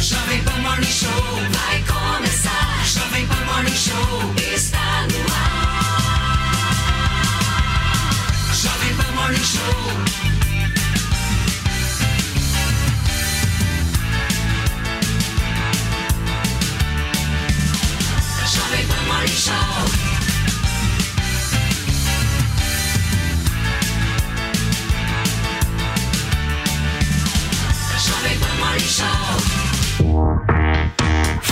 Jovem Pan Morning Show vai começar. Jovem Pan Morning Show está no ar. Jovem Pan Morning Show. Jovem Pan Morning Show. Jovem Pan Morning Show. Thank you.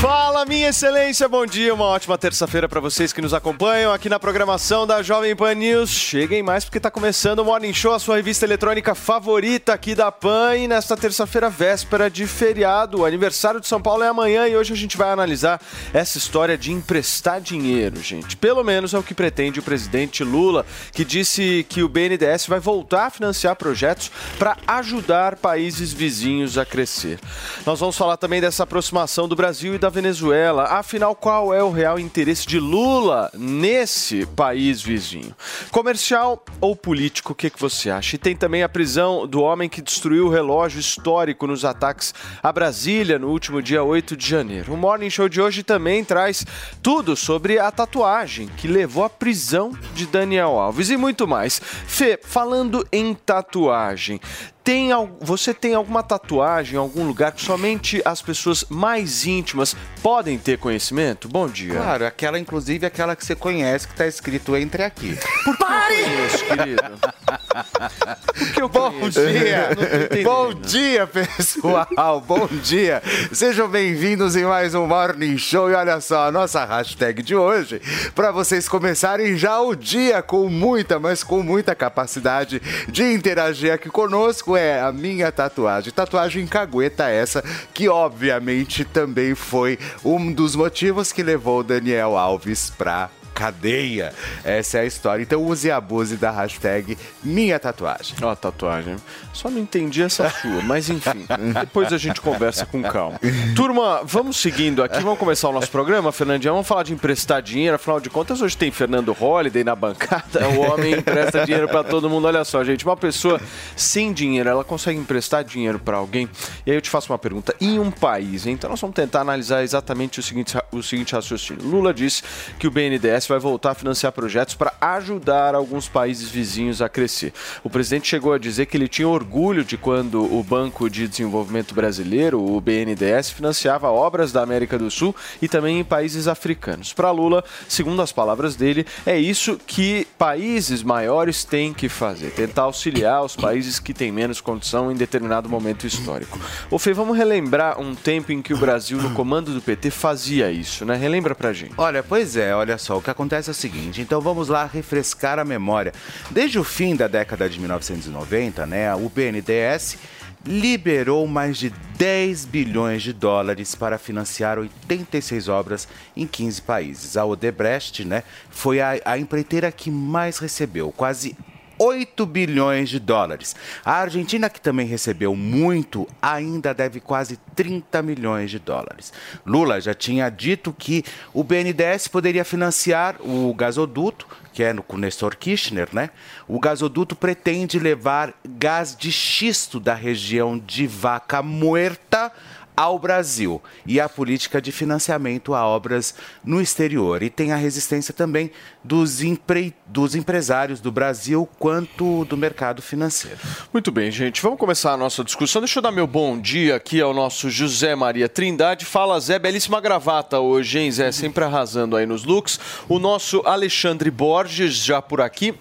Fala, minha excelência, bom dia, uma ótima terça-feira para vocês que nos acompanham aqui na programação da Jovem Pan News. Cheguem mais porque está começando o Morning Show, a sua revista eletrônica favorita aqui da Pan. E nesta terça-feira, véspera de feriado, o aniversário de São Paulo é amanhã e hoje a gente vai analisar essa história de emprestar dinheiro, gente. Pelo menos é o que pretende o presidente Lula, que disse que o BNDES vai voltar a financiar projetos para ajudar países vizinhos a crescer. Nós vamos falar também dessa aproximação do Brasil e da Venezuela. Afinal, qual é o real interesse de Lula nesse país vizinho? Comercial ou político? O que, que você acha? E tem também a prisão do homem que destruiu o relógio histórico nos ataques a Brasília no último dia 8 de janeiro. O Morning Show de hoje também traz tudo sobre a tatuagem que levou à prisão de Daniel Alves e muito mais. Fê, falando em tatuagem, tem, você tem alguma tatuagem em algum lugar que somente as pessoas mais íntimas podem ter conhecimento? Bom dia. Claro, aquela, inclusive, aquela que você conhece que tá escrito entre aqui. Por que eu conheço, querido? Eu Bom conheço? dia! Bom dia, pessoal! Bom dia! Sejam bem-vindos em mais um Morning Show. E olha só, a nossa hashtag de hoje, para vocês começarem já o dia com muita, mas com muita capacidade de interagir aqui conosco, é a minha tatuagem. Tatuagem cagueta essa, que obviamente também foi um dos motivos que levou Daniel Alves pra cadeia. Essa é a história. Então use e abuse da hashtag minha tatuagem. Ó, a tatuagem. Só não entendi essa sua, mas enfim. Depois a gente conversa com calma. Turma, vamos seguindo aqui, vamos começar o nosso programa, Fernandinha. Vamos falar de emprestar dinheiro, afinal de contas, hoje tem Fernando Holliday na bancada. O homem empresta dinheiro pra todo mundo. Olha só, gente, uma pessoa sem dinheiro, ela consegue emprestar dinheiro pra alguém? E aí eu te faço uma pergunta. Em um país, então nós vamos tentar analisar exatamente o seguinte, o seguinte raciocínio. Lula disse que o BNDES vai voltar a financiar projetos para ajudar alguns países vizinhos a crescer. O presidente chegou a dizer que ele tinha orgulho de quando o Banco de Desenvolvimento Brasileiro, o BNDES, financiava obras da América do Sul e também em países africanos. Para Lula, segundo as palavras dele, é isso que países maiores têm que fazer, tentar auxiliar os países que têm menos condição em determinado momento histórico. Ô Fê, vamos relembrar um tempo em que o Brasil, no comando do PT, fazia isso, né? Relembra pra gente. Olha, pois é, olha só, que acontece é o seguinte, então vamos lá refrescar a memória. Desde o fim da década de 1990, né, o BNDES liberou mais de 10 bilhões de dólares para financiar 86 obras em 15 países. A Odebrecht, né, foi a, a empreiteira que mais recebeu, quase 8 bilhões de dólares. A Argentina, que também recebeu muito, ainda deve quase 30 milhões de dólares. Lula já tinha dito que o BNDES poderia financiar o gasoduto, que é no, com Nestor Kirchner, né? O gasoduto pretende levar gás de xisto da região de Vaca Muerta ao Brasil e a política de financiamento a obras no exterior. E tem a resistência também dos, empre... dos empresários do Brasil quanto do mercado financeiro. Muito bem, gente. Vamos começar a nossa discussão. Deixa eu dar meu bom dia aqui ao nosso José Maria Trindade. Fala, Zé. Belíssima gravata hoje, hein, Zé? Sempre arrasando aí nos looks. O nosso Alexandre Borges, já por aqui.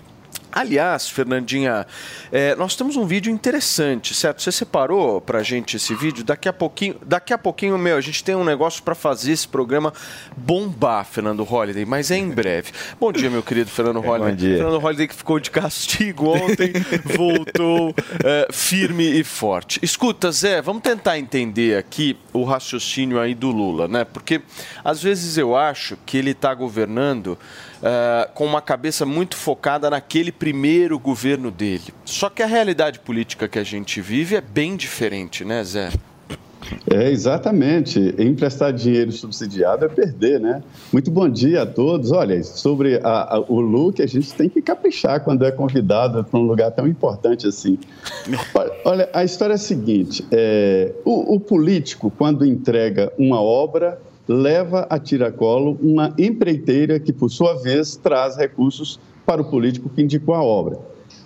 Aliás, Fernandinha, é, nós temos um vídeo interessante, certo? Você separou pra gente esse vídeo? Daqui a pouquinho, daqui a pouquinho, meu, a gente tem um negócio para fazer esse programa bombar, Fernando Holliday, mas é em breve. Bom dia, meu querido Fernando Holliday. Bom dia. Fernando Holliday que ficou de castigo ontem, voltou é, firme e forte. Escuta, Zé, vamos tentar entender aqui o raciocínio aí do Lula, né? Porque às vezes eu acho que ele está governando Uh, com uma cabeça muito focada naquele primeiro governo dele. Só que a realidade política que a gente vive é bem diferente, né, Zé? É, exatamente. Emprestar dinheiro subsidiado é perder, né? Muito bom dia a todos. Olha, sobre a, a, o look, a gente tem que caprichar quando é convidado para um lugar tão importante assim. Olha, a história é a seguinte: é, o, o político, quando entrega uma obra, leva a tiracolo uma empreiteira que, por sua vez, traz recursos para o político que indicou a obra.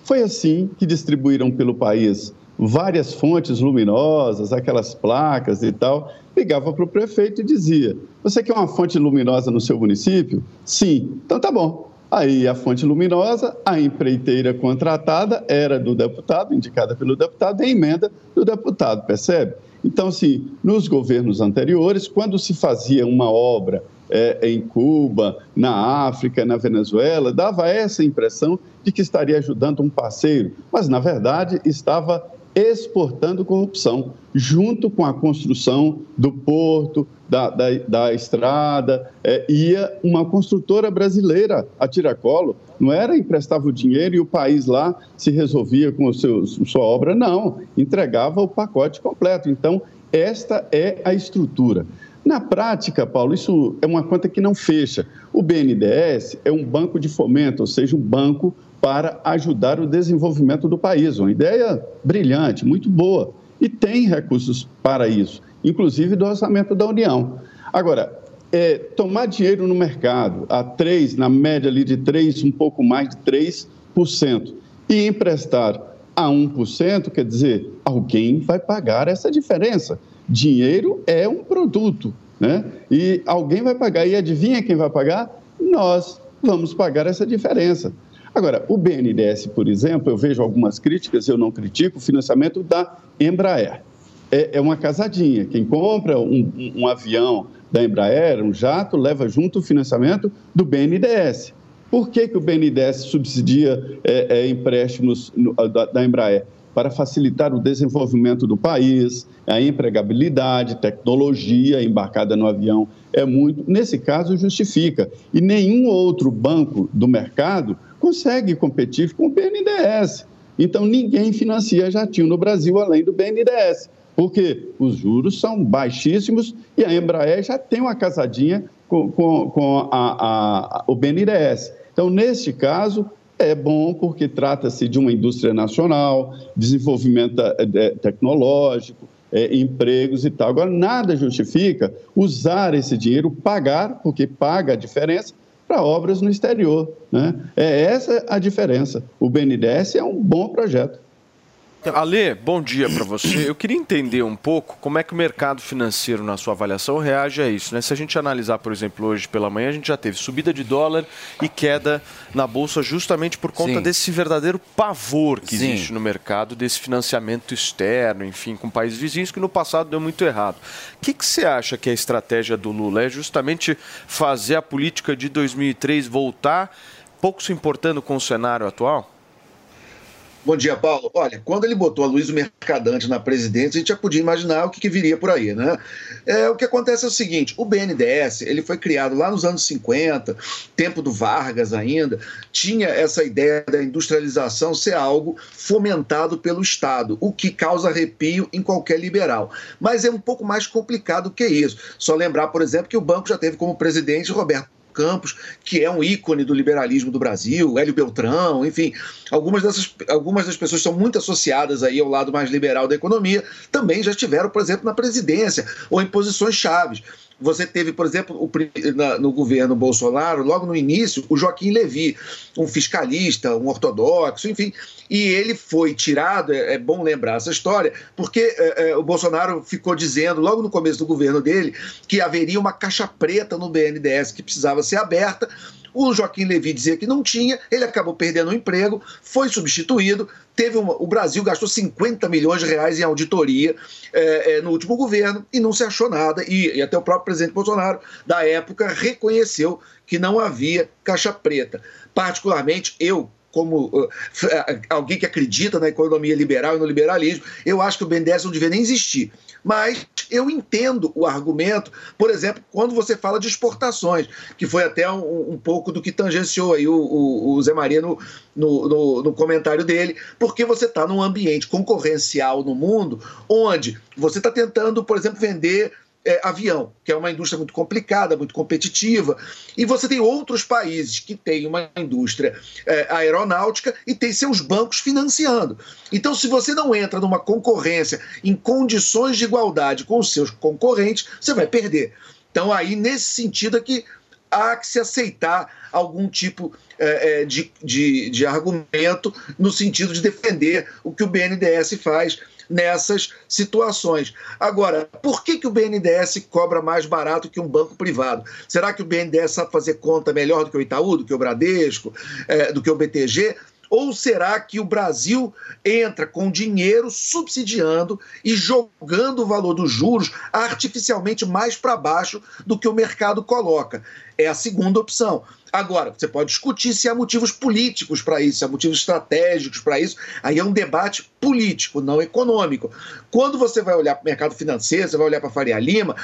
Foi assim que distribuíram pelo país várias fontes luminosas, aquelas placas e tal, ligava para o prefeito e dizia: Você quer uma fonte luminosa no seu município? Sim, então tá bom. Aí a fonte luminosa, a empreiteira contratada era do deputado, indicada pelo deputado, e a emenda do deputado, percebe? Então, assim, nos governos anteriores, quando se fazia uma obra é, em Cuba, na África, na Venezuela, dava essa impressão de que estaria ajudando um parceiro, mas, na verdade, estava exportando corrupção, junto com a construção do porto, da, da, da estrada, é, ia uma construtora brasileira a tiracolo, não era emprestava o dinheiro e o país lá se resolvia com o seu, sua obra, não, entregava o pacote completo. Então, esta é a estrutura. Na prática, Paulo, isso é uma conta que não fecha. O BNDES é um banco de fomento, ou seja, um banco para ajudar o desenvolvimento do país. Uma ideia brilhante, muito boa. E tem recursos para isso, inclusive do orçamento da União. Agora, é, tomar dinheiro no mercado a 3, na média ali de 3, um pouco mais de 3%, e emprestar a 1%, quer dizer, alguém vai pagar essa diferença. Dinheiro é um produto, né? E alguém vai pagar. E adivinha quem vai pagar? Nós vamos pagar essa diferença. Agora, o BNDES, por exemplo, eu vejo algumas críticas, eu não critico o financiamento da Embraer. É, é uma casadinha. Quem compra um, um, avião da Embraer, um jato, leva junto o financiamento do BNDES. Por que, que o BNDES subsidia é, é, empréstimos no, da, da Embraer? Para facilitar o desenvolvimento do país, a empregabilidade, tecnologia embarcada no avião é muito. Nesse caso, justifica. E nenhum outro banco do mercado consegue competir com o BNDES. Então, ninguém financia jatinho no Brasil além do BNDES, porque os juros são baixíssimos e a Embraer já tem uma casadinha com, com, com a, a, o BNDES. Então, neste caso, é bom porque trata-se de uma indústria nacional, desenvolvimento eh, tecnológico, é, empregos e tal. Agora, nada justifica usar esse dinheiro, pagar, porque paga a diferença, para obras no exterior. Né? É essa a diferença. O BNDES é um bom projeto. Ale, bom dia para você. Eu queria entender um pouco como é que o mercado financeiro, na sua avaliação, reage a isso. Né? Se a gente analisar, por exemplo, hoje pela manhã, a gente já teve subida de dólar e queda na Bolsa justamente por conta Sim. desse verdadeiro pavor que Sim. existe no mercado, desse financiamento externo, enfim, com países vizinhos, que no passado deu muito errado. O que, que você acha que é a estratégia do Lula? É justamente fazer a política de 2003 voltar, pouco se importando com o cenário atual? Bom dia, Paulo. Olha, quando ele botou a Luiz Mercadante na presidência, a gente já podia imaginar o que, que, viria por aí, né? É, o que acontece é o seguinte: o BNDES ele foi criado lá nos anos 50, tempo do Vargas ainda, tinha essa ideia da industrialização ser algo fomentado pelo Estado, o que causa arrepio em qualquer liberal. Mas é um pouco mais complicado que isso. Só lembrar, por exemplo, que o banco já teve como presidente Roberto Campos, que é um ícone do liberalismo do Brasil, Hélio Beltrão, enfim, algumas dessas algumas das pessoas são muito associadas aí ao lado mais liberal da economia, também já estiveram, por exemplo, na presidência ou em posições chaves. Você teve, por exemplo, o, na, no governo Bolsonaro, logo no início, o Joaquim Levi, um fiscalista, um ortodoxo, enfim, e ele foi tirado, é, é bom lembrar essa história, porque é, é, o Bolsonaro ficou dizendo, logo no começo do governo dele, que haveria uma caixa preta no BNDES que precisava ser aberta O Joaquim Levy dizia que não tinha, ele acabou perdendo o emprego, foi substituído. Teve uma, o Brasil gastou 50 milhões de reais em auditoria é, é, no último governo e não se achou nada. E, e até o próprio presidente Bolsonaro, da época, reconheceu que não havia caixa preta. Particularmente, eu, como uh, alguém que acredita na economia liberal e no liberalismo, eu acho que o BNDES não deveria nem existir. Mas eu entendo o argumento, por exemplo, quando você fala de exportações, que foi até um, um pouco do que tangenciou aí o, o, o Zé Maria no, no, no, no comentário dele, porque você está num ambiente concorrencial no mundo onde você está tentando, por exemplo, vender é, avião, que é uma indústria muito complicada, muito competitiva, e você tem outros países que têm uma indústria é, aeronáutica e tem seus bancos financiando. Então, se você não entra numa concorrência em condições de igualdade com os seus concorrentes, você vai perder. Então, aí, nesse sentido, é que há que se aceitar algum tipo é, é de, de, de argumento no sentido de defender o que o BNDES faz nessas situações. Agora, por que, que o BNDES cobra mais barato que um banco privado? Será que o BNDES sabe fazer conta melhor do que o Itaú, do que o Bradesco, é, do que o BTG? Ou será que o Brasil entra com dinheiro subsidiando e jogando o valor dos juros artificialmente mais para baixo do que o mercado coloca? É a segunda opção. Agora, você pode discutir se há motivos políticos para isso, se há motivos estratégicos para isso. Aí é um debate político, não econômico. Quando você vai olhar para o mercado financeiro, você vai olhar para a Faria Lima,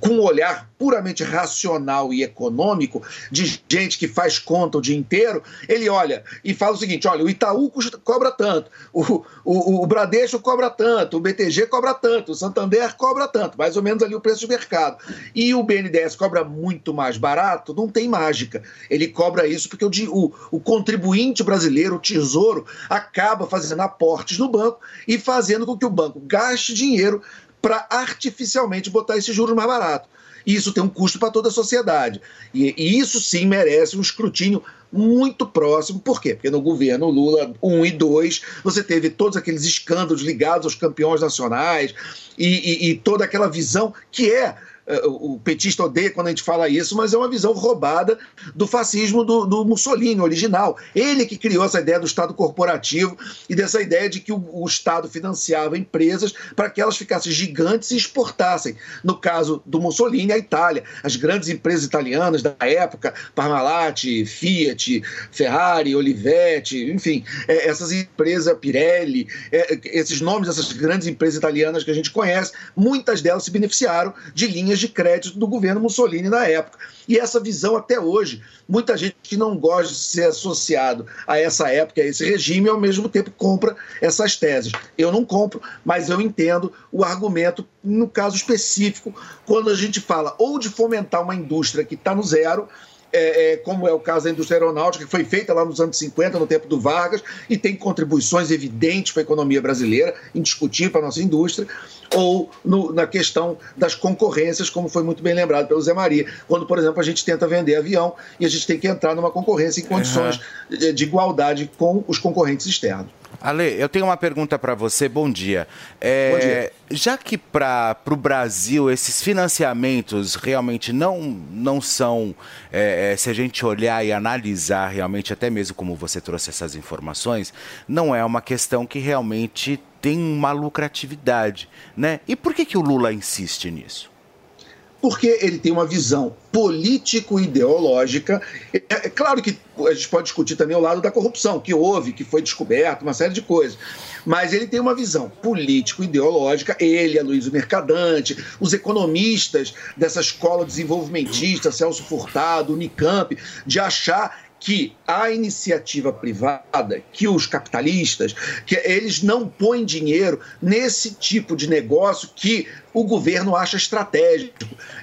com um olhar puramente racional e econômico, de gente que faz conta o dia inteiro, ele olha e fala o seguinte: olha, o Itaú cobra tanto, o, o, o Bradesco cobra tanto, o BTG cobra tanto, o Santander cobra tanto, mais ou menos ali o preço de mercado. E o BNDES cobra muito mais barato, não tem mágica ele cobra isso porque o, o, o contribuinte brasileiro, o tesouro, acaba fazendo aportes no banco e fazendo com que o banco gaste dinheiro para artificialmente botar esse juros mais barato. Isso tem um custo para toda a sociedade. E, e, isso sim merece um escrutínio muito próximo. Por quê? Porque no governo Lula 1 e 2, você teve todos aqueles escândalos ligados aos campeões nacionais e, e, e toda aquela visão que é o petista odeia quando a gente fala isso, mas é uma visão roubada do fascismo do, do Mussolini original. Ele que criou essa ideia do Estado corporativo e dessa ideia de que o, o Estado financiava empresas para que elas ficassem gigantes e exportassem. No caso do Mussolini, a Itália. As grandes empresas italianas da época, Parmalat, Fiat, Ferrari, Olivetti, enfim, é, essas empresas, Pirelli, é, esses nomes dessas grandes empresas italianas que a gente conhece, muitas delas se beneficiaram de linhas linhas de crédito do governo Mussolini na época. E essa visão até hoje, muita gente que não gosta de ser associado a essa época, a esse regime, ao mesmo tempo compra essas teses. Eu não compro, mas eu entendo o argumento no caso específico, quando a gente fala ou de fomentar uma indústria que está no zero, é, é, como é o caso da indústria aeronáutica, que foi feita lá nos anos 50, no tempo do Vargas, e tem contribuições evidentes para a economia brasileira, indiscutível para a nossa indústria, ou no, na questão das concorrências, como foi muito bem lembrado pelo Zé Maria, quando, por exemplo, a gente tenta vender avião e a gente tem que entrar numa concorrência em condições uhum. de, de igualdade com os concorrentes externos. Ale, eu tenho uma pergunta para você. Bom dia. É, Bom dia. Já que para o Brasil esses financiamentos realmente não, não são, é, é, se a gente olhar e analisar realmente, até mesmo como você trouxe essas informações, não é uma questão que realmente tem uma lucratividade, né? E por que, que o Lula insiste nisso? Porque ele tem uma visão político-ideológica. É, é, claro que a gente pode discutir também o lado da corrupção, que houve, que foi descoberto, uma série de coisas. Mas ele tem uma visão político-ideológica, ele, a Luiz Mercadante, os economistas dessa escola desenvolvimentista, Celso Furtado, Unicamp, de achar que a iniciativa privada, que os capitalistas, que eles não põem dinheiro nesse tipo de negócio que o governo acha estratégico.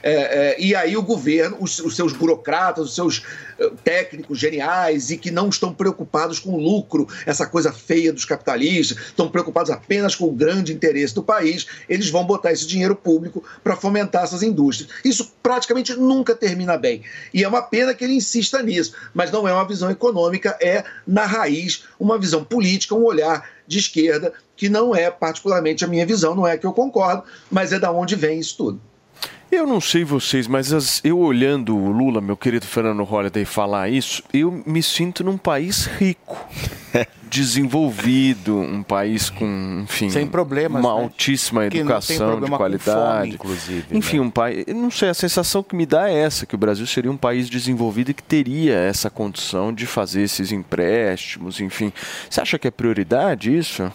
É, é, e aí o governo, os, os, seus burocratas, os seus uh, técnicos geniais e que não estão preocupados com o lucro, essa coisa feia dos capitalistas, estão preocupados apenas com o grande interesse do país, eles vão botar esse dinheiro público para fomentar essas indústrias. Isso praticamente nunca termina bem. E é uma pena que ele insista nisso, mas não é uma visão econômica, é, na raiz, uma visão política, um olhar de esquerda, que não é particularmente a minha visão, não é que eu concordo, mas é da onde vem isso tudo. Eu não sei vocês, mas as- eu olhando o Lula, meu querido Fernando Holliday, falar isso, eu me sinto num país rico, desenvolvido, um país com, enfim, Sem problemas, uma né? altíssima Que educação de qualidade. fome, inclusive, enfim, né? um país, não sei, a sensação que me dá é essa, que o Brasil seria um país desenvolvido e que teria essa condição de fazer esses empréstimos, enfim. Você acha que é prioridade isso?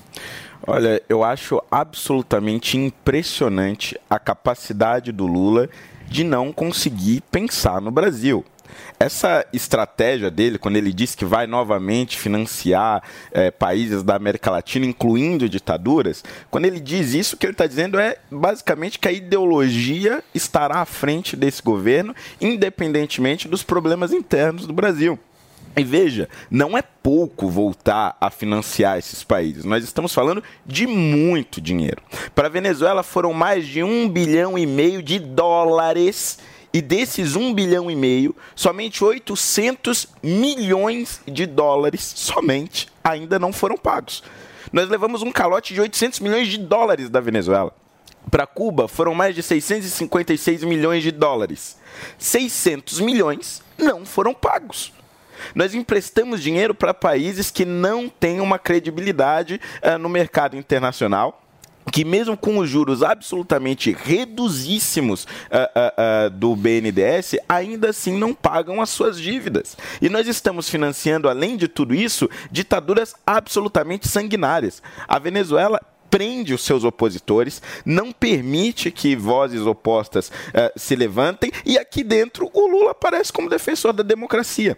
Olha, eu acho absolutamente impressionante a capacidade do Lula de não conseguir pensar no Brasil. Essa estratégia dele, quando ele diz que vai novamente financiar eh, países da América Latina, incluindo ditaduras, quando ele diz isso, o que ele está dizendo é basicamente que a ideologia estará à frente desse governo, independentemente dos problemas internos do Brasil. E veja, não é pouco voltar a financiar esses países. Nós estamos falando de muito dinheiro. Para a Venezuela foram mais de um bilhão e meio de dólares. E desses um bilhão e meio, somente 800 milhões de dólares somente ainda não foram pagos. Nós levamos um calote de 800 milhões de dólares da Venezuela. Para Cuba foram mais de 656 milhões de dólares. 600 milhões não foram pagos. Nós emprestamos dinheiro para países que não têm uma credibilidade eh, no mercado internacional. Que mesmo com os juros absolutamente reduzíssimos ah, ah, ah, do BNDES, ainda assim não pagam as suas dívidas. E nós estamos financiando, além de tudo isso, ditaduras absolutamente sanguinárias. A Venezuela prende os seus opositores, não permite que vozes opostas se levantem, e aqui dentro o Lula aparece como defensor da democracia.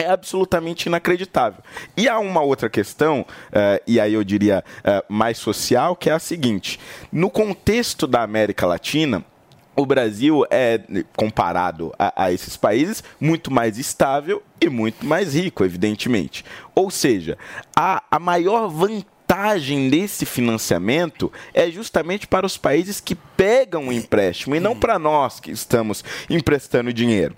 É absolutamente inacreditável. E há uma outra questão, eh, e aí eu diria eh, mais social, que é a seguinte: no contexto da América Latina, o Brasil é, comparado a, a esses países, muito mais estável e muito mais rico, evidentemente. Ou seja, a, a maior vantagem desse financiamento é justamente para os países que pegam o empréstimo e não para nós que estamos emprestando dinheiro.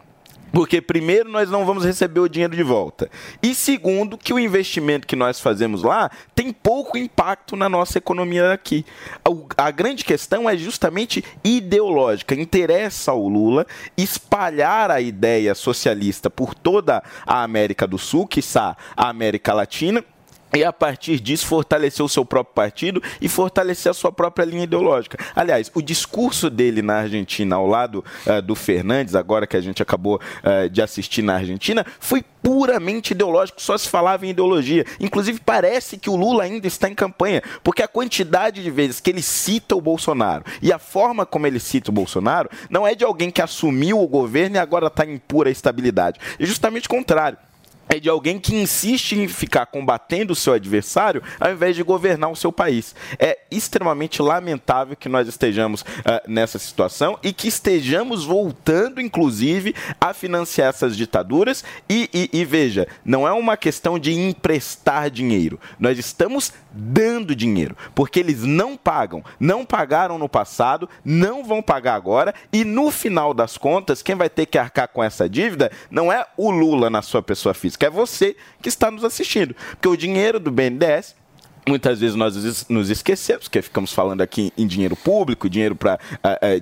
Porque, primeiro, nós não vamos receber o dinheiro de volta. E, segundo, que o investimento que nós fazemos lá tem pouco impacto na nossa economia aqui. A grande questão é justamente ideológica. Interessa ao Lula espalhar a ideia socialista por toda a América do Sul, quiçá a América Latina. E a partir disso fortalecer o seu próprio partido e fortalecer a sua própria linha ideológica. Aliás, o discurso dele na Argentina, ao lado eh, do Fernandes, agora que a gente acabou eh, de assistir na Argentina, foi puramente ideológico, só se falava em ideologia. Inclusive, parece que o Lula ainda está em campanha, porque a quantidade de vezes que ele cita o Bolsonaro e a forma como ele cita o Bolsonaro não é de alguém que assumiu o governo e agora está em pura estabilidade. É justamente o contrário é de alguém que insiste em ficar combatendo o seu adversário ao invés de governar o seu país. É extremamente lamentável que nós estejamos ah, nessa situação e que estejamos voltando, inclusive, a financiar essas ditaduras. E, e- e veja, não é uma questão de emprestar dinheiro. Nós estamos dando dinheiro, porque eles não pagam, não pagaram no passado, não vão pagar agora, e no final das contas, quem vai ter que arcar com essa dívida não é o Lula na sua pessoa física, é você que está nos assistindo. Porque o dinheiro do BNDES Muitas vezes nós nos esquecemos, porque ficamos falando aqui em dinheiro público, dinheiro para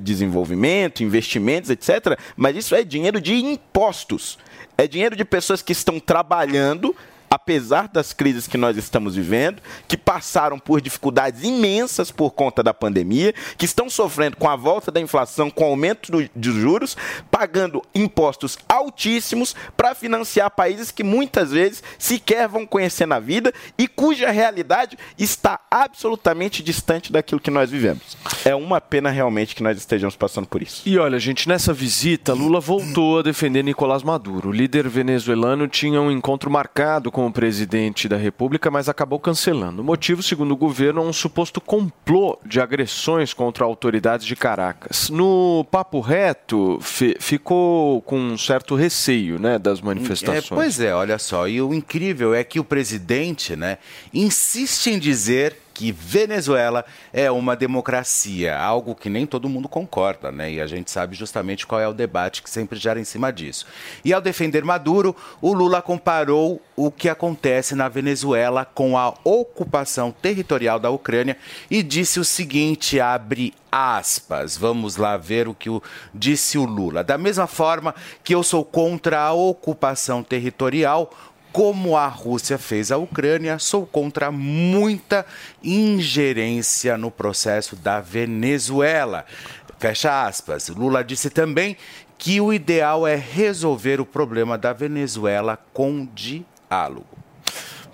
desenvolvimento, investimentos, etc. Mas isso é dinheiro de impostos. É dinheiro de pessoas que estão trabalhando, apesar das crises que nós estamos vivendo, que passaram por dificuldades imensas por conta da pandemia, que estão sofrendo com a volta da inflação, com o aumento do- dos juros, pagando impostos altíssimos para financiar países que muitas vezes sequer vão conhecer na vida e cuja realidade está absolutamente distante daquilo que nós vivemos. É uma pena realmente que nós estejamos passando por isso. E olha, gente, nessa visita, Lula voltou a defender Nicolás Maduro. O líder venezuelano tinha um encontro marcado com o presidente da República, mas acabou cancelando. O motivo, segundo o governo, é um suposto complô de agressões contra autoridades de Caracas. No papo reto, fi- ficou com um certo receio né, das É, manifestações. pois é, olha só. E o incrível é que o presidente né, insiste em dizer que Venezuela é uma democracia, algo que nem todo mundo concorda, né? E a gente sabe justamente qual é o debate que sempre gera em cima disso. E ao defender Maduro, o Lula comparou o que acontece na Venezuela com a ocupação territorial da Ucrânia e disse o seguinte, abre aspas. Vamos lá ver o que o, disse o Lula. Da mesma forma que eu sou contra a ocupação territorial, como a Rússia fez a Ucrânia, sou contra muita ingerência no processo da Venezuela. Fecha aspas. Lula disse também que o ideal é resolver o problema da Venezuela com diálogo.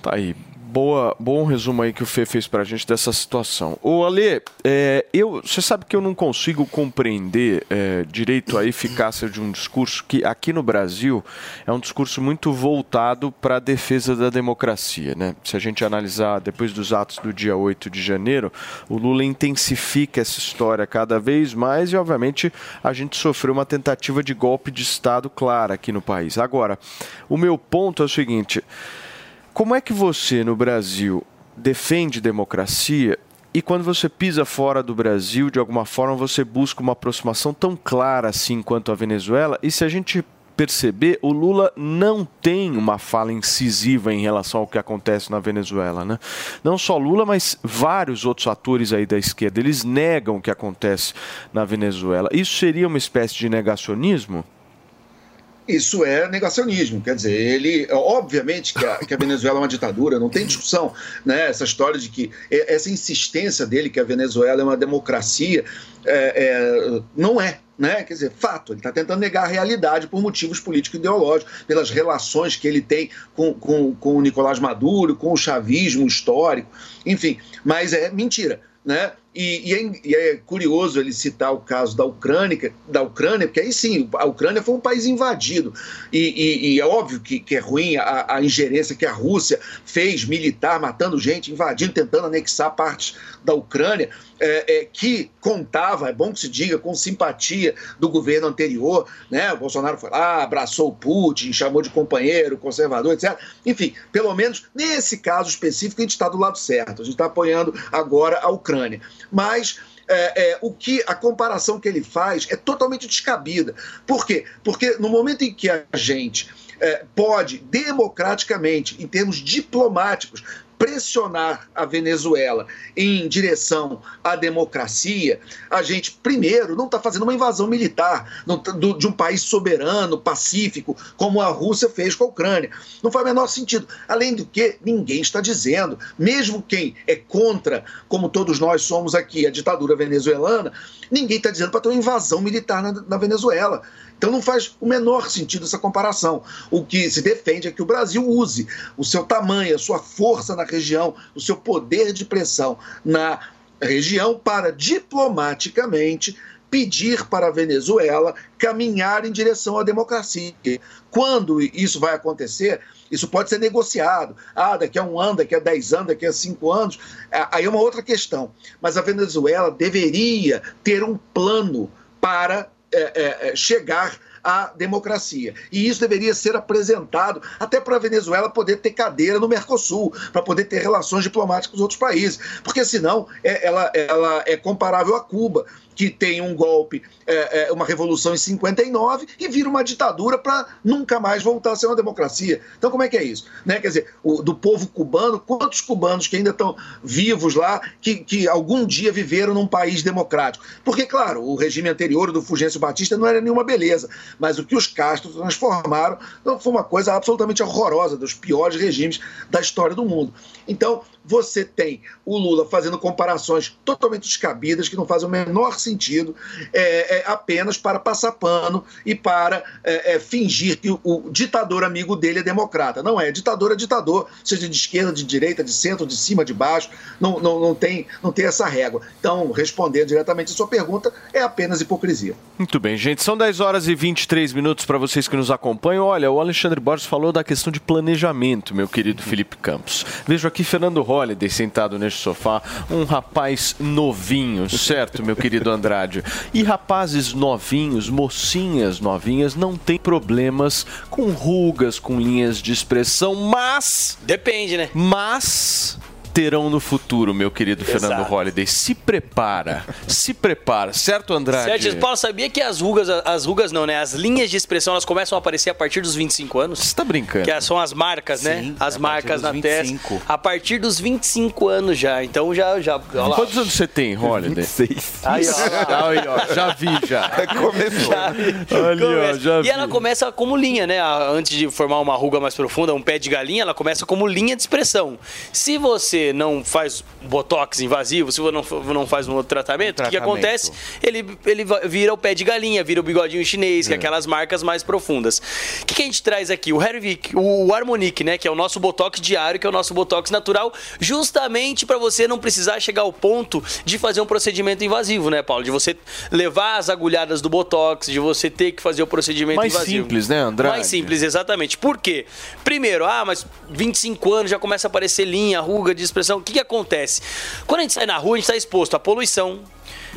Tá aí boa, bom resumo aí que o Fê fez pra gente dessa situação. Ô Ale, é, eu, você sabe que eu não consigo compreender é, direito a eficácia de um discurso que aqui no Brasil é um discurso muito voltado para a defesa da democracia. Né? Se a gente analisar depois dos atos do dia 8 de janeiro, o Lula intensifica essa história cada vez mais e, obviamente, a gente sofreu uma tentativa de golpe de Estado clara aqui no país. Agora, o meu ponto é o seguinte. Como é que você, no Brasil, defende democracia e quando você pisa fora do Brasil, de alguma forma você busca uma aproximação tão clara assim quanto a Venezuela? E se a gente perceber, o Lula não tem uma fala incisiva em relação ao que acontece na Venezuela, né? Não só Lula, mas vários outros atores aí da esquerda, eles negam o que acontece na Venezuela. Isso seria uma espécie de negacionismo? Isso é negacionismo, quer dizer, ele, obviamente que a, que a, Venezuela é uma ditadura, não tem discussão, né? Essa história de que essa insistência dele que a Venezuela é uma democracia, é, é, não é, né? Quer dizer, fato, ele está tentando negar a realidade por motivos político-ideológicos, pelas relações que ele tem com, com, com o Nicolás Maduro, com o chavismo histórico, enfim, mas é mentira, né? E, e, é, e, é, curioso ele citar o caso da Ucrânia, da Ucrânia, porque aí sim, a Ucrânia foi um país invadido. E, e é óbvio que, que é ruim a, a, ingerência que a Rússia fez militar, matando gente, invadindo, tentando anexar partes da Ucrânia, é, é, que contava, é bom que se diga, com simpatia do governo anterior. Né? O Bolsonaro foi lá, abraçou o Putin, chamou de companheiro, conservador, etc. Enfim, pelo menos nesse caso específico, a gente está do lado certo. A gente está apoiando agora a Ucrânia mas é, é, o que a comparação que ele faz é totalmente descabida. Por quê? Porque no momento em que a gente é, pode democraticamente, em termos diplomáticos, pressionar a Venezuela em direção à democracia, a gente, primeiro, não está fazendo uma invasão militar de um país soberano, pacífico, como a Rússia fez com a Ucrânia. Não faz o menor sentido. Além do que, ninguém está dizendo, mesmo quem é contra, como todos nós somos aqui, a ditadura venezuelana, ninguém está dizendo para ter uma invasão militar na, na Venezuela. Então não faz o menor sentido essa comparação. O que se defende é que o Brasil use o seu tamanho, a sua força na região, o seu poder de pressão na região para diplomaticamente pedir para a Venezuela caminhar em direção à democracia. Quando isso vai acontecer, isso pode ser negociado. Ah, daqui a um ano, daqui a dez anos, daqui a cinco anos. Aí é uma outra questão. Mas a Venezuela deveria ter um plano para é, é, é, chegar à democracia. E isso deveria ser apresentado até para a Venezuela poder ter cadeira no Mercosul, para poder ter relações diplomáticas com os outros países. Porque senão é, ela, ela é comparável a Cuba que tem um golpe, é, é, uma revolução em 59 e vira uma ditadura para nunca mais voltar a ser uma democracia. Então, como é que é isso? Né? Quer dizer, o, do povo cubano, quantos cubanos que ainda estão vivos lá, que, que algum dia viveram num país democrático? Porque, claro, o regime anterior do Fulgêncio Batista não era nenhuma beleza, mas o que os Castro transformaram foi uma coisa absolutamente horrorosa, dos piores regimes da história do mundo. Então, você tem o Lula fazendo comparações totalmente descabidas, que não fazem o menor sentido, é, é, apenas para passar pano e para é, é, fingir que o, o, ditador amigo dele é democrata. Não é, ditador é ditador, seja de esquerda, de direita, de centro, de cima, de baixo, não, não, não, tem, não tem essa régua. Então, respondendo diretamente a sua pergunta, é apenas hipocrisia. Muito bem, gente, são 10 horas e 23 minutos para vocês que nos acompanham. Olha, o Alexandre Borges falou da questão de planejamento, meu querido Felipe Campos. Vejo aqui Fernando Rocha Holiday sentado neste sofá, um rapaz novinho, certo, meu querido Andrade? E rapazes novinhos, mocinhas novinhas, não tem problemas com rugas, com linhas de expressão, mas. Depende, né? Mas terão no futuro, meu querido Fernando Exato. Holliday. Se prepara, se prepara, certo, Andrade? Certo, Paulo, sabia que as rugas, as rugas não, né? As linhas de expressão, elas começam a aparecer a partir dos 25 anos? Você tá brincando? Que são as marcas, né? Sim, As a marcas na dos testa. 25. A partir dos 25 anos já. Então já... já olha lá. Quantos anos você tem, Holliday? 26. Aí, ó. Aí, ó, já vi, já. Começou. Olha, ó, Começa. já e vi. ela começa como linha, né? Antes de formar uma ruga mais profunda, um pé de galinha, ela começa como linha de expressão. Se você não faz botox invasivo, se você não, não faz um outro tratamento, o que acontece? Ele, ele vira o pé de galinha, vira o bigodinho chinês, que é aquelas marcas mais profundas. O que, que a gente traz aqui? O Hervik, o Harmonic, né? Que é o nosso botox diário, que é o nosso botox natural, justamente para você não precisar chegar ao ponto de fazer um procedimento invasivo, né, Paulo? De você levar as agulhadas do botox, de você ter que fazer o procedimento Mais invasivo. simples, né, Andrade? Mais simples, exatamente. Por quê? Primeiro, ah, mas 25 anos já começa a aparecer linha, ruga de expressão. O que, que acontece? Quando a gente sai na rua, a gente está exposto à poluição,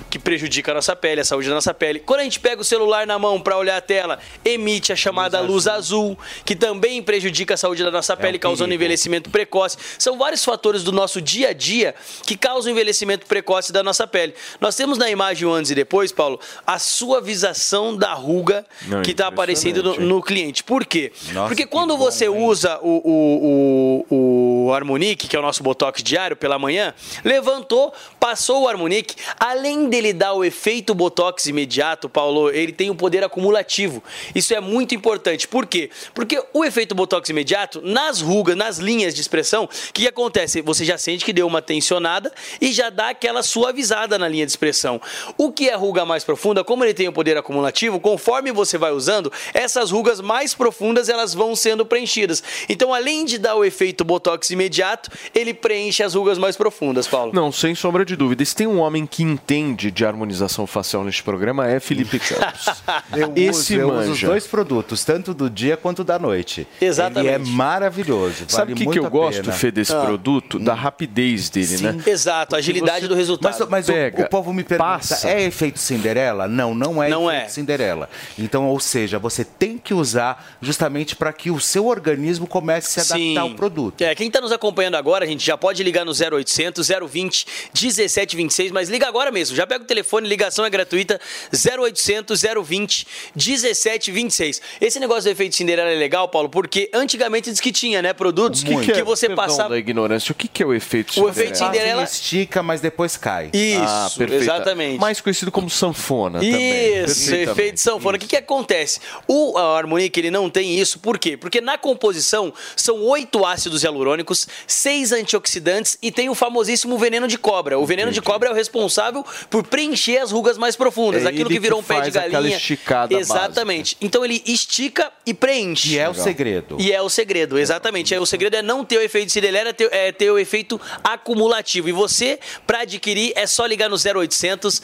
que prejudica a nossa pele, a saúde da nossa pele. Quando a gente pega o celular na mão para olhar a tela, emite a chamada luz, azul. que também prejudica a saúde da nossa pele, causando envelhecimento precoce. São vários fatores do nosso dia a dia que causam envelhecimento precoce da nossa pele. Nós temos na imagem antes e depois, Paulo, a suavização da ruga Não, que está aparecendo no, no cliente. Por quê? Nossa, Porque que quando você usa o, o, o, o Harmonic, que é o nosso Botox diário pela manhã, levantou, passou o Harmonic, além dele dar o efeito Botox imediato, Paulo, ele tem um poder acumulativo. Isso é muito importante. Por quê? Porque o efeito Botox imediato, nas rugas, nas linhas de expressão, o que, acontece? Você já sente que deu uma tensionada e já dá aquela suavizada na linha de expressão. O que é ruga mais profunda, como ele tem o poder acumulativo, conforme você vai usando, essas rugas mais profundas elas vão sendo preenchidas. Então, além de dar o efeito Botox imediato, ele preenche as rugas mais profundas, Paulo. Não, sem sombra de dúvida. Se tem um homem que entende de harmonização facial neste programa, é Felipe Campos. Eu, Esse uso, eu uso os manja. dois produtos, tanto do dia quanto da noite. Exatamente. Ele é maravilhoso. Sabe o vale que, que eu gosto. Fê, desse Ah. produto? Da rapidez dele, né? Exato, a agilidade você- do resultado. Mas, mas o- Pega, o, povo me pergunta, passa. é efeito Cinderela? Não, não é Não efeito é. Cinderela. Então, ou seja, você tem que usar justamente para que o seu organismo comece a se adaptar ao produto. É, quem está nos acompanhando agora, a gente já pode ligar no 0800 020 1726, mas liga agora mesmo. Já pega o telefone, ligação é gratuita 0800 020 1726. Esse negócio do efeito Cinderela é legal, Paulo, porque antigamente diz que tinha, né, produtos que, que, que você Perdão passava da ignorância. O que, que é o efeito O Cinderela? efeito Cinderela- Fácil, estica, mas depois cai. Isso, Ah, exatamente. Mais conhecido como sanfona também. Isso, efeito sanfona. O que, que acontece? O a Harmonic ele não tem isso, por quê? Porque na composição são oito ácidos hialurônicos, seis antioxidantes e tem o famosíssimo veneno de cobra. O veneno de cobra é o responsável por preencher as rugas mais profundas, É aquilo que virou que um pé de galinha. esticada Exatamente. Então ele estica e preenche. Que é o segredo. E é o segredo, exatamente. É, o segredo é não ter o efeito Cinderela, é ter, é ter o efeito acumulativo. E você, para adquirir, é só ligar no 0800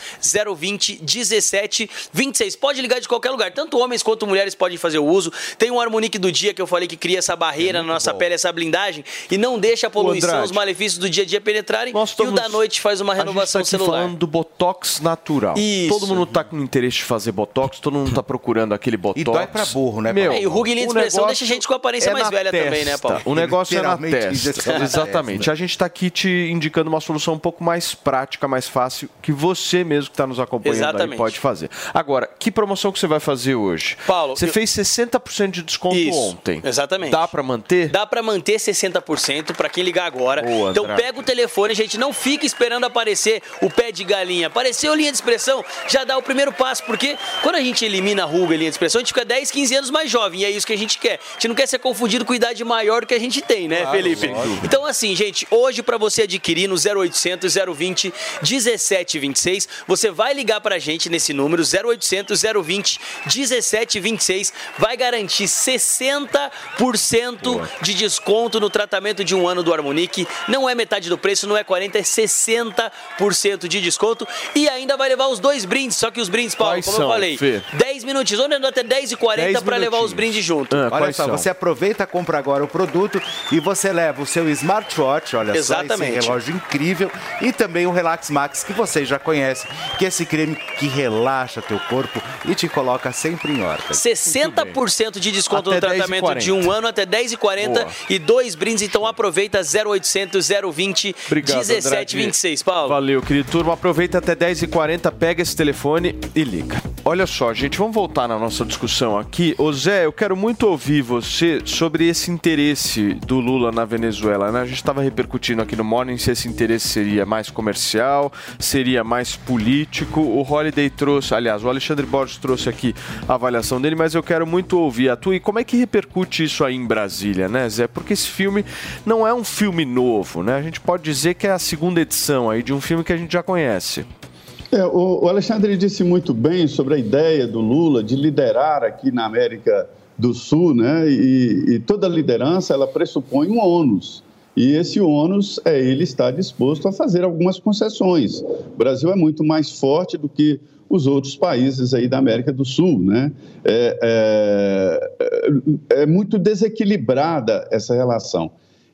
020 17 26. Pode ligar de qualquer lugar. Tanto homens quanto mulheres podem fazer o uso. Tem um Harmonic do dia que eu falei que cria essa barreira na nossa pele, essa blindagem, e não deixa a poluição, os malefícios do dia a dia penetrarem. Nós E o estamos- da noite faz uma renovação a gente tá aqui celular. falando do Botox natural. Isso. Todo mundo tá com interesse de fazer Botox, todo mundo tá procurando aquele Botox. E dói pra burro, né, Meu, Paulo? É, e o linha de expressão deixa a gente com a aparência é mais velha também, né, testa. Paulo? O negócio é na testa. Exatamente. testa. A gente tá aqui te indicando uma solução um pouco mais prática, mais fácil, que você mesmo que tá nos acompanhando pode fazer. Agora, que promoção que você vai fazer hoje? Paulo, você eu- fez 60% de desconto Isso, ontem. exatamente. Dá pra manter? Dá pra manter 60% pra quem ligar agora. Boa, então Andrade. pega o telefone, gente, não fica esperando aparecer o pé de galinha. Apareceu linha de expressão, já dá o primeiro passo, porque quando a gente elimina a ruga e linha de expressão, a gente fica 10, 15 anos mais jovem, e é isso que a gente quer. A gente não quer ser confundido com idade maior do que a gente tem, né, Felipe? Então assim, gente, hoje pra você adquirir no 0800 020 1726, você vai ligar pra gente nesse número 0800 020 1726, vai garantir 60% de desconto no tratamento de um ano do Harmonic. Não é metade do preço, não é 40, é 60% de desconto e ainda vai levar os dois brindes, só que os brindes, Paulo, Quais como são, eu falei, Fê? 10 minutinhos, onde andou até 10 e 40 10 para levar os brindes junto. Ah, Olha só, são? você aproveita, compra agora o produto e você leva o seu smartwatch, olha só, Exatamente. esse relógio incrível, e também o Relax Max, que vocês já conhecem, que é esse creme que relaxa teu corpo e te coloca sempre em ordem. 60% de desconto Até no 10 tratamento 40. de um ano até 10 e 40 Boa. e dois brindes. Então Então aproveita 0800 020 Obrigado, 1726, Paulo. Valeu, querido turma. Aproveita até 10h40, pega esse telefone e liga. Olha só, gente, vamos voltar na nossa discussão aqui. Ô Zé, eu quero muito ouvir você sobre esse interesse do Lula na Venezuela. Né? A gente estava repercutindo aqui no Morning se esse interesse seria mais comercial, seria mais político. O Holiday trouxe, aliás, o Alexandre Borges trouxe aqui a avaliação dele, mas eu quero muito ouvir a tua. E como é que repercute isso aí em Brasília, né, Zé? Porque esse filme não é um filme novo, né? A gente pode dizer que é a segunda edição aí de um filme que a gente já conhece. É, o, Alexandre disse muito bem sobre a ideia do Lula de liderar aqui na América do Sul, né? E, e toda liderança ela pressupõe um ônus. E esse ônus é ele estar disposto a fazer algumas concessões. O Brasil é muito mais forte do que os outros países aí da América do Sul, né? É, é, é muito desequilibrada essa relação.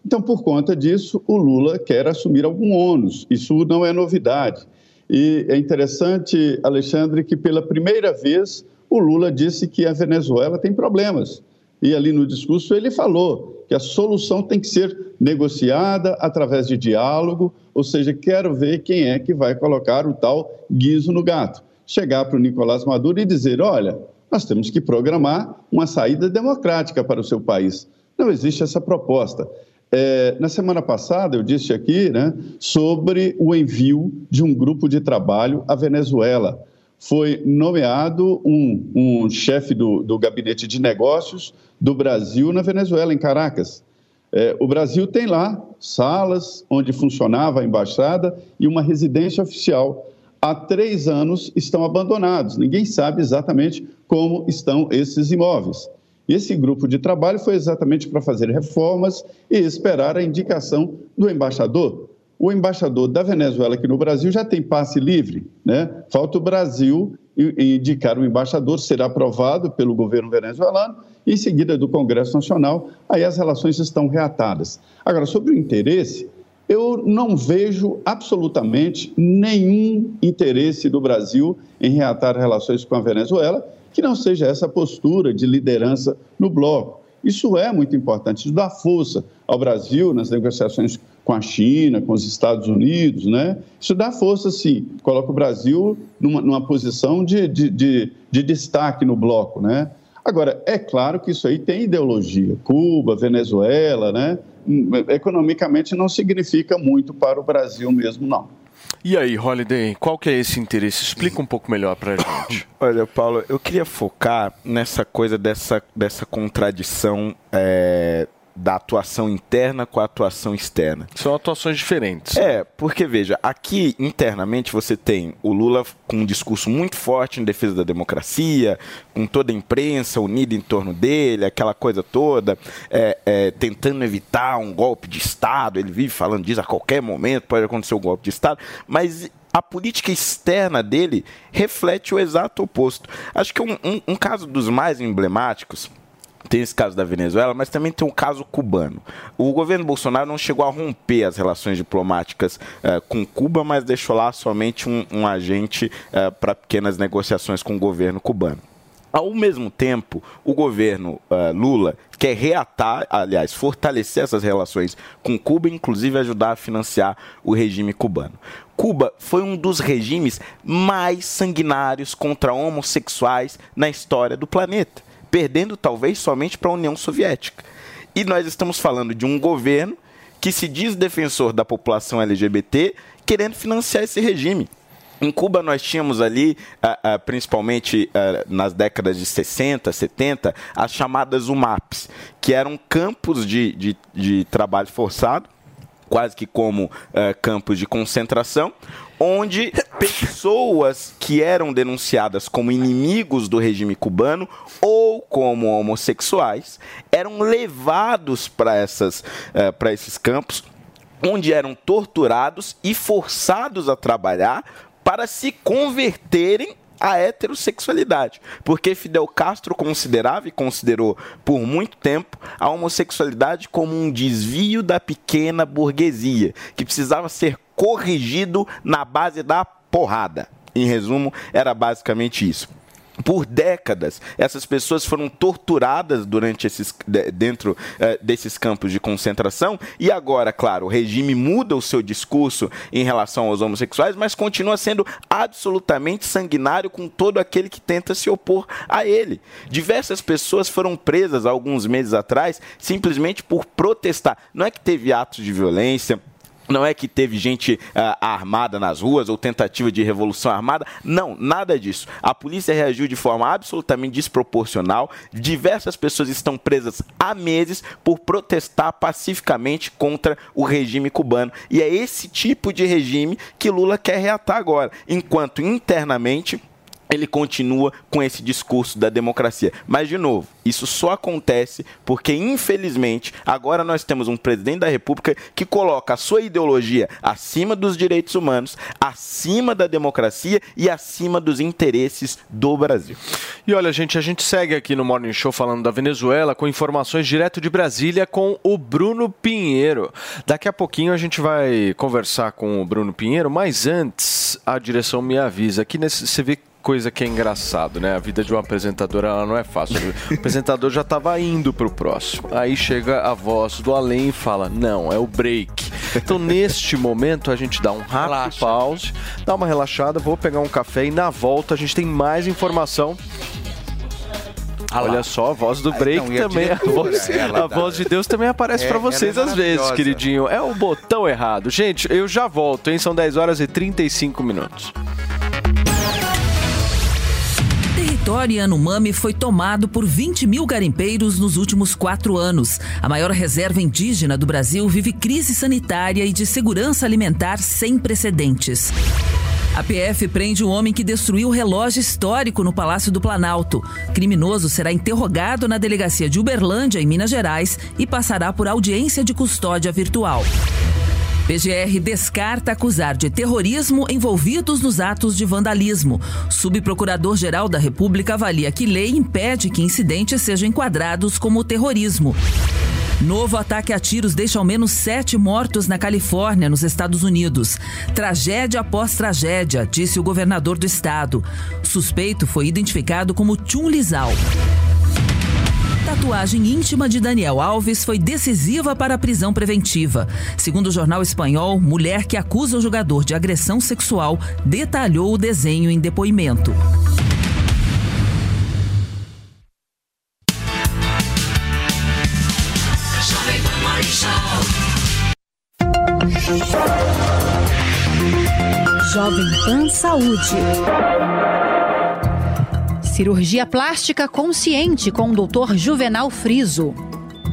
Então, por conta disso, o Lula quer assumir algum ônus. Isso não é novidade. E é interessante, Alexandre, que pela primeira vez o Lula disse que a Venezuela tem problemas. E ali no discurso ele falou que a solução tem que ser negociada através de diálogo, ou seja, quero ver quem é que vai colocar o tal guiso no gato. Chegar para o Nicolás Maduro e dizer: olha, nós temos que programar uma saída democrática para o seu país. Não existe essa proposta. É, na semana passada, eu disse aqui né, sobre o envio de um grupo de trabalho à Venezuela. Foi nomeado um, um chefe do, do gabinete de negócios do Brasil na Venezuela, em Caracas. É, o Brasil tem lá salas onde funcionava a embaixada e uma residência oficial. Há três anos estão abandonados. Ninguém sabe exatamente como estão esses imóveis. Esse grupo de trabalho foi exatamente para fazer reformas e esperar a indicação do embaixador. O embaixador da Venezuela aqui no Brasil já tem passe livre, né? Falta o Brasil indicar o embaixador, será aprovado pelo governo venezuelano, e em seguida do Congresso Nacional, aí as relações estão reatadas. Agora, sobre o interesse, eu não vejo absolutamente nenhum interesse do Brasil em reatar relações com a Venezuela, que não seja essa postura de liderança no bloco. Isso é muito importante, isso dá força ao Brasil nas negociações com a China, com os Estados Unidos, né? Isso dá força, sim, coloca o Brasil numa, numa posição de, de, de, de destaque no bloco, né? Agora, é claro que isso aí tem ideologia. Cuba, Venezuela, né? Economicamente não significa muito para o Brasil mesmo, não. E aí, Holiday, qual que é esse interesse? Explica um pouco melhor pra gente. Olha, Paulo, eu queria focar nessa coisa dessa, dessa contradição é, da atuação interna com a atuação externa. São atuações diferentes. É, porque veja, aqui internamente você tem o Lula com um discurso muito forte em defesa da democracia, com toda a imprensa unida em torno dele, aquela coisa toda, é, é, tentando evitar um golpe de Estado. Ele vive falando disso a qualquer momento, pode acontecer um golpe de Estado, mas a política externa dele reflete o exato oposto. Acho que um, um, um caso dos mais emblemáticos tem esse caso da Venezuela, mas também tem um caso cubano. O governo Bolsonaro não chegou a romper as relações diplomáticas uh, com Cuba, mas deixou lá somente um, um agente uh, para pequenas negociações com o governo cubano. Ao mesmo tempo, o governo uh, Lula quer reatar, aliás, fortalecer essas relações com Cuba, inclusive ajudar a financiar o regime cubano. Cuba foi um dos regimes mais sanguinários contra homossexuais na história do planeta perdendo talvez somente para a União Soviética. E nós estamos falando de um governo que se diz defensor da população LGBT, querendo financiar esse regime. Em Cuba, nós tínhamos ali, principalmente nas décadas de 60, 70, as chamadas UMAPs, que eram campos de, de, de trabalho forçado, quase que como campos de concentração, onde pessoas que eram denunciadas como inimigos do regime cubano ou como homossexuais eram levados para essas uh, para esses campos onde eram torturados e forçados a trabalhar para se converterem à heterossexualidade, porque Fidel Castro considerava e considerou por muito tempo a homossexualidade como um desvio da pequena burguesia, que precisava ser corrigido na base da porrada. Em resumo, era basicamente isso. Por décadas. Essas pessoas foram torturadas durante esses, de- dentro eh, desses campos de concentração e agora, claro, o regime muda o seu discurso em relação aos homossexuais, mas continua sendo absolutamente sanguinário com todo aquele que tenta se opor a ele. Diversas pessoas foram presas alguns meses atrás simplesmente por protestar. Não é que teve atos de violência, não é que teve gente ah, armada nas ruas ou tentativa de revolução armada. Não, nada disso. A polícia reagiu de forma absolutamente desproporcional. Diversas pessoas estão presas há meses por protestar pacificamente contra o regime cubano. E é esse tipo de regime que Lula quer reatar agora. Enquanto internamente ele continua com esse discurso da democracia. Mas, de novo, isso só acontece porque, infelizmente, agora nós temos um presidente da República que coloca a sua ideologia acima dos direitos humanos, acima da democracia e acima dos interesses do Brasil. E olha, gente, a gente segue aqui no Morning Show falando da Venezuela com informações direto de Brasília com o Bruno Pinheiro. Daqui a pouquinho a gente vai conversar com o Bruno Pinheiro, mas antes a direção me avisa que nesse, você vê coisa que é engraçado, né? A vida de um apresentador ela não é fácil. O apresentador já estava indo pro próximo. Aí chega a voz do além e fala: "Não, é o break". Então, neste momento a gente dá um rápido pause, dá uma relaxada, vou pegar um café e na volta a gente tem mais informação Olha só, a voz do Ah, break não, e a também. A, voz, ela a voz de Deus também aparece É, pra ela vocês é às vezes, queridinho. É o botão errado. Gente, eu já volto, hein? São 10 horas e 35 minutos. Território Yanomami foi tomado por 20 mil garimpeiros nos últimos quatro anos. A maior reserva indígena do Brasil vive crise sanitária e de segurança alimentar sem precedentes. A PF prende um homem que destruiu o relógio histórico no Palácio do Planalto. Criminoso será interrogado na delegacia de Uberlândia, em Minas Gerais, e passará por audiência de custódia virtual. PGR descarta acusar de terrorismo envolvidos nos atos de vandalismo. Subprocurador-Geral da República avalia que lei impede que incidentes sejam enquadrados como terrorismo. Novo ataque a tiros deixa ao menos sete mortos na Califórnia, nos Estados Unidos. Tragédia após tragédia, disse o governador do estado. Suspeito foi identificado como Chun Lizal. Tatuagem íntima de Daniel Alves foi decisiva para a prisão preventiva. Segundo o jornal espanhol, mulher que acusa o jogador de agressão sexual detalhou o desenho em depoimento. Jovem Pan Saúde. Cirurgia plástica consciente com o Dr. Juvenal Friso.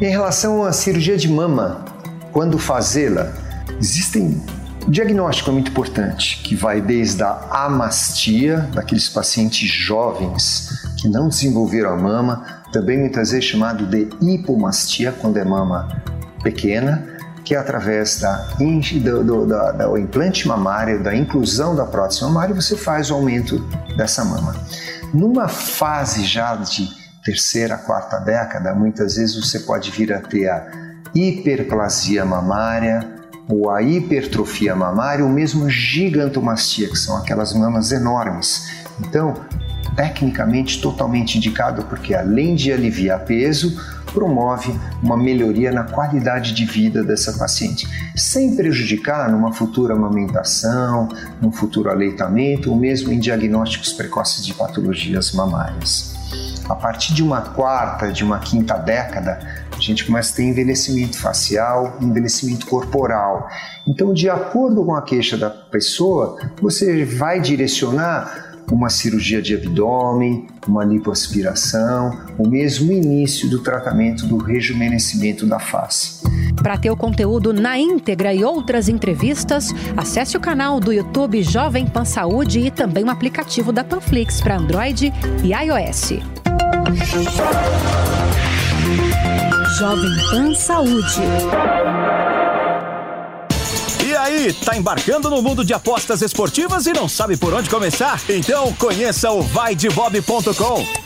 Em relação à cirurgia de mama, quando fazê-la, existem um diagnóstico é muito importante, que vai desde a amastia, daqueles pacientes jovens que não desenvolveram a mama, também muitas vezes chamado de hipomastia, quando é mama pequena, que é através da, do, do- do implante mamário, da inclusão da prótese mamária, você faz o aumento dessa mama. Numa fase já de terceira, quarta década, muitas vezes você pode vir a ter a hiperplasia mamária ou a hipertrofia mamária ou mesmo gigantomastia, que são aquelas mamas enormes. Então, tecnicamente totalmente indicado porque além de aliviar peso, promove uma melhoria na qualidade de vida dessa paciente, sem prejudicar numa futura amamentação, num futuro aleitamento ou mesmo em diagnósticos precoces de patologias mamárias. A partir de uma quarta, de uma quinta década, a gente começa a ter envelhecimento facial, envelhecimento corporal. Então, de acordo com a queixa da pessoa, você vai direcionar uma cirurgia de abdômen, uma lipoaspiração, ou mesmo o início do tratamento do rejuvenescimento da face. Para ter o conteúdo na íntegra e outras entrevistas, acesse o canal do YouTube Jovem Pan Saúde e também o aplicativo da Panflix para Android e iOS. Jovem Pan Saúde. Aí, tá embarcando no mundo de apostas esportivas e não sabe por onde começar? Então conheça o vaidebob.com.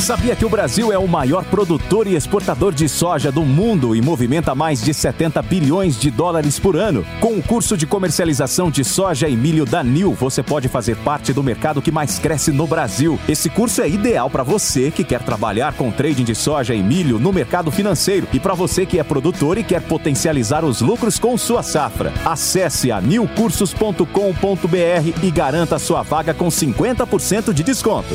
Sabia que o Brasil é o maior produtor e exportador de soja do mundo e movimenta mais de 70 bilhões de dólares por ano? Com o curso de comercialização de soja e milho da NIL, você pode fazer parte do mercado que mais cresce no Brasil. Esse curso é ideal para você que quer trabalhar com trading de soja e milho no mercado financeiro e para você que é produtor e quer potencializar os lucros com sua safra. Acesse a nilcursos.com.br e garanta sua vaga com 50% de desconto.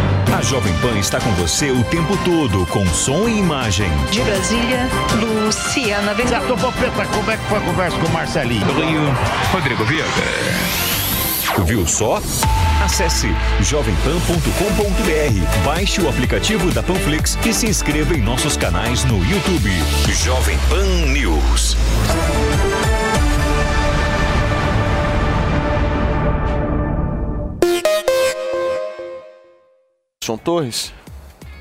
A Jovem Pan está com você o tempo todo, com som e imagem. De Brasília, Luciana. Gato Popeta, como é que foi a conversa com o Marcelinho? Do Rio, Rodrigo Viega. Viu só? Acesse jovempan.com.br, baixe o aplicativo da Panflix e se inscreva em nossos canais no YouTube. Jovem Pan News. São Torres?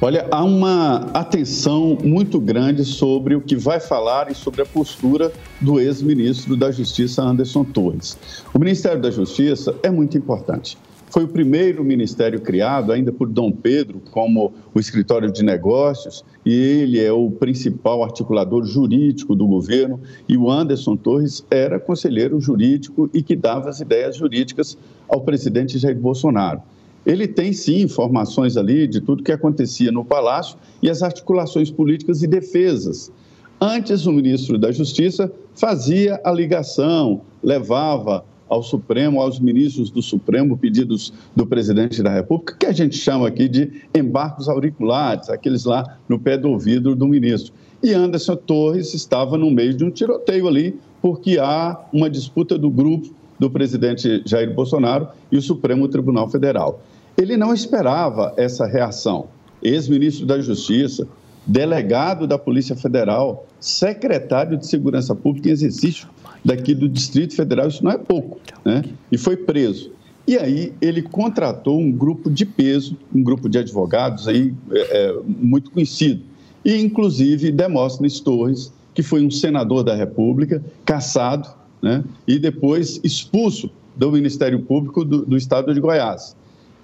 Olha, há uma atenção muito grande sobre o que vai falar e sobre a postura do ex-ministro da Justiça, Anderson Torres. O Ministério da Justiça é muito importante. Foi o primeiro ministério criado, ainda por Dom Pedro, como o escritório de negócios, e ele é o principal articulador jurídico do governo. E o Anderson Torres era conselheiro jurídico e que dava as ideias jurídicas ao presidente Jair Bolsonaro ele tem sim informações ali de tudo que acontecia no Palácio e as articulações políticas e defesas. Antes, o ministro da Justiça fazia a ligação, levava ao Supremo, aos ministros do Supremo, pedidos do presidente da República, que a gente chama aqui de embarcos auriculares, aqueles lá no pé do ouvido do ministro. E Anderson Torres estava no meio de um tiroteio ali, porque há uma disputa do grupo do presidente Jair Bolsonaro e o Supremo Tribunal Federal. Ele não esperava essa reação. Ex-ministro da Justiça, delegado da Polícia Federal, secretário de Segurança Pública em exercício daqui do Distrito Federal, isso não é pouco, né? E foi preso. E aí ele contratou um grupo de peso, um grupo de advogados aí é, é muito conhecido, e inclusive Demóstenes Torres, que foi um senador da República, caçado, né? E depois expulso do Ministério Público do, do Estado de Goiás.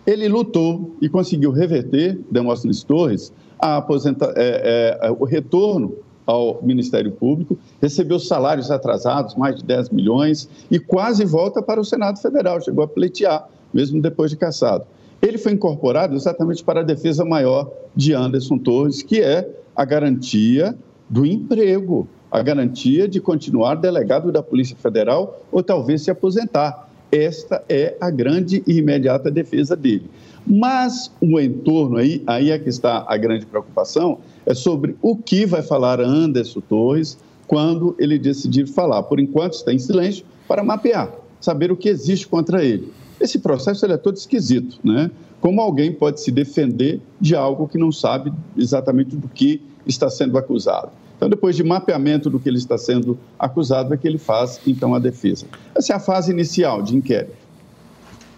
Ele lutou e conseguiu reverter, Demóstenes Torres, a aposenta, é, é, o retorno ao Ministério Público, recebeu salários atrasados, mais de 10 milhões, e quase volta para o Senado Federal, chegou a pleitear, mesmo depois de cassado. Ele foi incorporado exatamente para a defesa maior de Anderson Torres, que é a garantia do emprego, a garantia de continuar delegado da Polícia Federal ou talvez se aposentar. Esta é a grande e imediata defesa dele. Mas o entorno aí, aí é que está a grande preocupação, é sobre o que vai falar Anderson Torres quando ele decidir falar. Por enquanto está em silêncio para mapear, saber o que existe contra ele. Esse processo ele é todo esquisito, né? Como alguém pode se defender de algo que não sabe exatamente do que está sendo acusado? Então, depois de mapeamento do que ele está sendo acusado, é que ele faz, então, a defesa. Essa é a fase inicial de inquérito.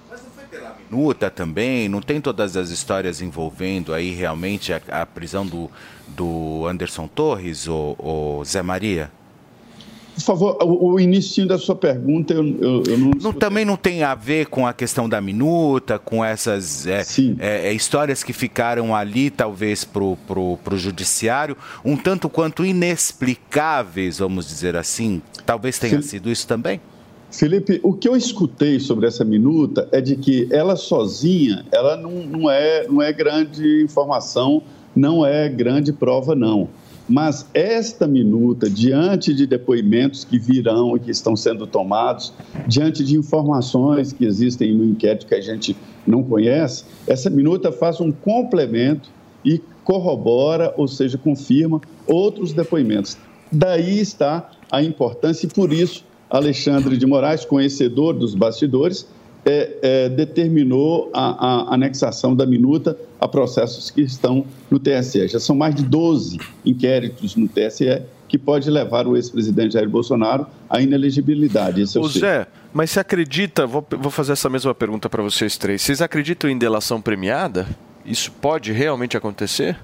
Mas não foi pela minuta também? Não tem todas as histórias envolvendo aí realmente a, a prisão do, do Anderson Torres, ou Zé Maria? Por favor, o, o início da sua pergunta eu, eu, eu não... não... Também não tem a ver com a questão da minuta, com essas é, é, é, histórias que ficaram ali, talvez, para o judiciário, um tanto quanto inexplicáveis, vamos dizer assim? Talvez tenha Sim. sido isso também? Felipe, o que eu escutei sobre essa minuta é de que ela sozinha, ela não, não, é, não é grande informação, não é grande prova, não Mas esta minuta, diante de depoimentos que virão e que estão sendo tomados, diante de informações que existem no inquérito que a gente não conhece, essa minuta faz um complemento e corrobora, ou seja, confirma outros depoimentos. Daí está a importância e por isso Alexandre de Moraes, conhecedor dos bastidores, é, é, determinou a, a, anexação da minuta a processos que estão no TSE. Já são mais de 12 inquéritos no TSE que pode levar o ex-presidente Jair Bolsonaro à inelegibilidade. Esse é o Zé, mas você acredita, vou, vou fazer essa mesma pergunta para vocês três, vocês acreditam em delação premiada? Isso pode realmente acontecer?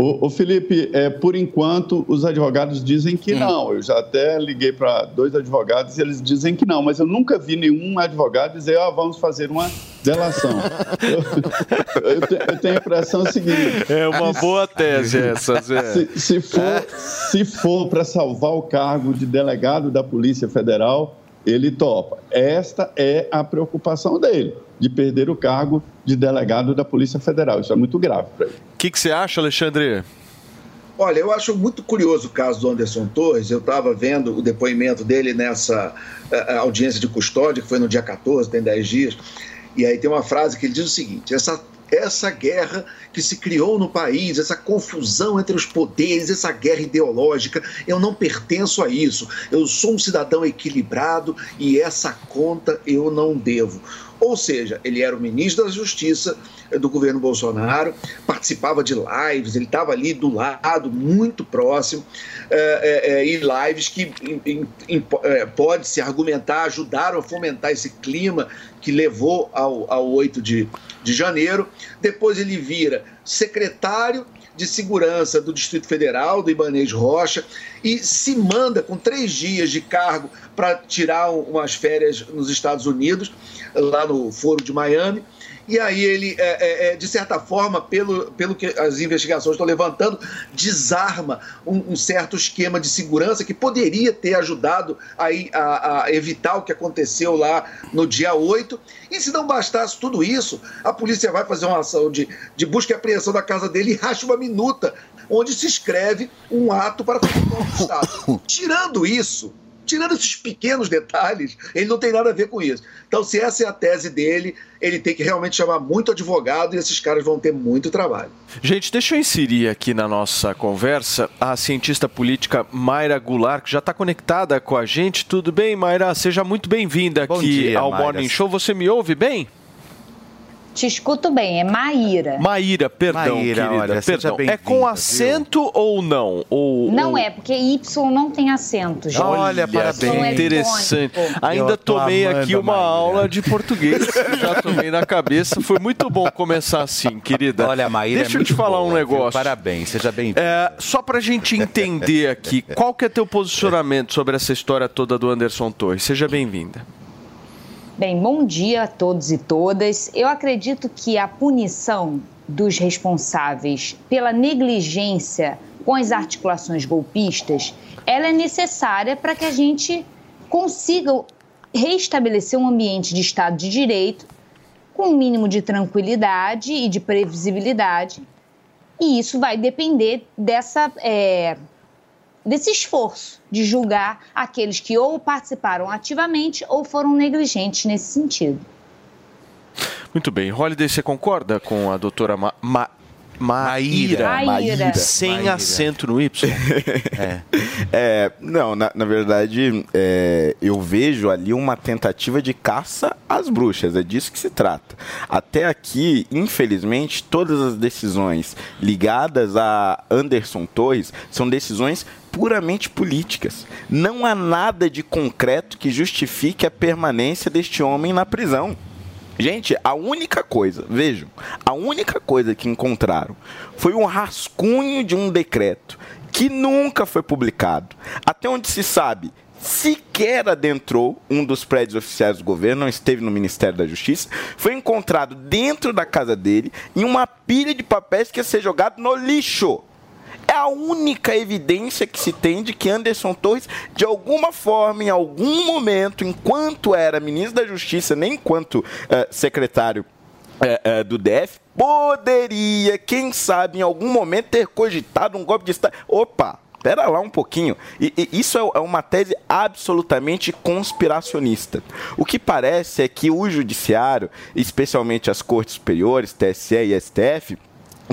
O, o Felipe, é, por enquanto, os advogados dizem que hum. não. Eu já até liguei para dois advogados e eles dizem que não, mas eu nunca vi nenhum advogado dizer, ó, oh, vamos fazer uma delação. eu, eu, eu, tenho a impressão seguinte. É uma boa tese essa, Zé. Se, se for, se for para salvar o cargo de delegado da Polícia Federal, ele topa. Esta é a preocupação dele, de perder o cargo de delegado da Polícia Federal. Isso é muito grave para ele. O que, que você acha, Alexandre? Olha, eu acho muito curioso o caso do Anderson Torres. Eu estava vendo o depoimento dele nessa uh, audiência de custódia, que foi no dia 14, tem 10 dias. E aí tem uma frase que ele diz o seguinte: essa essa guerra que se criou no país, essa confusão entre os poderes, essa guerra ideológica. Eu não pertenço a isso. Eu sou um cidadão equilibrado e essa conta eu não devo. Ou seja, ele era o ministro da Justiça do governo Bolsonaro, participava de lives, ele estava ali do lado, muito próximo, é, é, e lives que pode-se argumentar, ajudaram a fomentar esse clima que levou ao, ao 8 de, de janeiro. Depois ele vira secretário de Segurança do Distrito Federal, do Ibanez Rocha, e se manda com três dias de cargo para tirar umas férias nos Estados Unidos, lá no Foro de Miami. E aí ele, é, é, é, de certa forma, pelo, pelo que as investigações estão levantando, desarma um, um certo esquema de segurança que poderia ter ajudado aí a, a, evitar o que aconteceu lá no dia 8. E se não bastasse tudo isso, a polícia vai fazer uma ação de, de busca e apreensão da casa dele e acha uma minuta onde se escreve um ato para o Estado. Tirando isso, tirando esses pequenos detalhes, ele não tem nada a ver com isso. Então, se essa é a tese dele, ele tem que realmente chamar muito advogado e esses caras vão ter muito trabalho. Gente, deixa eu inserir aqui na nossa conversa a cientista política Mayra Goulart, que já está conectada com a gente. Tudo bem, Mayra? Seja muito bem-vinda aqui dia, ao Mayra. Morning Show. Você me ouve bem? Te escuto bem, é Maíra. Maíra, perdão, Maíra, querida. olha, seja perdão. É com acento ou não? Ou, Não ou- é, porque Y não tem acento, gente. Olha, é interessante. tônico. Ainda tomei amando aqui uma Maíra. aula de português, já tomei na cabeça. Foi muito bom começar assim, querida. Olha, Maíra Deixa é eu te falar um boa, viu? negócio. Parabéns, seja bem-vindo. É, só pra gente entender aqui, qual que é teu posicionamento sobre essa história toda do Anderson Torres? Seja bem-vinda. Bem, bom dia a todos e todas. Eu acredito que a punição dos responsáveis pela negligência com as articulações golpistas, ela é necessária para que a gente consiga restabelecer um ambiente de Estado de Direito com um mínimo de tranquilidade e de previsibilidade. E isso vai depender dessa, é, desse esforço de julgar aqueles que ou participaram ativamente ou foram negligentes nesse sentido. Muito bem. Holiday, você concorda com a doutora Ma Ma Maíra? Maíra. Maíra. Sem Maíra. acento no Y. É, não, na, na verdade, é, eu vejo ali uma tentativa de caça às bruxas, é disso que se trata. Até aqui, infelizmente, todas as decisões ligadas a Anderson Torres são decisões puramente políticas. Não há nada de concreto que justifique a permanência deste homem na prisão. Gente, a única coisa, vejam, a única coisa que encontraram foi um rascunho de um decreto que nunca foi publicado. Até onde se sabe, sequer adentrou um dos prédios oficiais do governo, não esteve no Ministério da Justiça, foi encontrado dentro da casa dele em uma pilha de papéis que ia ser jogado no lixo. É a única evidência que se tem de que Anderson Torres, de alguma forma, em algum momento, enquanto era ministro da Justiça, nem enquanto eh, secretário é, é, do DF poderia, quem sabe, em algum momento ter cogitado um golpe de Estado. Opa! Espera lá um pouquinho. E, e isso é, é uma tese absolutamente conspiracionista. O que parece é que o judiciário, especialmente as cortes superiores, TSE e STF,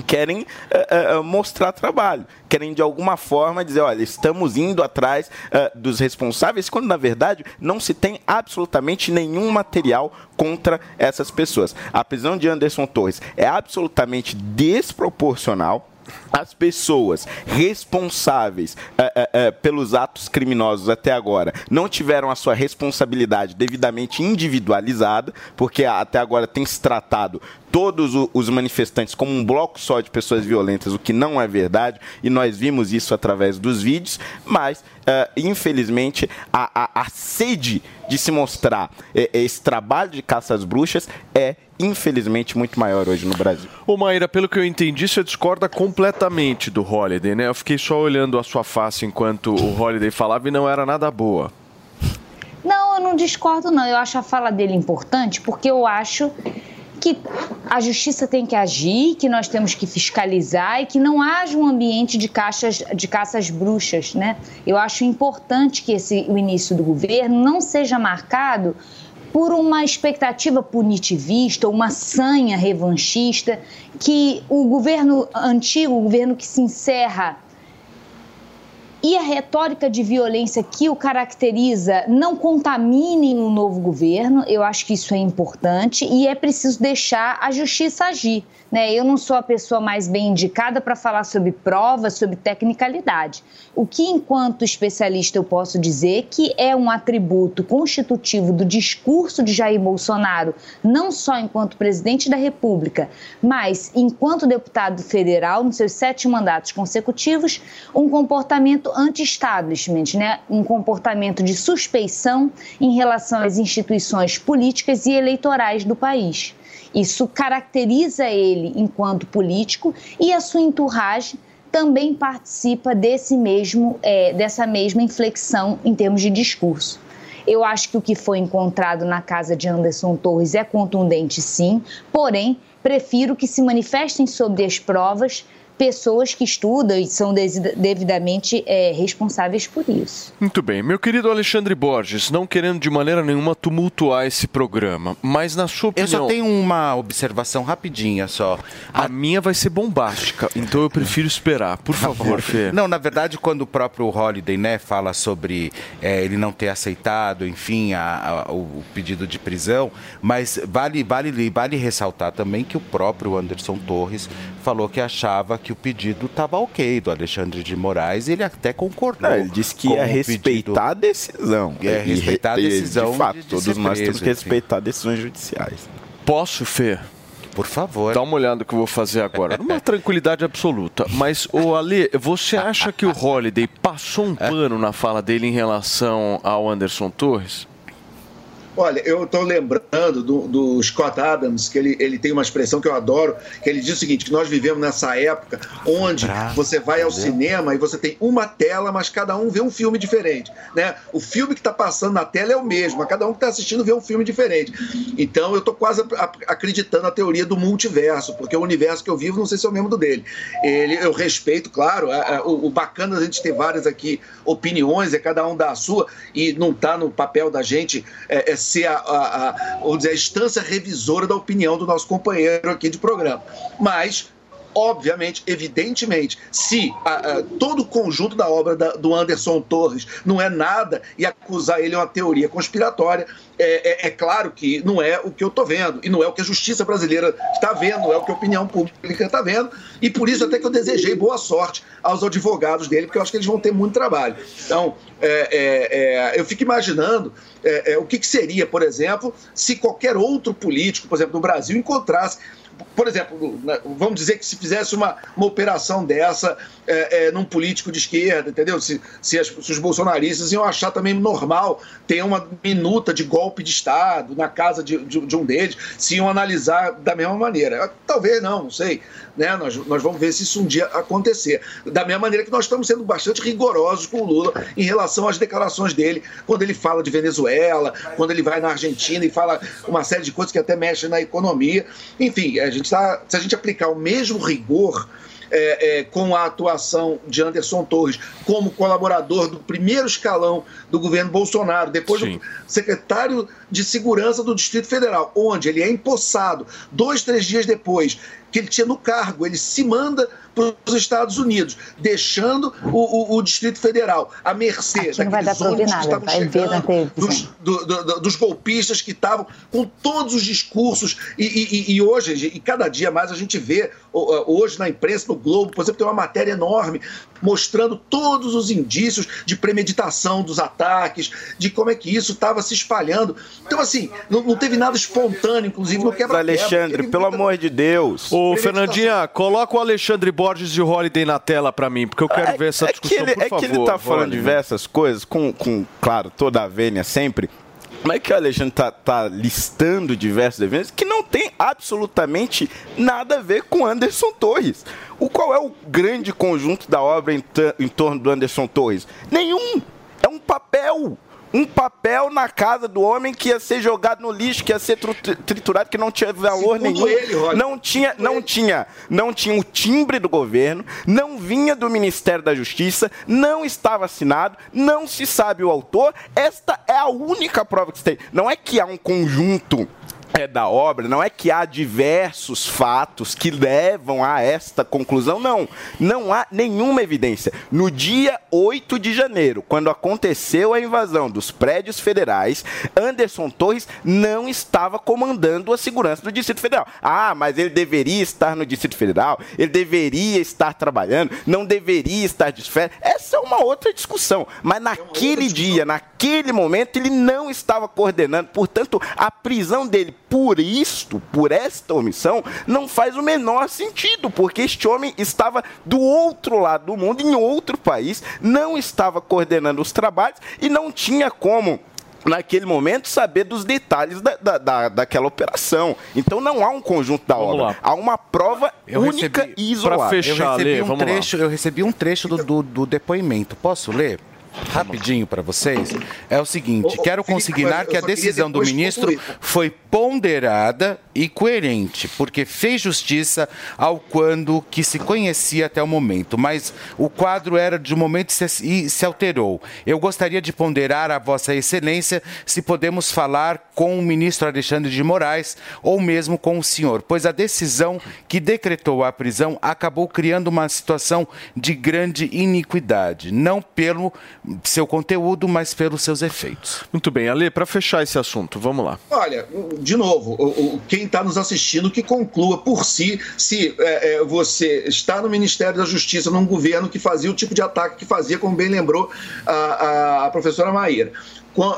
querem uh, uh, mostrar trabalho, querem de alguma forma dizer, olha, estamos indo atrás uh, dos responsáveis, quando na verdade não se tem absolutamente nenhum material contra essas pessoas. A prisão de Anderson Torres é absolutamente desproporcional as pessoas responsáveis é, é, pelos atos criminosos até agora não tiveram a sua responsabilidade devidamente individualizada, porque até agora tem se tratado todos os manifestantes como um bloco só de pessoas violentas, o que não é verdade, e nós vimos isso através dos vídeos, mas, uh, infelizmente, a, a, a, sede de se mostrar esse trabalho de caça às bruxas é infelizmente, muito maior hoje no Brasil. Ô Maíra, pelo que eu entendi, você discorda completamente do Holiday, né? Eu fiquei só olhando a sua face enquanto o Holiday falava e não era nada boa. Não, eu não discordo, não. Eu acho a fala dele importante porque eu acho que a justiça tem que agir, que nós temos que fiscalizar e que não haja um ambiente de, caixas, de caças bruxas, né? Eu acho importante que esse, o início do governo não seja marcado por uma expectativa punitivista, uma sanha revanchista, que o governo antigo, o governo que se encerra e a retórica de violência que o caracteriza não contaminem o novo governo. Eu acho que isso é importante e é preciso deixar a justiça agir. Né? Eu não sou a pessoa mais bem indicada para falar sobre provas, sobre tecnicalidade. O que, enquanto especialista, eu posso dizer que é um atributo constitutivo do discurso de Jair Bolsonaro, não só enquanto presidente da República, mas enquanto deputado federal, nos seus sete mandatos consecutivos, um comportamento anti-establishment, né? um comportamento de suspeição em relação às instituições políticas e eleitorais do país. Isso caracteriza ele enquanto político e a sua entourage também participa desse mesmo, é, dessa mesma inflexão em termos de discurso. Eu acho que o que foi encontrado na casa de Anderson Torres é contundente, sim, porém, prefiro que se manifestem sobre as provas pessoas que estudam e são devidamente é, responsáveis por isso. Muito bem. Meu querido Alexandre Borges, não querendo de maneira nenhuma tumultuar esse programa, mas na sua opinião... Eu só tenho uma observação rapidinha só. A, a minha vai ser bombástica, então eu prefiro esperar. Por tá favor, Fê. Não, na verdade, quando o próprio Holiday né, fala sobre é, ele não ter aceitado, enfim, a, a, o pedido de prisão, mas vale, vale, vale ressaltar também que o próprio Anderson Torres falou que achava que o pedido estava ok do Alexandre de Moraes, ele até concordou. Não, ele disse que ia respeitar a decisão. Ia respeitar a decisão. De fato, de, de todos nós preso, temos que respeitar decisões judiciais. Posso, Fê? Por favor. Dá uma olhada no que eu vou fazer agora. Numa tranquilidade absoluta. Mas, o Ale, você acha que o Holiday passou um pano na fala dele em relação ao Anderson Torres? Olha, eu estou lembrando do, do, Scott Adams, que ele, ele tem uma expressão que eu adoro, que ele diz o seguinte, que nós vivemos nessa época onde você vai ao cinema e você tem uma tela, mas cada um vê um filme diferente. Né? O filme que está passando na tela é o mesmo, mas cada um que está assistindo vê um filme diferente. Então eu estou quase acreditando na teoria do multiverso, porque o universo que eu vivo, não sei se é o mesmo do dele. Ele, eu respeito, claro, a, a, o, o bacana é a gente ter várias aqui opiniões, é cada um dá a sua, e não está no papel da gente é, é ser a, a, a, dizer, a instância revisora da opinião do nosso companheiro aqui de programa. Mas obviamente, evidentemente, se a, a, todo o conjunto da obra da, do Anderson Torres não é nada e acusar ele é uma teoria conspiratória, é, é, é, claro que não é o que eu estou vendo, e não é o que a justiça brasileira está vendo, não é o que a opinião pública está vendo, e por isso até que eu desejei boa sorte aos advogados dele, porque eu acho que eles vão ter muito trabalho. Então, é, é, é eu fico imaginando é, o que, que seria, por exemplo, se qualquer outro político, por exemplo, no Brasil, encontrasse por exemplo, vamos dizer que se fizesse uma, uma operação dessa é, é, num político de esquerda, entendeu? Se, se, as, se, os bolsonaristas iam achar também normal ter uma minuta de golpe de Estado na casa de, de, de um deles, se iam analisar da mesma maneira. Talvez não, não sei. Né? Nós, nós vamos ver se isso um dia acontecer. Da mesma maneira que nós estamos sendo bastante rigorosos com o Lula em relação às declarações dele, quando ele fala de Venezuela, quando ele vai na Argentina e fala uma série de coisas que até mexem na economia. Enfim, a gente tá, se a gente aplicar o mesmo rigor é, é, com a atuação de Anderson Torres como colaborador do primeiro escalão do governo Bolsonaro, depois Sim. do secretário de Segurança do Distrito Federal, onde ele é empossado dois, três dias depois que ele tinha no cargo, ele se manda para os Estados Unidos, deixando o, o, o Distrito Federal à mercê Aqui não vai dar ônibus que estavam chegando, dos, do, do, dos golpistas que estavam com todos os discursos. E, e, e, hoje, e cada dia mais a gente vê, hoje na imprensa, no Globo, por exemplo, tem uma matéria enorme mostrando todos os indícios de premeditação dos ataques, de como é que isso estava se espalhando. Então, assim, não, não teve nada espontâneo, inclusive no quebra-quebra. Alexandre, pelo amor de Deus. Ô, Fernandinha, coloca o Alexandre Borges de Holiday na tela para mim, porque eu quero é, ver essa discussão, é que ele, por É favor, que ele tá falando Holiday. diversas coisas, com, com, claro, toda a vênia sempre, como é que o Alexandre tá, tá listando diversos eventos que não tem absolutamente nada a ver com Anderson Torres? O qual é o grande conjunto da obra em, em torno do Anderson Torres? Nenhum. É um papel um papel na casa do homem que ia ser jogado no lixo, que ia ser triturado, que não tinha valor Segundo nenhum. ele, Roger. não tinha, não tinha, não tinha o timbre do governo, não vinha do Ministério da Justiça, não estava assinado, não se sabe o autor. Esta é a única prova que se tem. Não é que há um conjunto é da obra, não é que há diversos fatos que levam a esta conclusão, não. Não há nenhuma evidência. No dia 8 de janeiro, quando aconteceu a invasão dos prédios federais, Anderson Torres não estava comandando a segurança do Distrito Federal. Ah, mas ele deveria estar no Distrito Federal, ele deveria estar trabalhando, não deveria estar de férias. Essa é uma outra discussão. Mas naquele dia, naquele momento, ele não estava coordenando. Portanto, a prisão dele por isto, por esta omissão, não faz o menor sentido, porque este homem estava do outro lado do mundo, em outro país, não estava coordenando os trabalhos e não tinha como naquele momento, saber dos detalhes da, da, da, daquela operação. Então não há um conjunto da Vamos obra. lá. Há uma prova Eu única recebi- e isolada. eu recebi, um trecho, eu recebi um trecho do, do, do depoimento. Posso ler? Rapidinho para vocês. É o seguinte: quero consignar que a decisão do ministro foi ponderada e coerente, porque fez justiça ao quando que se conhecia até o momento, mas o quadro era de um momento e se, se alterou. Eu gostaria de ponderar a Vossa Excelência se podemos falar com o ministro Alexandre de Moraes ou mesmo com o senhor, pois a decisão que decretou a prisão acabou criando uma situação de grande iniquidade, não pelo seu conteúdo, mas pelos seus efeitos. Muito bem, Ale, para fechar esse assunto, vamos lá. Olha, de novo, o- o- quem está nos assistindo que conclua por si se é, é, você está no Ministério da Justiça, num governo que fazia o tipo de ataque que fazia, como bem lembrou a, a- a professora Maíra.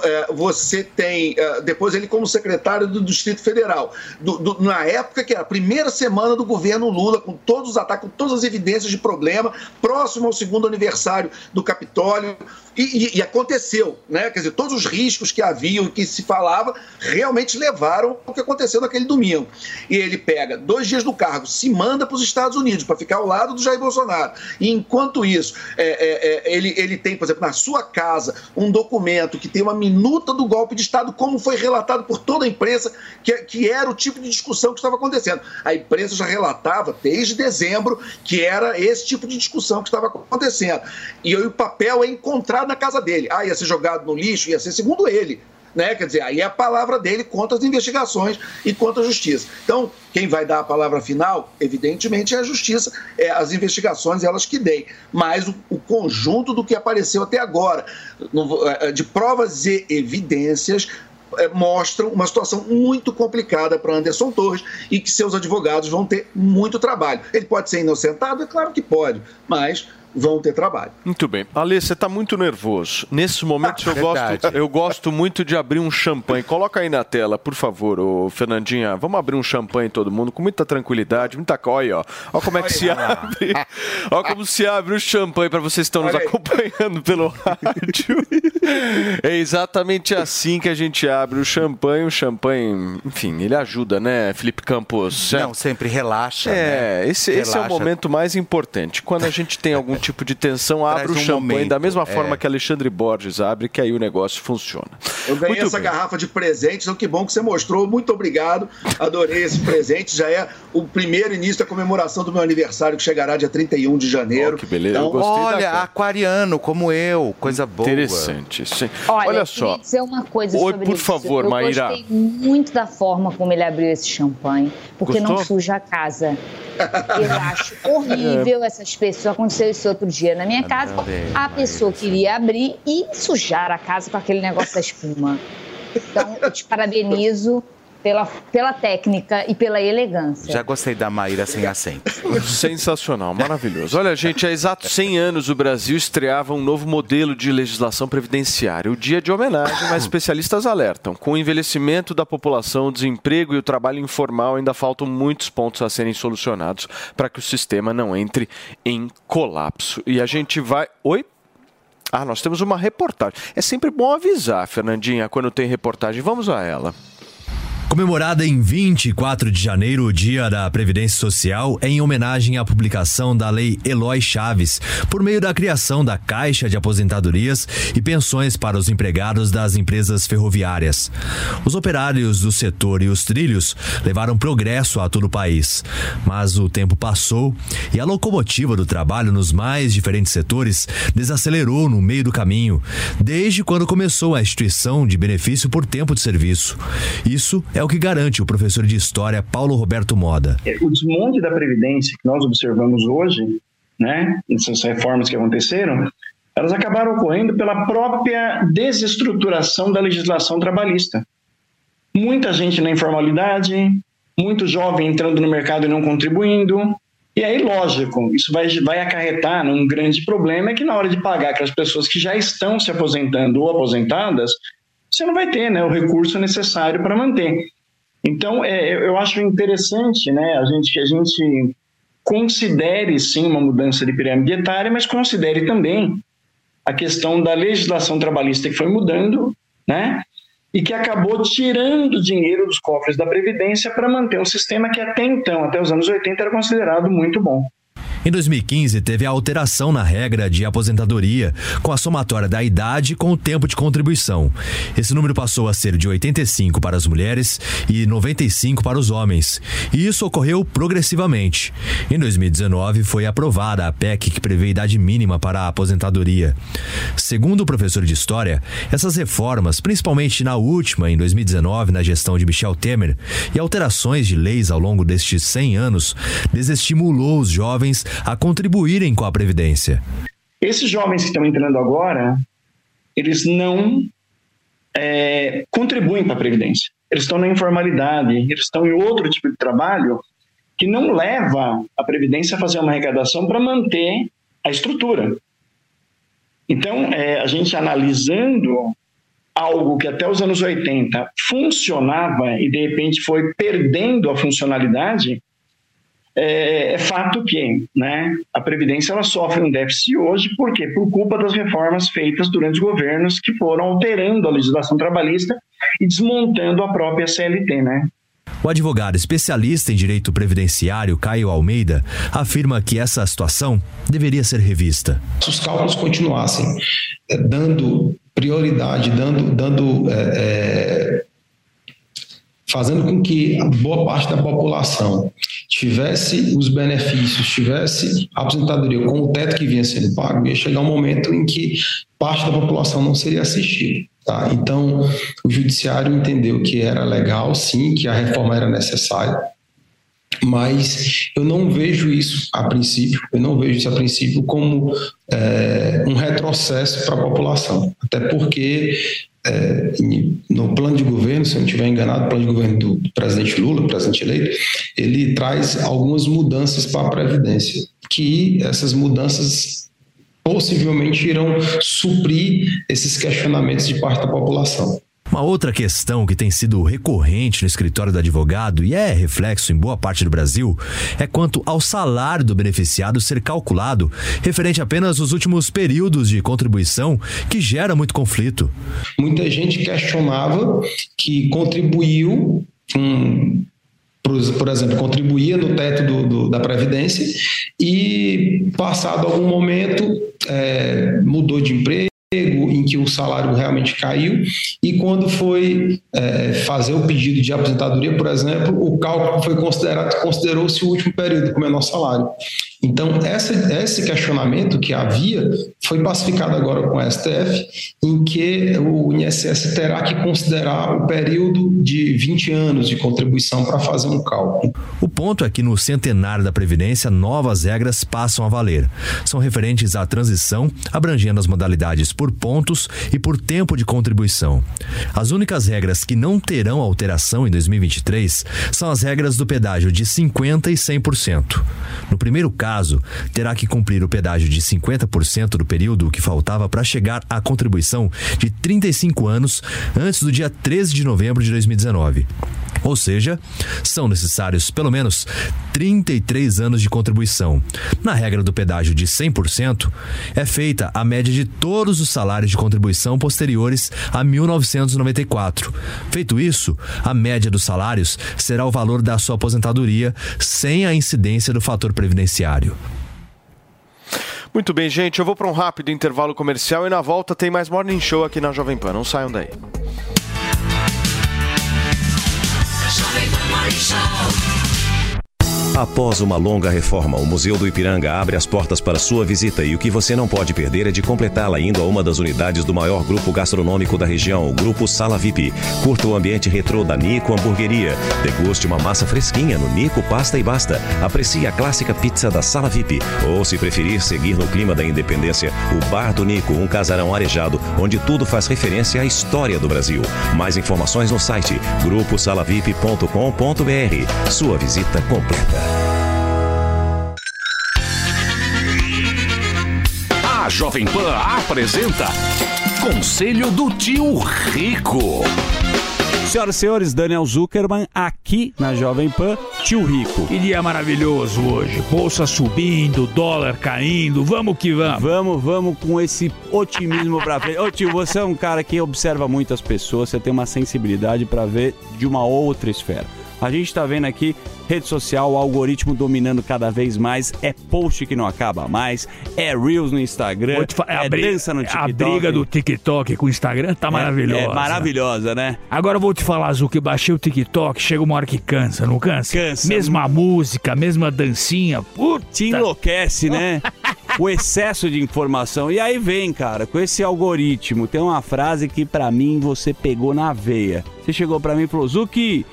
É, Você tem, é, depois ele como secretário do Distrito Federal, do- do- na época que era a primeira semana do governo Lula, com todos os ataques, com todas as evidências de problema, próximo ao segundo aniversário do Capitólio, e, e- e aconteceu, né? Quer dizer, todos os riscos que haviam e que se falava realmente levaram ao que aconteceu naquele domingo. E ele pega dois dias no cargo, se manda para os Estados Unidos para ficar ao lado do Jair Bolsonaro. E enquanto isso, é, é, é, ele, ele tem, por exemplo, na sua casa, um documento que tem uma minuta do golpe de Estado, como foi relatado por toda a imprensa, que, que era o tipo de discussão que estava acontecendo. A imprensa já relatava desde dezembro que era esse tipo de discussão que estava acontecendo. E aí o papel é encontrado na casa dele. Ah, ia ser jogado no lixo, ia ser segundo ele. Né? Quer dizer, aí é a palavra dele contra as investigações e contra a justiça. Então, quem vai dar a palavra final, evidentemente, é a justiça, é as investigações, elas que deem. Mas o, o conjunto do que apareceu até agora, não vou- eh, de provas e evidências, eh, mostram uma situação muito complicada para Anderson Torres e que seus advogados vão ter muito trabalho. Ele pode ser inocentado? É claro que pode, mas vão ter trabalho. Muito bem. Ale, você está muito nervoso. Nesses momentos eu Verdade. gosto, eu gosto muito de abrir um champanhe. Coloca aí na tela, por favor, ô Fernandinha. Vamos abrir um champanhe todo mundo, com muita tranquilidade, muita coia, ó. Olha como é que se abre. Olha como se abre o champanhe para vocês que estão nos acompanhando pelo rádio. É exatamente assim que a gente abre o champanhe. O champanhe, enfim, ele ajuda, né, Felipe Campos? Não, sempre relaxa. É, né? esse, esse é o Relaxa. momento mais importante. Quando a gente tem algum tipo de tensão, abre o Traz um champanhe momento, da mesma é. forma que Alexandre Borges abre, que aí o negócio funciona. Eu ganhei Muito essa bem. garrafa de presente, então que bom que você mostrou. Muito obrigado. Adorei esse presente. Já é o primeiro início da comemoração do meu aniversário, que chegará dia 31 de janeiro. que beleza. Então, Eu Olha, aquariano como eu, coisa boa. Interessante. Sim. Olha, Olha eu só. dizer uma coisa Oi, sobre por isso. favor, eu Maíra. gostei muito da forma como ele abriu esse champanhe, porque não Gostou? suja a casa. Eu acho horrível essas pessoas. Aconteceu isso outro dia na minha casa. também, A pessoa queria abrir e sujar a casa com aquele negócio da espuma. Então, eu te parabenizo pela, pela técnica e pela elegância. Já gostei da Maíra sem acento. Sensacional, maravilhoso. Olha, gente, há exatos 100 anos o Brasil estreava um novo modelo de legislação previdenciária. O dia de homenagem, mas especialistas alertam. Com o envelhecimento da população, o desemprego e o trabalho informal, ainda faltam muitos pontos a serem solucionados para que o sistema não entre em colapso. E a gente vai. Oi? Ah, nós temos uma reportagem. É sempre bom avisar, Fernandinha, quando tem reportagem. Vamos a ela. Comemorada em 24 de janeiro, o Dia da Previdência Social, em homenagem à publicação da Lei Eloy Chaves, por meio da criação da Caixa de Aposentadorias e Pensões para os empregados das empresas ferroviárias. Os operários do setor e os trilhos levaram progresso a todo o país. Mas o tempo passou e a locomotiva do trabalho nos mais diferentes setores desacelerou no meio do caminho, desde quando começou a instituição de benefício por tempo de serviço. Isso é o que garante o professor de História Paulo Roberto Moda. o desmonte da Previdência que nós observamos hoje, né, essas reformas que aconteceram, elas acabaram ocorrendo pela própria desestruturação da legislação trabalhista. Muita gente na informalidade, muito jovem entrando no mercado e não contribuindo. E aí, lógico, isso vai, vai acarretar num grande problema é que na hora de pagar aquelas pessoas que já estão se aposentando ou aposentadas, você não vai ter né, o recurso necessário para manter. Então, é, eu acho interessante né, a gente, que a gente considere sim uma mudança de pirâmide etária, mas considere também a questão da legislação trabalhista que foi mudando, né? E que acabou tirando dinheiro dos cofres da Previdência para manter um sistema que até então, até os anos 80, era considerado muito bom. Em 2015, teve a alteração na regra de aposentadoria, com a somatória da idade com o tempo de contribuição. Esse número passou a ser de 85 para as mulheres e 95 para os homens. E isso ocorreu progressivamente. Em 2019, foi aprovada a PEC que prevê idade mínima para a aposentadoria. Segundo o professor de História, essas reformas, principalmente na última, em 2019, na gestão de Michel Temer, e alterações de leis ao longo destes 100 anos, desestimulou os jovens a contribuírem com a Previdência. Esses jovens que estão entrando agora, eles não é, contribuem para a Previdência. Eles estão na informalidade, eles estão em outro tipo de trabalho que não leva a Previdência a fazer uma arrecadação para manter a estrutura. Então, é, a gente analisando algo que até os anos 80 funcionava e de repente foi perdendo a funcionalidade, é, é fato que né, a Previdência ela sofre um déficit hoje, por quê? Por culpa das reformas feitas durante os governos que foram alterando a legislação trabalhista e desmontando a própria CLT, né? O advogado especialista em direito previdenciário, Caio Almeida, afirma que essa situação deveria ser revista. Se os cálculos continuassem eh, dando prioridade, dando, dando eh, eh, fazendo com que boa parte da população tivesse os benefícios, tivesse a aposentadoria com o teto que vinha sendo pago, ia chegar um momento em que parte da população não seria assistida. Tá? Então, o judiciário entendeu que era legal, sim, que a reforma era necessária, mas eu não vejo isso a princípio, eu não vejo isso a princípio como é, um retrocesso para a população, até porque é, no plano de governo, se eu não estiver enganado, o plano de governo do presidente Lula, presidente eleito, ele traz algumas mudanças para a Previdência, que essas mudanças possivelmente irão suprir esses questionamentos de parte da população. Uma outra questão que tem sido recorrente no escritório do advogado e é reflexo em boa parte do Brasil é quanto ao salário do beneficiado ser calculado referente apenas aos últimos períodos de contribuição, que gera muito conflito. Muita gente questionava que contribuiu por, por exemplo, contribuía no teto do, do, da Previdência e, passado algum momento, é, mudou de emprego em que o salário realmente caiu e quando foi é, fazer o pedido de aposentadoria, por exemplo, o cálculo foi considerado considerou-se o último período com menor salário. Então, essa, esse questionamento que havia foi pacificado agora com o STF, em que o INSS terá que considerar o período de 20 anos de contribuição para fazer um cálculo. O ponto é que no centenário da Previdência, novas regras passam a valer. São referentes à transição, abrangendo as modalidades por pontos e por tempo de contribuição. As únicas regras que não terão alteração em 2023 são as regras do pedágio de 50% e 100%. No primeiro caso, terá que cumprir o pedágio de 50% do período que faltava para chegar à contribuição de 35 anos antes do dia 13 de novembro de 2019. Ou seja, são necessários pelo menos 33 anos de contribuição. Na regra do pedágio de 100%, é feita a média de todos os salários de contribuição posteriores a 1994. Feito isso, a média dos salários será o valor da sua aposentadoria sem a incidência do fator previdenciário. Muito bem, gente. Eu vou para um rápido intervalo comercial e na volta tem mais Morning Show aqui na Jovem Pan. Não saiam daí. Jovem Pan Morning Show. Após uma longa reforma, o Museu do Ipiranga abre as portas para sua visita e o que você não pode perder é de completá-la indo a uma das unidades do maior grupo gastronômico da região, o Grupo Sala VIP. Curta o ambiente retrô da Nico Hamburgueria. Deguste uma massa fresquinha no Nico Pasta e Basta. Aprecie a clássica pizza da Sala VIP. Ou, se preferir seguir no clima da independência, o Bar do Nico, um casarão arejado, onde tudo faz referência à história do Brasil. Mais informações no site gruposalavip.com.br. Sua visita completa. A Jovem Pan apresenta Conselho do Tio Rico. Senhoras e senhores, Daniel Zuckerman aqui na Jovem Pan, tio Rico. Que dia maravilhoso hoje. Bolsa subindo, dólar caindo. Vamos que vamos. Vamos, vamos com esse otimismo pra frente. Ô tio, você é um cara que observa muitas pessoas, você tem uma sensibilidade pra ver de uma outra esfera. A gente tá vendo aqui rede social, o algoritmo dominando cada vez mais, é post que não acaba mais, é Reels no Instagram, é, a bri- dança no TikTok. A briga do TikTok com o Instagram tá maravilhosa. É maravilhosa, né? Agora eu vou te falar, que baixei o TikTok, chega uma hora que cansa, não cansa? Cansa. Mesma música, mesma dancinha. Puta. Te enlouquece, né? o excesso de informação. E aí vem, cara, com esse algoritmo, tem uma frase que pra mim você pegou na veia. Você chegou pra mim e falou: Zuki,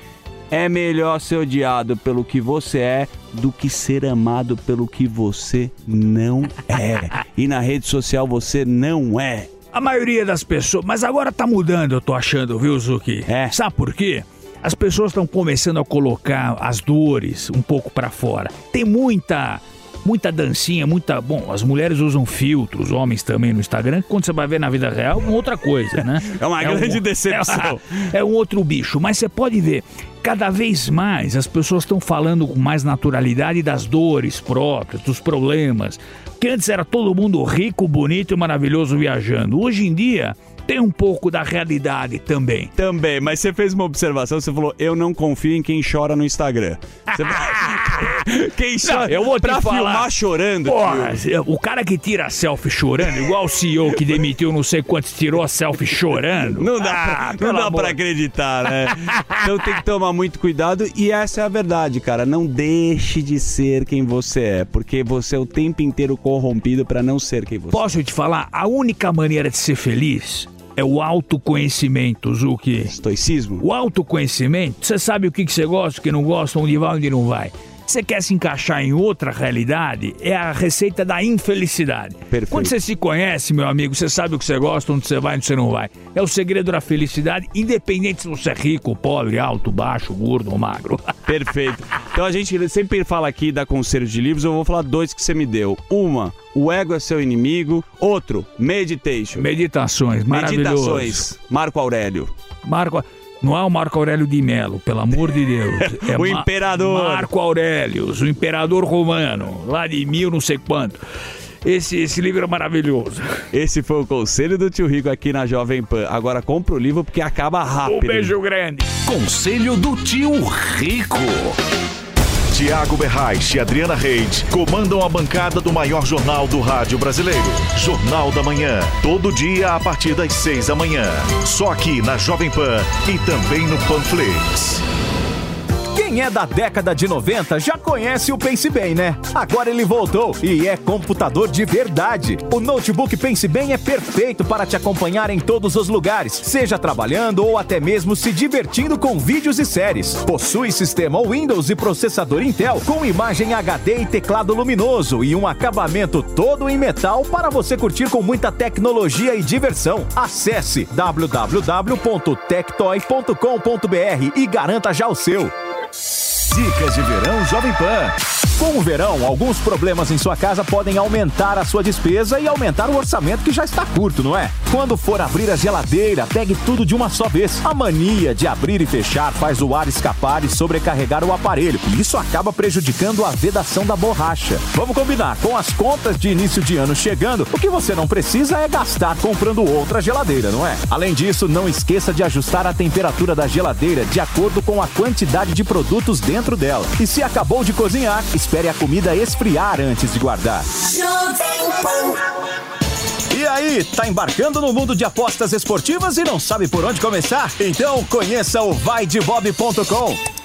é melhor ser odiado pelo que você é do que ser amado pelo que você não é. E na rede social você não é. A maioria das pessoas. Mas agora tá mudando, eu tô achando, viu, Zuki? É. Sabe por quê? As pessoas estão começando a colocar as dores um pouco pra fora. Tem muita. Muita dancinha, muita. Bom, as mulheres usam filtros, os homens também no Instagram. Quando você vai ver na vida real, é uma outra coisa, né? É uma grande decepção. É, um outro bicho. Mas você pode ver, cada vez mais as pessoas estão falando com mais naturalidade das dores próprias, dos problemas. Que antes era todo mundo rico, bonito e maravilhoso viajando. Hoje em dia tem um pouco da realidade também. Também, mas você fez uma observação, você falou, eu não confio em quem chora no Instagram. Você- quem chora Não, eu vou te pra falar. filmar chorando, Porra, o cara que tira selfie chorando, igual o CEO que demitiu não sei quantos, tirou a selfie chorando. Não dá, Ah, pra, não dá amor. pra acreditar, né? Então tem que tomar muito cuidado e essa é a verdade, cara. Não deixe de ser quem você é, porque você é o tempo inteiro corrompido pra não ser quem você Posso te falar? A única maneira de ser feliz é o autoconhecimento, Zuki. Estoicismo? O autoconhecimento, você sabe o que que você gosta, o que não gosta, onde vai, onde não vai. Você quer se encaixar em outra realidade, é a receita da infelicidade. Perfeito. Quando você se conhece, meu amigo, você sabe o que você gosta, onde você vai, onde você não vai. É o segredo da felicidade, independente se você é rico, pobre, alto, baixo, gordo ou magro. Perfeito. Então a gente sempre fala aqui da conselho de livros, eu vou falar dois que você me deu. Uma, o ego é seu inimigo. Outro, meditation. Meditações, maravilhoso. Meditações, Marco Aurélio. Marco, não é o Marco Aurélio de Melo, pelo amor de Deus. É O Ma- imperador. Marco Aurélio, o imperador romano, lá de mil não sei quanto. Esse, esse livro é maravilhoso. Esse foi o conselho do tio Rico aqui na Jovem Pan. Agora compra o livro porque acaba rápido. Um beijo grande. Conselho do tio Rico. Tiago Berrais e Adriana Reis comandam a bancada do maior jornal do rádio brasileiro. Jornal da Manhã. Todo dia a partir das seis da manhã. Só aqui na Jovem Pan e também no Panflix. Quem é da década de 90 já conhece o Pense Bem, né? Agora ele voltou e é computador de verdade. O notebook Pense Bem é perfeito para te acompanhar em todos os lugares, seja trabalhando ou até mesmo se divertindo com vídeos e séries. Possui sistema Windows e processador Intel com imagem HD e teclado luminoso e um acabamento todo em metal para você curtir com muita tecnologia e diversão. Acesse www.tectoy.com.br e garanta já o seu. Dicas de verão Jovem Pan. Com o verão, alguns problemas em sua casa podem aumentar a sua despesa e aumentar o orçamento que já está curto, não é? Quando for abrir a geladeira, pegue tudo de uma só vez. A mania de abrir e fechar faz o ar escapar e sobrecarregar o aparelho, e isso acaba prejudicando a vedação da borracha. Vamos combinar, com as contas de início de ano chegando, o que você não precisa é gastar comprando outra geladeira, não é? Além disso, não esqueça de ajustar a temperatura da geladeira de acordo com a quantidade de produtos dentro dela. E se acabou de cozinhar, espere a comida esfriar antes de guardar. E aí, tá embarcando no mundo de apostas esportivas e não sabe por onde começar? Então conheça o vaidebob.com.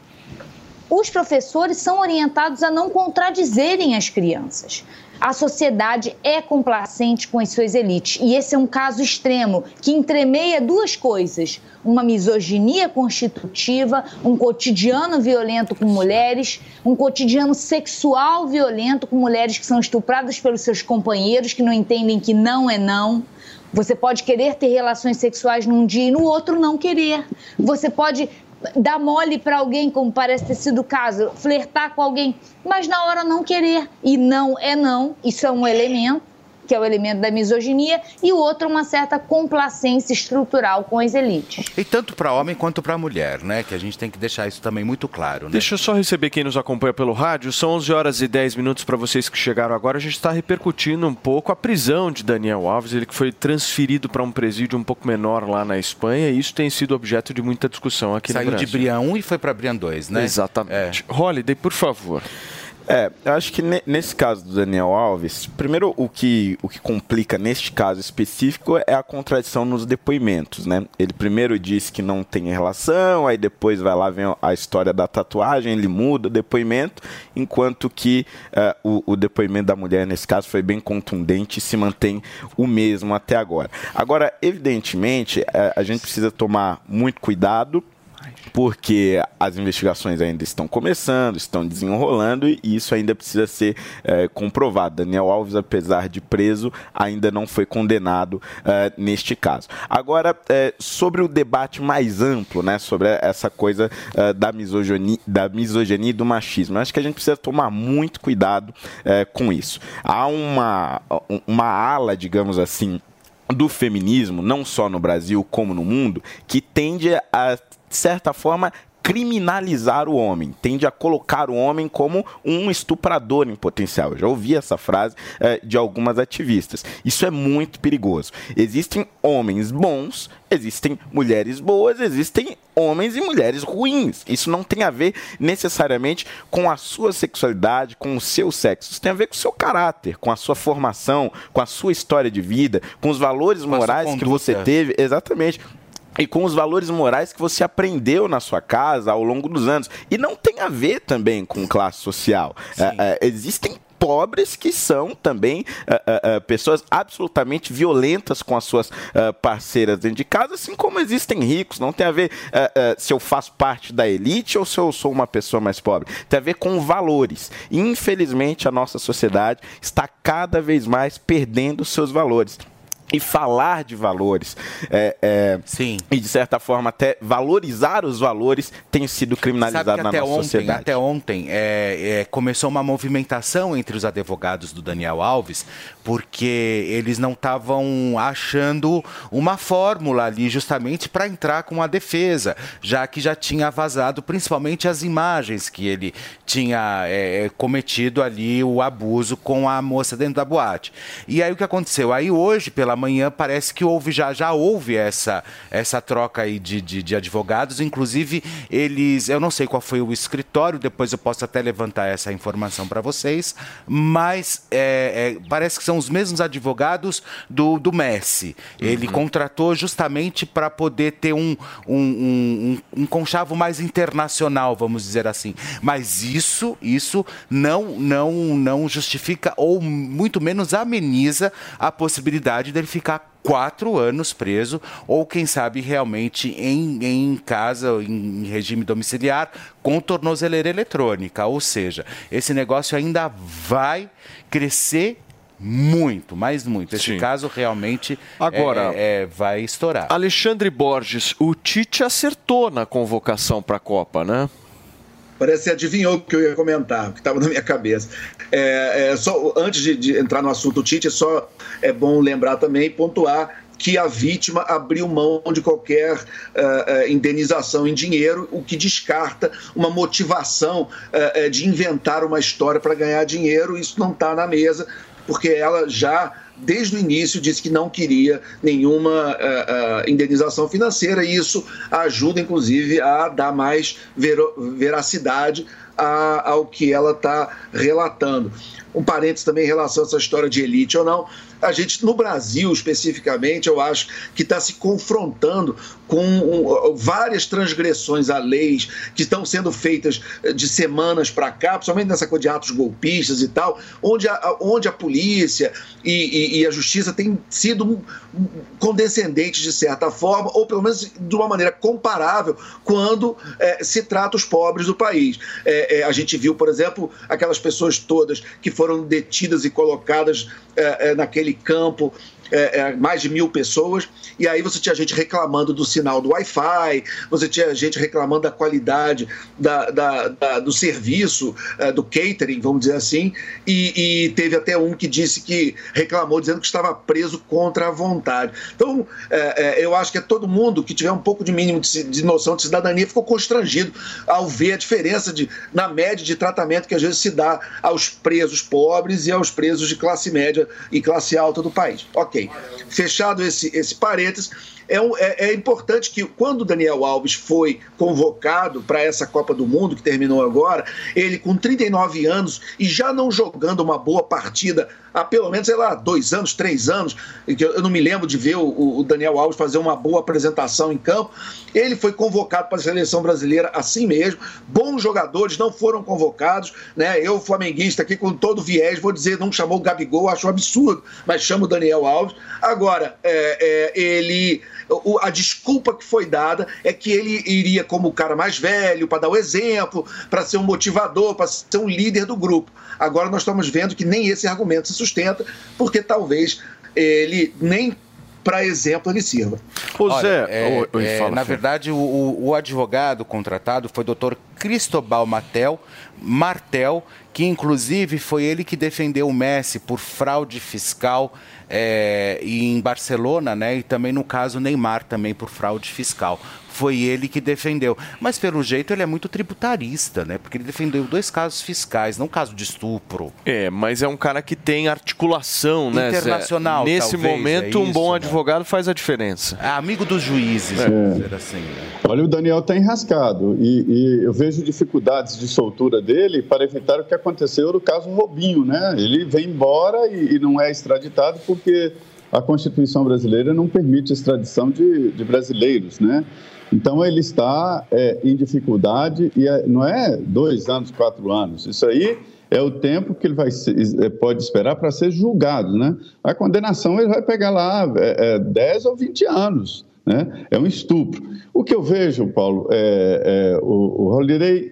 Os professores são orientados a não contradizerem as crianças. A sociedade é complacente com as suas elites e esse é um caso extremo que entremeia duas coisas: uma misoginia constitutiva, um cotidiano violento com mulheres, um cotidiano sexual violento com mulheres que são estupradas pelos seus companheiros que não entendem que não é não. Você pode querer ter relações sexuais num dia e no outro não querer. Você pode dar mole para alguém, como parece ter sido o caso, flertar com alguém, mas na hora não querer. E não é não, isso é um elemento, que é o elemento da misoginia, e o outro uma certa complacência estrutural com as elites. E tanto para homem quanto para mulher, né? Que a gente tem que deixar isso também muito claro, né? Deixa eu só receber quem nos acompanha pelo rádio. São 11 horas e 10 minutos para vocês que chegaram agora. A gente está repercutindo um pouco a prisão de Daniel Alves, ele que foi transferido para um presídio um pouco menor lá na Espanha, e isso tem sido objeto de muita discussão aqui Saiu no Brasil. de Brian 1 e foi para Brian 2, né? Exatamente. Holiday, por favor. É, eu acho que ne- nesse caso do Daniel Alves, primeiro o que, o que complica neste caso específico é a contradição nos depoimentos, né? Ele primeiro diz que não tem relação, aí depois vai lá, vem a história da tatuagem, ele muda o depoimento, enquanto que eh, o, o depoimento da mulher nesse caso foi bem contundente e se mantém o mesmo até agora. Agora, evidentemente, eh, a gente precisa tomar muito cuidado porque as investigações ainda estão começando, estão desenrolando e isso ainda precisa ser eh, comprovado. Daniel Alves, apesar de preso, ainda não foi condenado eh, neste caso. Agora, eh, sobre o debate mais amplo, né, sobre essa coisa eh, da, misoginia, da misoginia e do machismo, eu acho que a gente precisa tomar muito cuidado eh, com isso. Há uma, uma ala, digamos assim, do feminismo, não só no Brasil como no mundo, que tende a, de certa forma, criminalizar o homem, tende a colocar o homem como um estuprador em potencial. Eu já ouvi essa frase eh, de algumas ativistas. Isso é muito perigoso. Existem homens bons, existem mulheres boas, existem homens e mulheres ruins. Isso não tem a ver necessariamente com a sua sexualidade, com o seu sexo. Isso tem a ver com o seu caráter, com a sua formação, com a sua história de vida, com os valores sua morais que você teve. Exatamente. E com os valores morais que você aprendeu na sua casa ao longo dos anos. E não tem a ver também com classe social. É, é, existem pobres que são também é, é, pessoas absolutamente violentas com as suas é, parceiras dentro de casa, assim como existem ricos. Não tem a ver se eu faço parte da elite ou se eu sou uma pessoa mais pobre. Tem a ver com valores. Infelizmente, a nossa sociedade está cada vez mais perdendo seus valores e falar de valores é, é, Sim. e de certa forma até valorizar os valores tem sido criminalizado na nossa ontem, sociedade. até ontem é, é, começou uma movimentação entre os advogados do Daniel Alves, porque eles não estavam achando uma fórmula ali justamente para entrar com a defesa, já que já tinha vazado principalmente as imagens que ele tinha é, é, cometido ali o abuso com a moça dentro da boate. E aí o que aconteceu? Aí hoje pela manhã parece que houve já já houve essa essa troca aí de, de, de advogados, inclusive eles, eu não sei qual foi o escritório, depois eu posso até levantar essa informação para vocês, mas é, é, parece que são os mesmos advogados do, do Messi. Ele contratou justamente para poder ter um, um, um, um, um conchavo mais internacional, vamos dizer assim. Mas isso, isso não, não, não justifica ou muito menos ameniza a possibilidade dele ficar quatro anos preso ou quem sabe realmente em, em casa em regime domiciliar com tornozeleira eletrônica ou seja esse negócio ainda vai crescer muito, mais muito. Esse Sim. caso realmente Agora- é- é- vai estourar. Alexandre Borges, o Tite acertou na convocação para a Copa, né? Parece que você adivinhou o que eu ia comentar, o que estava na minha cabeça. É, é, só, antes de, de entrar no assunto Tite, só é bom lembrar também e pontuar que a vítima abriu mão de qualquer eh, indenização em dinheiro, o que descarta uma motivação eh, de inventar uma história para ganhar dinheiro. Isso não está na mesa, porque ela já desde o início disse que não queria nenhuma eh, eh, indenização financeira e isso ajuda inclusive a dar mais veracidade a- ao que ela está relatando. Um parênteses também em relação a essa história de elite ou não. A gente, no Brasil especificamente, eu acho que está se confrontando com várias transgressões a leis que estão sendo feitas eh, de semanas para cá, principalmente nessa coisa de atos golpistas e tal, onde a, onde a polícia e, e- e a justiça têm sido condescendentes de certa forma, ou pelo menos de uma maneira comparável, quando eh, se trata os pobres do país. Eh, eh, a gente viu, por exemplo, aquelas pessoas todas que foram detidas e colocadas eh, campo é, é, mais de mil pessoas, e aí você tinha gente reclamando do sinal do Wi-Fi, você tinha gente reclamando da qualidade da, da- da- do serviço, é, do catering, vamos dizer assim, e, e teve até um que disse que reclamou dizendo que estava preso contra a vontade. Então, é, eu acho que é todo mundo que tiver um pouco de mínimo de, de noção de cidadania ficou constrangido ao ver a diferença de, na média de tratamento que às vezes se dá aos presos pobres e aos presos de classe média e classe alta do país. Ok. Fechado esse, esse parênteses, é, um- é- é importante que quando o Daniel Alves foi convocado para essa Copa do Mundo, que terminou agora, ele com 39 anos e já não jogando uma boa partida há pelo menos, sei lá, dois anos, três anos, que eu eu não me lembro de ver o, o Daniel Alves fazer uma boa apresentação em campo. Ele foi convocado para a seleção brasileira assim mesmo. Bons jogadores não foram convocados, né? Eu, flamenguista, aqui com todo viés, vou dizer, não chamou o Gabigol, acho um absurdo, mas chama o Daniel Alves. Agora, é, é, ele. O- A desculpa que foi dada é que ele iria como o cara mais velho, para dar o exemplo, para ser um motivador, para ser um líder do grupo. Agora nós estamos vendo que nem esse argumento se sustenta, porque talvez ele nem para exemplo ele sirva. Olha, é, é, na verdade, o, o- advogado contratado foi o doutor Cristobal Matel, Martel, que inclusive foi ele que defendeu o Messi por fraude fiscal é, em Barcelona, né? E também no caso Neymar também por fraude fiscal. Foi ele que defendeu. Mas pelo jeito ele é muito tributarista, né? Porque ele defendeu dois casos fiscais, não caso de estupro. É, mas é um cara que tem articulação, né? Zé? Internacional, Nesse talvez, momento, é um bom isso, né? advogado faz a diferença. É amigo dos juízes, É. vamos dizer assim. né? Olha, o Daniel está enrascado e, e eu vejo dificuldades de soltura dele para evitar o que aconteceu no caso Robinho, né? Ele vem embora e, e não é extraditado porque a Constituição brasileira não permite extradição de, de brasileiros, né? Então ele está é, em dificuldade e é- não é dois anos, quatro anos. Isso aí é o tempo que ele vai ser- é, pode esperar para ser julgado, né? A condenação ele vai pegar lá é, é, 10 ou 20 anos, né? É um estupro. O que eu vejo, Paulo, é, é, o, o Holiday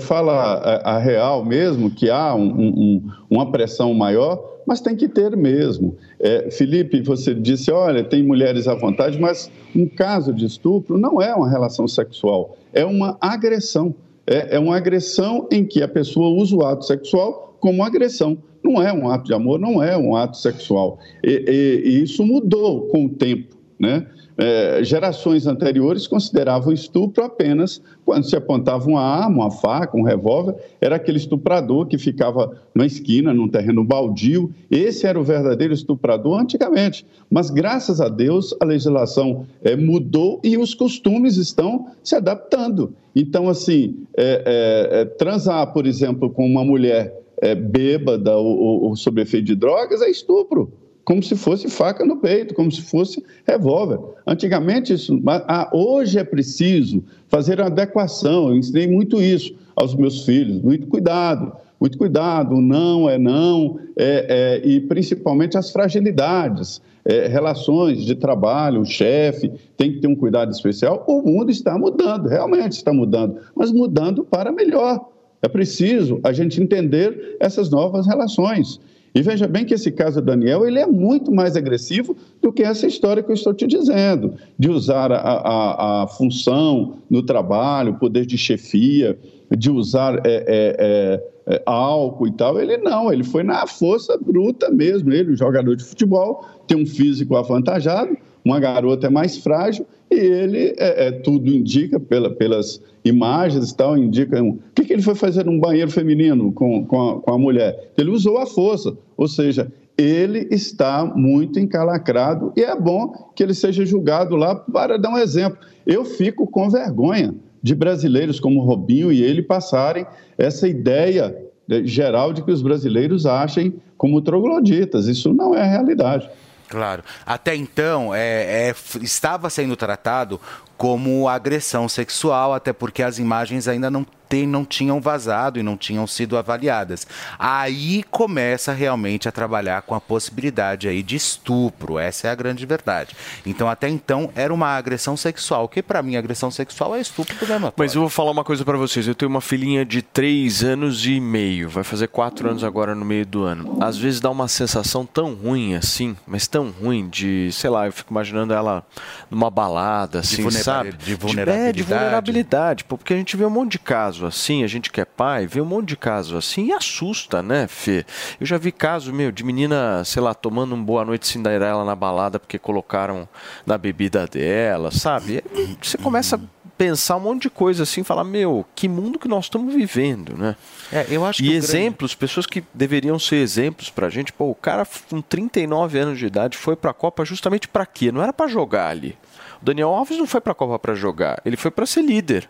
fala a, a real mesmo, que há um- um- uma pressão maior, mas tem que ter mesmo. É, Felipe, você disse, olha, tem mulheres à vontade, mas um caso de estupro não é uma relação sexual, é uma agressão. É, é uma agressão em que a pessoa usa o ato sexual como agressão. Não é um ato de amor, não é um ato sexual. E, e- e isso mudou com o tempo, né? É, gerações anteriores consideravam estupro apenas quando se apontava uma arma, uma faca, um revólver, era aquele estuprador que ficava na esquina, num terreno baldio. Esse era o verdadeiro estuprador antigamente. Mas, graças a Deus, a legislação é, mudou e os costumes estão se adaptando. Então, assim, é, é, é, transar, por exemplo, com uma mulher é, bêbada ou, ou, ou sob efeito de drogas é estupro como se fosse faca no peito, como se fosse revólver. Antigamente, isso, mas, ah, hoje é preciso fazer uma adequação. Eu ensinei muito isso aos meus filhos. Muito cuidado, muito cuidado. Não é não, é, é, e principalmente as fragilidades. É, relações de trabalho, o chefe tem que ter um cuidado especial. O mundo está mudando, realmente está mudando, mas mudando para melhor. É preciso a gente entender essas novas relações. E veja bem que esse caso Daniel ele é muito mais agressivo do que essa história que eu estou te dizendo, de usar a, a, a função no trabalho, poder de chefia, de usar é, é, é, é, álcool e tal. Ele não, ele foi na força bruta mesmo. Ele, um jogador de futebol, tem um físico avantajado, uma garota é mais frágil e ele, é, é, tudo indica, pela, pelas imagens e tal, indica... O que, que ele foi fazer num banheiro feminino com, com, a, com a mulher? Ele usou a força, ou seja, ele está muito encalacrado e é bom que ele seja julgado lá para dar um exemplo. Eu fico com vergonha de brasileiros como Robinho e ele passarem essa ideia né, geral de que os brasileiros achem como trogloditas. Isso não é a realidade. Claro. Até então, é, é, estava sendo tratado como agressão sexual, até porque as imagens ainda não, tem, não tinham vazado e não tinham sido avaliadas. Aí começa realmente a trabalhar com a possibilidade aí de estupro. Essa é a grande verdade. Então, até então, era uma agressão sexual, que para mim, agressão sexual é estupro mesmo Mas eu vou falar uma coisa pra vocês. Eu tenho uma filhinha de 3 anos e meio. Vai fazer 4 anos agora no meio do ano. Às vezes dá uma sensação tão ruim assim, mas tão ruim de, sei lá, eu fico imaginando ela numa balada, assim, vulnera- sabe? de É, de vulnerabilidade. vulnerabilidade. Porque a gente vê um monte de caso assim, a gente que é pai, vê um monte de caso assim e assusta, né, Fê? Eu já vi caso, meu, de menina, sei lá, tomando um Boa Noite Cinderela na balada porque colocaram na bebida dela, sabe? Você começa a pensar um monte de coisa assim, falar, meu, que mundo que nós estamos vivendo, né? É, eu acho e o grande- exemplos, pessoas que deveriam ser exemplos pra gente, pô, o cara com 39 anos de idade foi pra Copa justamente pra quê? Não era pra jogar ali. O Daniel Alves não foi pra Copa pra jogar, ele foi pra ser líder.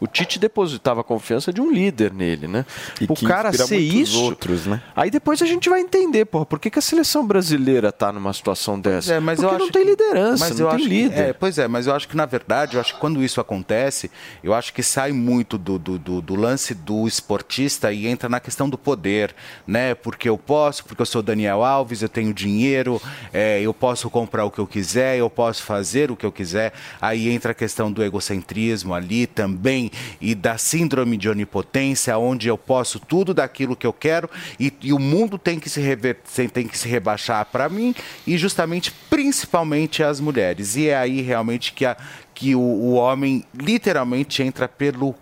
O Tite depositava a confiança de um líder nele, né? o que cara ser isso. outros, né? Aí depois a gente vai entender, porra, por que, que a seleção brasileira tá numa situação dessa? É, mas Porque eu não acho tem que- liderança, mas não eu tem acho que- líder. é, pois é, mas eu acho que na verdade, eu acho que quando isso acontece, eu acho que sai muito do, do, do- do lance do esportista e entra na questão do poder, né? Porque eu posso, porque eu sou Daniel Alves, eu tenho dinheiro, é, eu posso comprar o que eu quiser, eu posso fazer o que eu quiser. Aí entra a questão do egocentrismo ali também e da síndrome de onipotência, onde eu posso tudo daquilo que eu quero e, e o mundo tem que se rever, tem que se rebaixar para mim e justamente, principalmente as mulheres. E é aí realmente que, a, que o, o homem literalmente entra pelo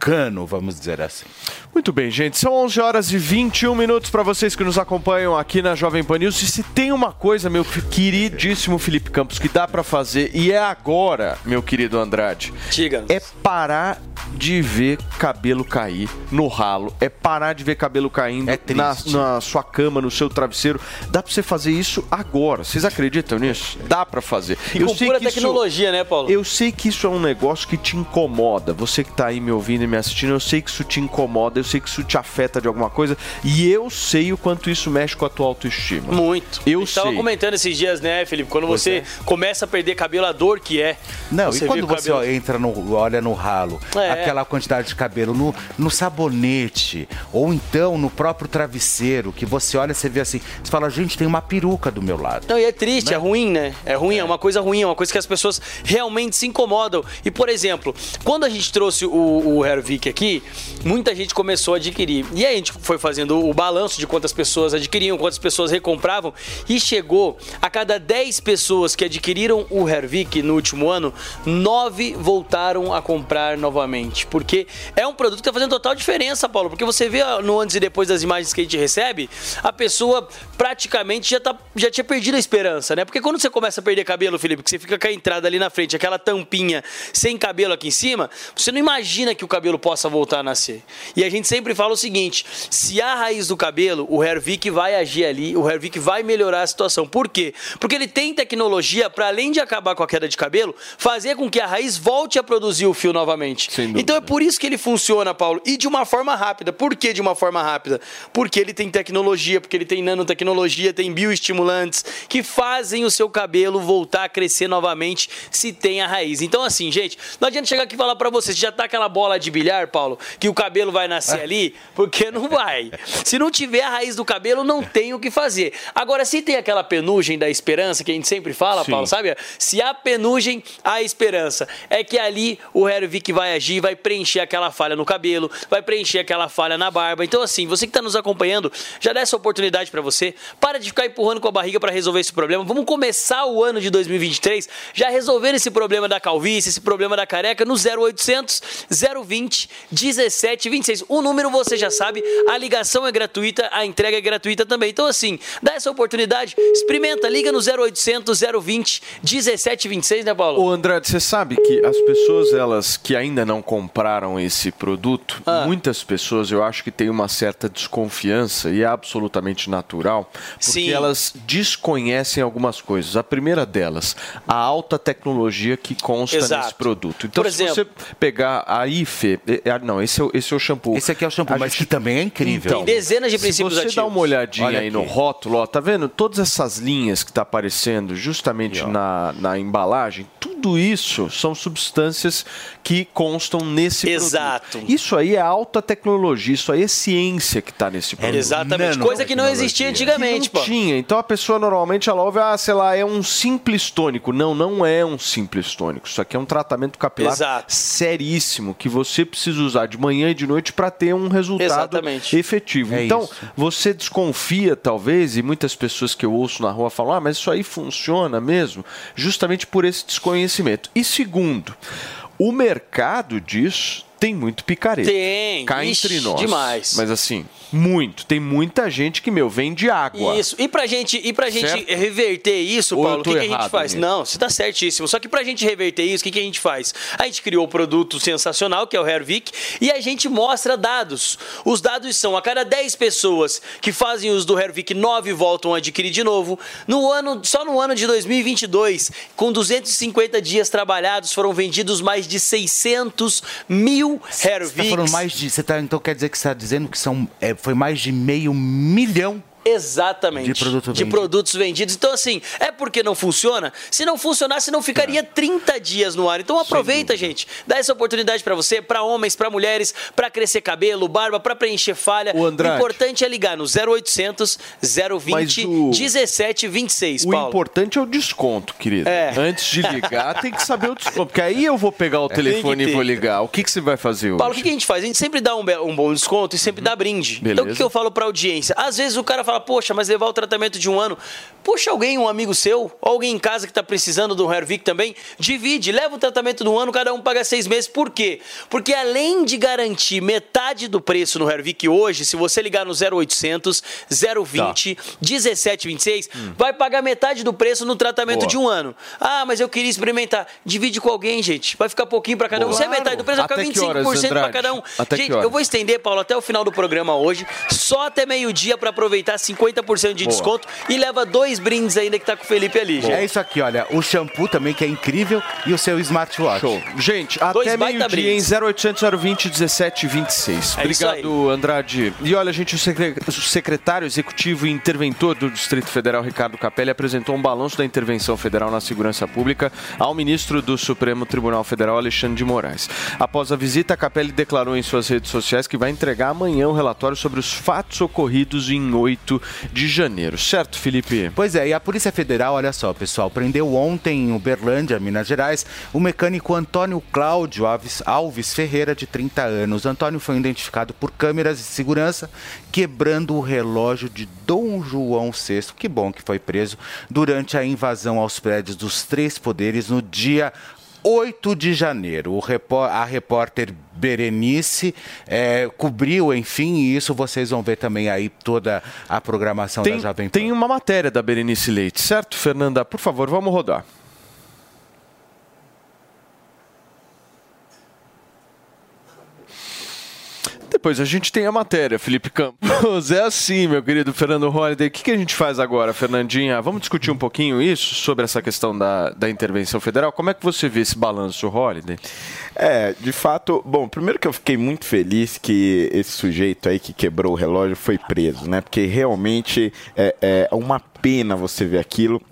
cano, vamos dizer assim. Muito bem, gente. São 11 horas e 21 minutos para vocês que nos acompanham aqui na Jovem Pan News. E se tem uma coisa, meu queridíssimo Felipe Campos, que dá para fazer, e é agora, meu querido Andrade, Diga. é parar de ver cabelo cair no ralo, é parar de ver cabelo caindo na, na sua cama, no seu travesseiro. Dá pra você fazer isso agora. Vocês acreditam nisso? Dá pra fazer. E com pura tecnologia, né, Paulo? Eu sei que isso é um negócio que te incomoda. Você que tá aí me ouvindo e me assistindo, eu sei que isso te incomoda, eu sei que isso te afeta de alguma coisa. E eu sei o quanto isso mexe com a tua autoestima. Muito. Eu A gente tava sei. comentando esses dias, né, Felipe? Quando Pois você é. começa a perder cabelo, a dor que é. Não, você e quando você ó, entra no, olha no ralo, É. aquela quantidade de cabelo no, no sabonete, ou então no próprio travesseiro, que você olha, você vê assim, você fala, gente, tem uma peruca do meu lado. Não, e é triste, é ruim, né? É ruim, é. uma coisa ruim, é uma coisa que as pessoas realmente se incomodam. E, por exemplo, quando a gente trouxe o, o Hervik aqui, muita gente começou a adquirir. E aí a gente foi fazendo o balanço de quantas pessoas adquiriam, quantas pessoas recompravam, e chegou a cada 10 pessoas que adquiriram o Hervik no último ano, 9 voltaram a comprar novamente. Porque é um produto que tá fazendo total diferença, Paulo. Porque você vê no antes e depois das imagens que a gente recebe, a pessoa praticamente já, tá, já tinha perdido a esperança, né? Porque quando você começa a perder cabelo, Felipe, que você fica com a entrada ali na frente, aquela tampinha sem cabelo aqui em cima, você não imagina que o cabelo possa voltar a nascer. E a gente sempre fala o seguinte: se há raiz do cabelo, o Hervik vai agir ali, o Hervik vai melhorar a situação. Por quê? Porque ele tem tecnologia para além de acabar com a queda de cabelo, fazer com que a raiz volte a produzir o fio novamente. Então é por isso que ele funciona, Paulo, e de uma forma rápida. Por que de uma forma rápida? Porque ele tem tecnologia, porque ele tem nanotecnologia, tem bioestimulantes que fazem o seu cabelo voltar a crescer novamente se tem a raiz. Então assim, gente, não adianta chegar aqui e falar pra você, se já tá aquela bola de bilhar, Paulo, que o cabelo vai nascer ali, porque não vai. Se não tiver a raiz do cabelo, não tem o que fazer. Agora, se tem aquela penugem da esperança que a gente sempre fala, Sim. Paulo, sabe? Se há penugem, há esperança. É que ali o Hervik vai agir, vai preencher aquela falha no cabelo, vai preencher aquela falha na barba. Então, assim, você que está nos acompanhando, já dá essa oportunidade para você. Para de ficar empurrando com a barriga para resolver esse problema. Vamos começar o ano de 2023 já resolvendo esse problema da calvície, esse problema da careca no 0800 020 1726. O número você já sabe, a ligação é gratuita, a entrega é gratuita também. Então, assim, dá essa oportunidade, experimenta, liga no 0800 020 1726, né, Paulo? Ô Andrade, você sabe que as pessoas elas que ainda não compraram esse produto, Ah. muitas pessoas eu acho que têm uma certa desconfiança e é absolutamente natural, porque Sim. elas desconhecem algumas coisas. A primeira delas, a alta tecnologia que consta Exato. nesse produto. Então, Por se exemplo- você pegar a IFE, ah, não, esse é, o- esse é o shampoo. Esse aqui é o shampoo, A mas gente- que também é incrível. Tem dezenas de se princípios você ativos. dá uma olhadinha Olha aí no rótulo, ó, tá vendo? Todas essas linhas que tá aparecendo justamente na, na embalagem, tudo isso são substâncias que constam nesse Exato. produto. Isso aí é alta tecnologia, isso aí é ciência que tá nesse produto. Exatamente, coisa que não existia antigamente, Que não pô. tinha. Então a pessoa normalmente ela ouve, ah, sei lá, é um simples tônico. Não, não é um simples tônico. Isso aqui é um tratamento capilar Exato. seríssimo que você precisa usar de manhã e de noite para ter um resultado Exatamente. efetivo. É então, isso. você desconfia, talvez, e muitas pessoas que eu ouço na rua falam, ah, mas isso aí funciona mesmo, justamente por esse desconhecimento. E segundo, o mercado disso tem muito picareta. Tem, Cá ixi, entre nós. demais. Mas assim, muito. Tem muita gente que, meu, vende água. Isso. E pra gente, e pra gente Certo? reverter isso, Ou Paulo, o que, que a gente faz? nisso? Não, você tá certíssimo. Só que pra gente reverter isso, o que, que a gente faz? A gente criou um produto sensacional, que é o Hervik, e a gente mostra dados. Os dados são, a cada 10 pessoas que fazem uso do Hervik, 9 voltam a adquirir de novo. No ano, só no ano de 2022, com 250 dias trabalhados, foram vendidos mais de 600 mil Você tá Herviks. falando mais de. Você tá, então quer dizer que você está dizendo que são, é, foi mais de meio milhão Exatamente. De produto De produtos vendidos. Então, assim, é porque não funciona? Se não funcionasse, não ficaria 30 dias no ar. Então, aproveita, gente. Dá essa oportunidade pra você, pra homens, pra mulheres, pra crescer cabelo, barba, pra preencher falha. O Andrade. importante é ligar no 0800 020 Mas o- 1726, O Paulo. importante é o desconto, querido. É. Antes de ligar, tem que saber o desconto. Porque aí eu vou pegar o Tem telefone e vou ligar. O que, que você vai fazer hoje? Paulo, o que que a gente faz? A gente sempre dá um, um bom desconto e sempre dá brinde. Então, o que, Beleza. que eu falo pra audiência? Às vezes o cara fala, fala, poxa, mas levar o tratamento de um ano. Puxa alguém, um amigo seu, ou alguém em casa que está precisando do Hervik também, divide, leva o tratamento de um ano, cada um paga seis meses. Por quê? Porque além de garantir metade do preço no Hervik hoje, se você ligar no 0800 020 1726, vai pagar metade do preço no tratamento Boa. de um ano. Ah, mas eu queria experimentar. Divide com alguém, gente. Vai ficar pouquinho para cada um. Boa. Se é metade do preço, vai ficar que horas, 25% para cada um. Até gente, eu vou estender, Paulo, até o final do programa hoje, só até meio-dia para aproveitar 50% de Boa. desconto e leva dois brindes ainda que tá com o Felipe ali, gente. É isso aqui, olha. O shampoo também, que é incrível, e o seu smartwatch. Show. Gente, Dois até baita meio-dia em brindes. 0800 020 1726. É isso Obrigado, Andrade. E olha, gente, o secre- o secretário executivo e interventor do Distrito Federal, Ricardo Capelli, apresentou um balanço da intervenção federal na segurança pública ao ministro do Supremo Tribunal Federal, Alexandre de Moraes. Após a visita, Capelli declarou em suas redes sociais que vai entregar amanhã um relatório sobre os fatos ocorridos em 8 de janeiro. Certo, Felipe? Pois é, e a Polícia Federal, olha só, pessoal, prendeu ontem em Uberlândia, Minas Gerais, o mecânico Antônio Cláudio Alves, Alves Ferreira, de 30 anos. Antônio foi identificado por câmeras de segurança quebrando o relógio de Dom João VI, que bom que foi preso, durante a invasão aos prédios dos três poderes no dia 8 de janeiro. O repó- a repórter Berenice eh, cobriu, enfim, e isso vocês vão ver também aí toda a programação da Tem, Jovem Pan. tem uma matéria da Berenice Leite, certo, Fernanda? Por favor, vamos rodar. Depois a gente tem a matéria, Felipe Campos. É assim, meu querido Fernando Holliday. O que, que a gente faz agora, Fernandinha? Vamos discutir um pouquinho isso, sobre essa questão da, da intervenção federal. Como é que você vê esse balanço, Holliday? É, de fato, bom, primeiro que eu fiquei muito feliz que esse sujeito aí que quebrou o relógio foi preso, né? Porque realmente é, é uma pena você ver aquilo.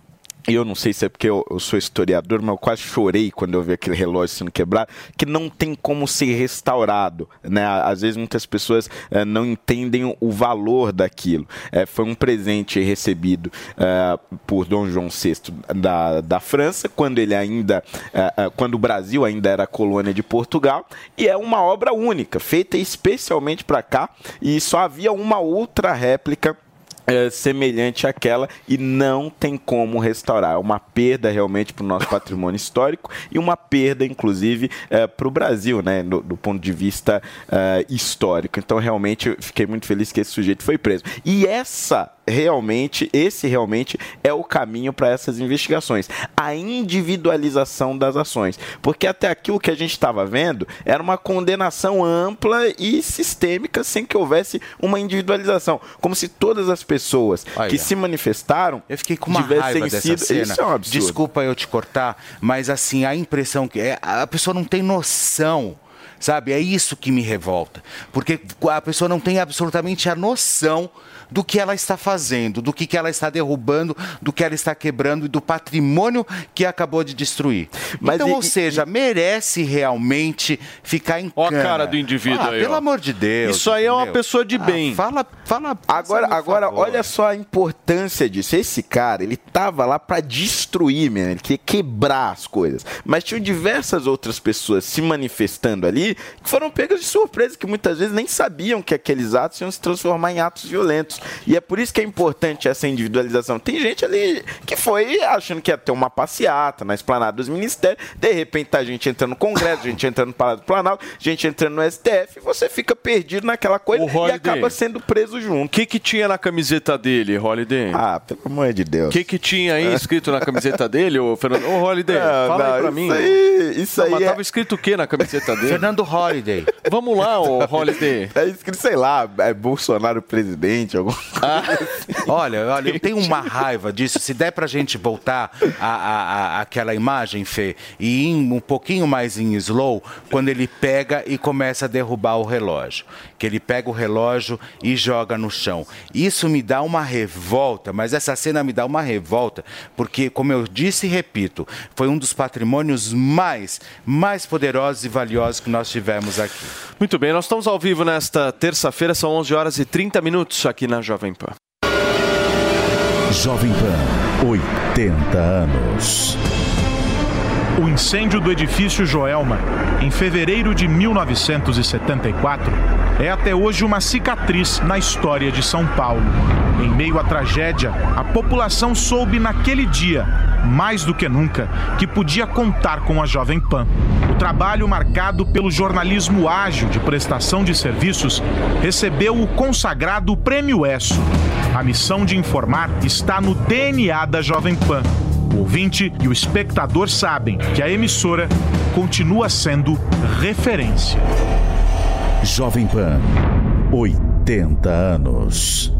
E eu não sei se é porque eu, eu sou historiador, mas eu quase chorei quando eu vi aquele relógio sendo quebrado, que não tem como ser restaurado. Né? Às vezes muitas pessoas eh, não entendem o- valor daquilo. Eh, foi um presente recebido eh, por Dom João VI da, da França, quando ele ainda, quando o Brasil ainda era colônia de Portugal, e é uma obra única, feita especialmente para cá, e só havia uma outra réplica é, semelhante àquela e não tem como restaurar. É uma perda realmente para o nosso patrimônio histórico e uma perda, inclusive, para o Brasil, né, do, do ponto de vista é, histórico. Então, realmente, eu fiquei muito feliz que esse sujeito foi preso. E essa realmente, esse realmente é o caminho para essas investigações. A individualização das ações. Porque até aqui o que a gente estava vendo era uma condenação ampla e sistêmica sem que houvesse uma individualização. Como se todas as pessoas Olha, que se manifestaram Eu fiquei com uma tivessem raiva dessa sido. cena. Isso é um absurdo. Desculpa eu te cortar, mas assim, a impressão que é, a pessoa não tem noção. Sabe? É isso que me revolta. Porque a pessoa não tem absolutamente a noção do que ela está fazendo, do que, que ela está derrubando, do que ela está quebrando e do patrimônio que acabou de destruir. Mas então, e- ou seja, merece realmente ficar em Ó a cana. cara do indivíduo ah, aí, Pelo ó. amor de Deus. Isso aí é uma pessoa de Ah, bem. fala, fala. Agora, agora favor. olha só a importância disso. Esse cara, ele tava lá para destruir, mesmo, ele queria quebrar as coisas. Mas tinham diversas outras pessoas se manifestando ali que foram pegas de surpresa, que muitas vezes nem sabiam que aqueles atos iam se transformar em atos violentos. E é por isso que é importante essa individualização. Tem gente ali que foi achando que ia ter uma passeata na esplanada dos ministérios, de repente tá gente entrando no Congresso, gente entrando no Palácio do Planalto, gente entrando no STF, e você fica perdido naquela coisa e acaba sendo preso junto. O que, que tinha na camiseta dele, Holiday? Ah, pelo amor de Deus. O que, que tinha aí escrito na camiseta dele, ô Fernando? Ô, Holiday, Não, fala aí não, pra isso mim. aí- isso Não, aí mas é- tava escrito o que na camiseta dele? Fernando Holiday. Vamos lá, ô Holiday. É escrito, sei lá, é Bolsonaro presidente, algum. Olha, olha, eu tenho uma raiva disso. Se der pra gente voltar a, a- a- aquela imagem, Fê, e ir um pouquinho mais em slow, quando ele pega e começa a derrubar o relógio. Que ele pega o relógio e joga no chão. Isso me dá uma revolta, mas essa cena me dá uma revolta, porque, como eu disse e repito, foi um dos patrimônios mais, mais poderosos e valiosos que nós tivemos aqui. Muito bem, nós estamos ao vivo nesta terça-feira, são 11 horas e 30 minutos aqui na Jovem Pan. Jovem Pan, 80 anos. O incêndio do edifício Joelma, em fevereiro de 1974, é até hoje uma cicatriz na história de São Paulo. Em meio à tragédia, a população soube naquele dia, mais do que nunca, que podia contar com a Jovem Pan. O trabalho marcado pelo jornalismo ágil de prestação de serviços recebeu o consagrado Prêmio ESSO. A missão de informar está no DNA da Jovem Pan. O ouvinte e o espectador sabem que a emissora continua sendo referência. Jovem Pan, 80 anos.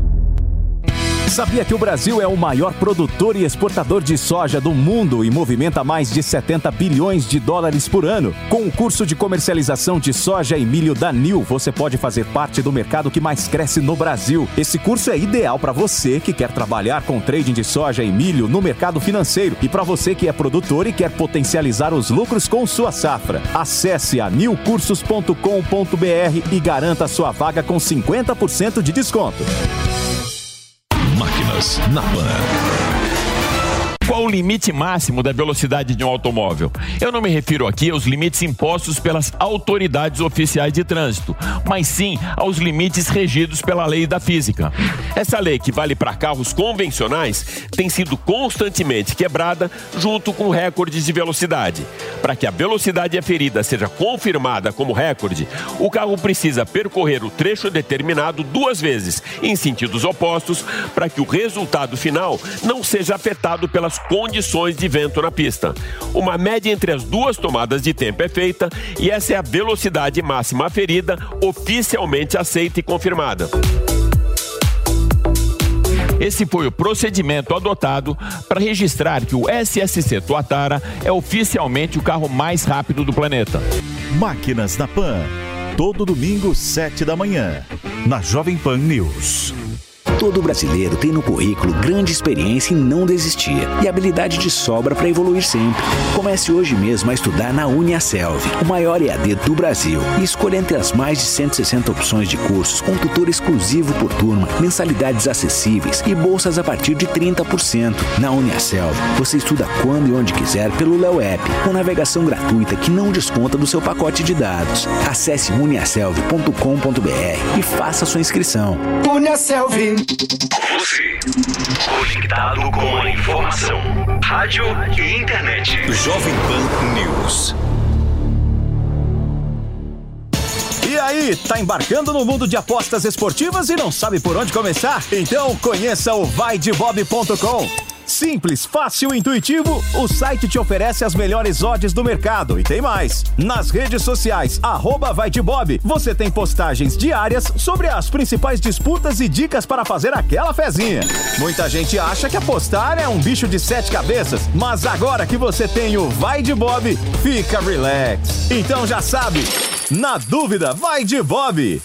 Sabia que o Brasil é o maior produtor e exportador de soja do mundo e movimenta mais de 70 bilhões de dólares por ano? Com o curso de comercialização de soja e milho da NIL, você pode fazer parte do mercado que mais cresce no Brasil. Esse curso é ideal para você que quer trabalhar com trading de soja e milho no mercado financeiro e para você que é produtor e quer potencializar os lucros com sua safra. Acesse a nilcursos.com.br e garanta sua vaga com 50% de desconto. Máquinas na Pan. Qual o limite máximo da velocidade de um automóvel? Eu não me refiro aqui aos limites impostos pelas autoridades oficiais de trânsito, mas sim aos limites regidos pela lei da física. Essa lei, que vale para carros convencionais, tem sido constantemente quebrada junto com recordes de velocidade. Para que a velocidade aferida seja confirmada como recorde, o carro precisa percorrer o trecho determinado duas vezes, em sentidos opostos, para que o resultado final não seja afetado pelas condições de vento na pista. Uma média entre as duas tomadas de tempo é feita e essa é a velocidade máxima aferida, oficialmente aceita e confirmada. Esse foi o procedimento adotado para registrar que o SSC Tuatara é oficialmente o carro mais rápido do planeta. Máquinas na Pan. Todo domingo, 7 da manhã. Na Jovem Pan News. Todo brasileiro tem no currículo grande experiência em não desistir e habilidade de sobra para evoluir sempre. Comece hoje mesmo a estudar na Uniaselv, o maior EAD do Brasil, e escolha entre as mais de 160 opções de cursos com tutor exclusivo por turma, mensalidades acessíveis e bolsas a partir de 30%. Na Uniaselv, você estuda quando e onde quiser pelo Léo App, com navegação gratuita que não desconta do seu pacote de dados. Acesse uniaselv.com.br e faça sua inscrição. Uniaselv. Você, conectado com a informação, rádio e internet. Jovem Pan News. E aí, tá embarcando no mundo de apostas esportivas e não sabe por onde começar? Então conheça o vaidebob.com. Simples, fácil e intuitivo, o site te oferece as melhores odds do mercado e tem mais. Nas redes sociais, arroba vai de Bob, você tem postagens diárias sobre as principais disputas e dicas para fazer aquela fezinha. Muita gente acha que apostar é um bicho de sete cabeças, mas agora que você tem o Vai de Bob, fica relax. Então já sabe, na dúvida, vai de Bob.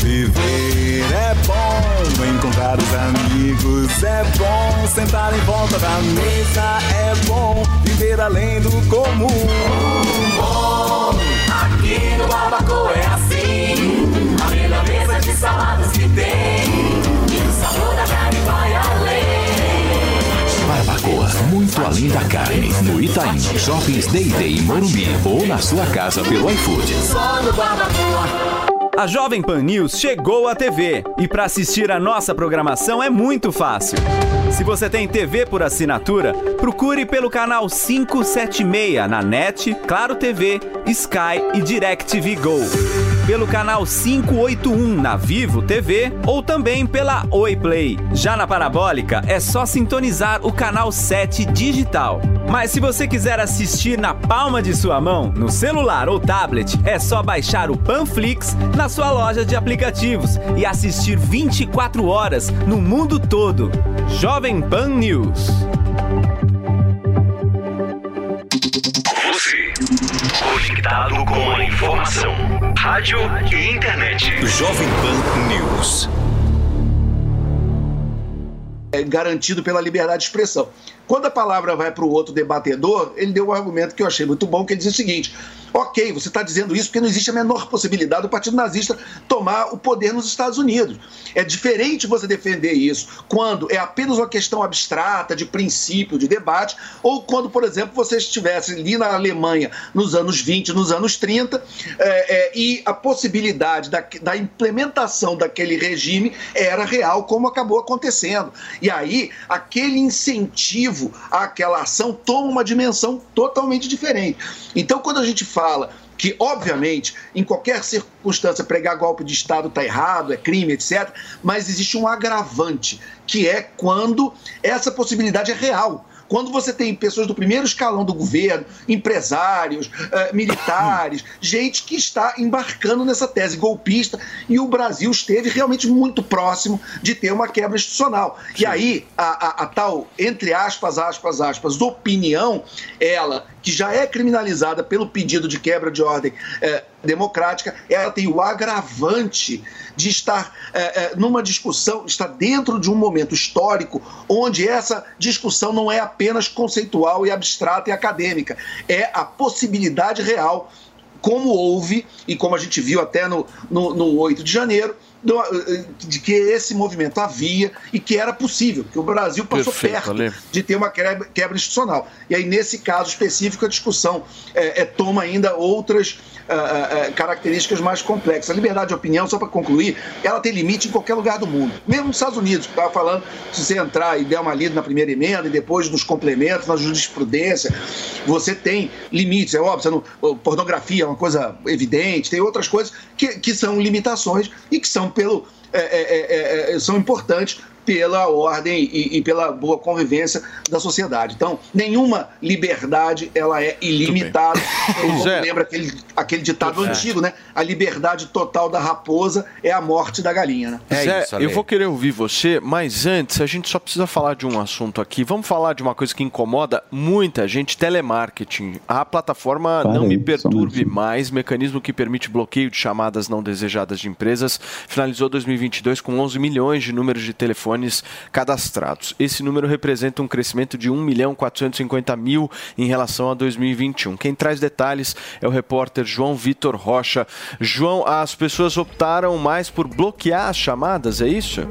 Viver é bom, encontrar os amigos é bom, sentar em volta da mesa é bom, viver além do comum. Bom, aqui no Barbacoa é além da carne. No Itaim, Shoppings Day em Morumbi ou na sua casa pelo iFood. A Jovem Pan News chegou à TV e para assistir a nossa programação é muito fácil. Se você tem TV por assinatura, procure pelo canal 576 na NET, Claro TV, Sky e DirecTV Go. Pelo canal 581 na Vivo TV ou também pela Oi Play. Já na parabólica é só sintonizar o canal 7 digital. Mas se você quiser assistir na palma de sua mão, no celular ou tablet, é só baixar o Panflix na sua loja de aplicativos e assistir 24 horas no mundo todo. Jovem Pan News. Conectado com a informação, rádio e internet. Jovem Pan News. é garantido pela liberdade de expressão. Quando a palavra vai para o outro debatedor, ele deu um argumento que eu achei muito bom, que ele diz o seguinte: Ok, você está dizendo isso porque não existe a menor possibilidade do Partido Nazista tomar o poder nos Estados Unidos. É diferente você defender isso quando é apenas uma questão abstrata, de princípio, de debate, ou quando, por exemplo, você estivesse ali na Alemanha nos anos 20, nos anos 30, é, é, e a possibilidade da, da implementação daquele regime era real, como acabou acontecendo. E aí, aquele incentivo àquela ação toma uma dimensão totalmente diferente. Então, quando a gente fala que, obviamente, em qualquer circunstância, pregar golpe de Estado está errado, é crime, etc., mas existe um agravante, que é quando essa possibilidade é real. Quando você tem pessoas do primeiro escalão do governo, empresários, eh, militares, gente que está embarcando nessa tese golpista, e o Brasil esteve realmente muito próximo de ter uma quebra institucional. E aí, a, a- a tal, entre aspas, aspas, aspas, opinião, ela que já é criminalizada pelo pedido de quebra de ordem eh, democrática, ela tem o agravante de estar eh, eh, numa discussão, está dentro de um momento histórico onde essa discussão não é apenas conceitual e abstrata e acadêmica, é a possibilidade real, como houve e como a gente viu até no, no, no 8 de janeiro, do- eh, de que esse movimento havia e que era possível, que o Brasil passou Perfeito, perto Ale. de ter uma quebra, quebra institucional. E aí, nesse caso específico, a discussão é, é, toma ainda outras ah, ah, características mais complexas. A liberdade de opinião, só para concluir, ela tem limite em qualquer lugar do mundo. Mesmo nos Estados Unidos, que estava falando, se você entrar e der uma lida na primeira emenda e depois nos complementos, na jurisprudência, você tem limites. É óbvio, não- pornografia é uma coisa evidente, tem outras coisas que, que são limitações e que são pelo é, é, é, é, são importantes pela ordem e, e pela boa convivência da sociedade. Então, nenhuma liberdade ela é ilimitada. Lembra aquele, aquele ditado É. antigo, né? A liberdade total da raposa é a morte da galinha, né? Zé, eu vou querer ouvir você, mas antes a gente só precisa falar de um assunto aqui. Vamos falar de uma coisa que incomoda muita gente: telemarketing. A plataforma Para Não Me Perturbe Mais, mecanismo que permite bloqueio de chamadas não desejadas de empresas, finalizou 2022 com 11 milhões de números de cadastrados. Esse número representa um crescimento de 1 milhão 450 mil em relação a 2021. Quem traz detalhes é o repórter João Vitor Rocha. João, as pessoas optaram mais por bloquear as chamadas, é isso?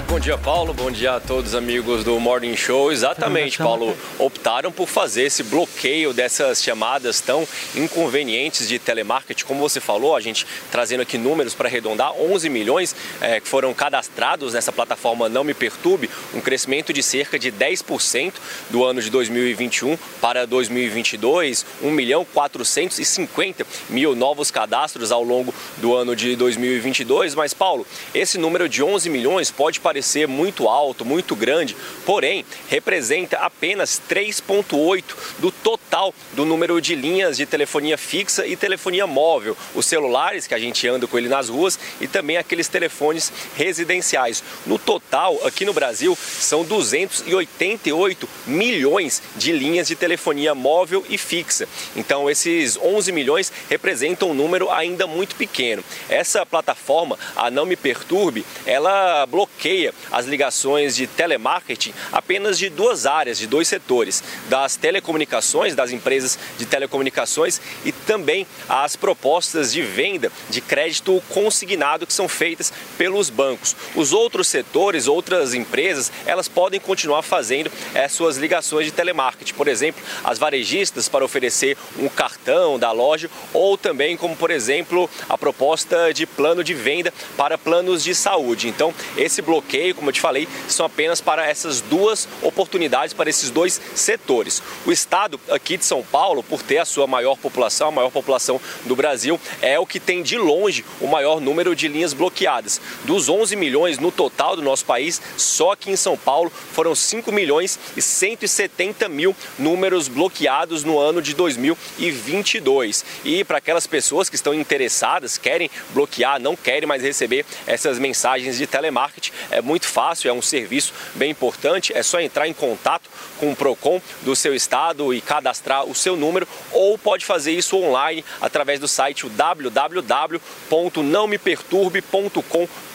Muito bom dia, Paulo. Bom dia a todos os amigos do Morning Show. Exatamente, Paulo. Optaram por fazer esse bloqueio dessas chamadas tão inconvenientes de telemarketing. Como você falou, a gente trazendo aqui números para arredondar, 11 milhões eh, que foram cadastrados nessa plataforma Não Me Perturbe, um crescimento de cerca de 10% do ano de 2021 para 2022, 1 milhão 450 mil novos cadastros ao longo do ano de 2022. Mas, Paulo, esse número de 11 milhões pode parecer muito alto, muito grande, porém representa apenas 3,8% do total do número de linhas de telefonia fixa e telefonia móvel, os celulares que a gente anda com ele nas ruas e também aqueles telefones residenciais. No total, aqui no Brasil, são 288 milhões de linhas de telefonia móvel e fixa. Então, esses 11 milhões representam um número ainda muito pequeno. Essa plataforma, a Não Me Perturbe, ela bloqueia as ligações de telemarketing apenas de duas áreas, de dois setores, das telecomunicações, das empresas de telecomunicações e também as propostas de venda de crédito consignado que são feitas pelos bancos. Os outros setores, outras empresas, elas podem continuar fazendo as suas ligações de telemarketing, por exemplo, as varejistas para oferecer um cartão da loja ou também como, por exemplo, a proposta de plano de venda para planos de saúde. Então, esse bloqueio, como eu te falei, são apenas para essas duas oportunidades, para esses dois setores. O estado aqui de São Paulo, por ter a sua maior população, a maior população do Brasil, é o que tem de longe o maior número de linhas bloqueadas. Dos 11 milhões no total do nosso país, só aqui em São Paulo foram 5 milhões e 170 mil números bloqueados no ano de 2022. E para aquelas pessoas que estão interessadas, querem bloquear, não querem mais receber essas mensagens de telemarketing, é muito fácil, é um serviço bem importante, é só entrar em contato com o Procon do seu estado e cadastrar o seu número ou pode fazer isso online através do site www.nãomeperturbe.com.br.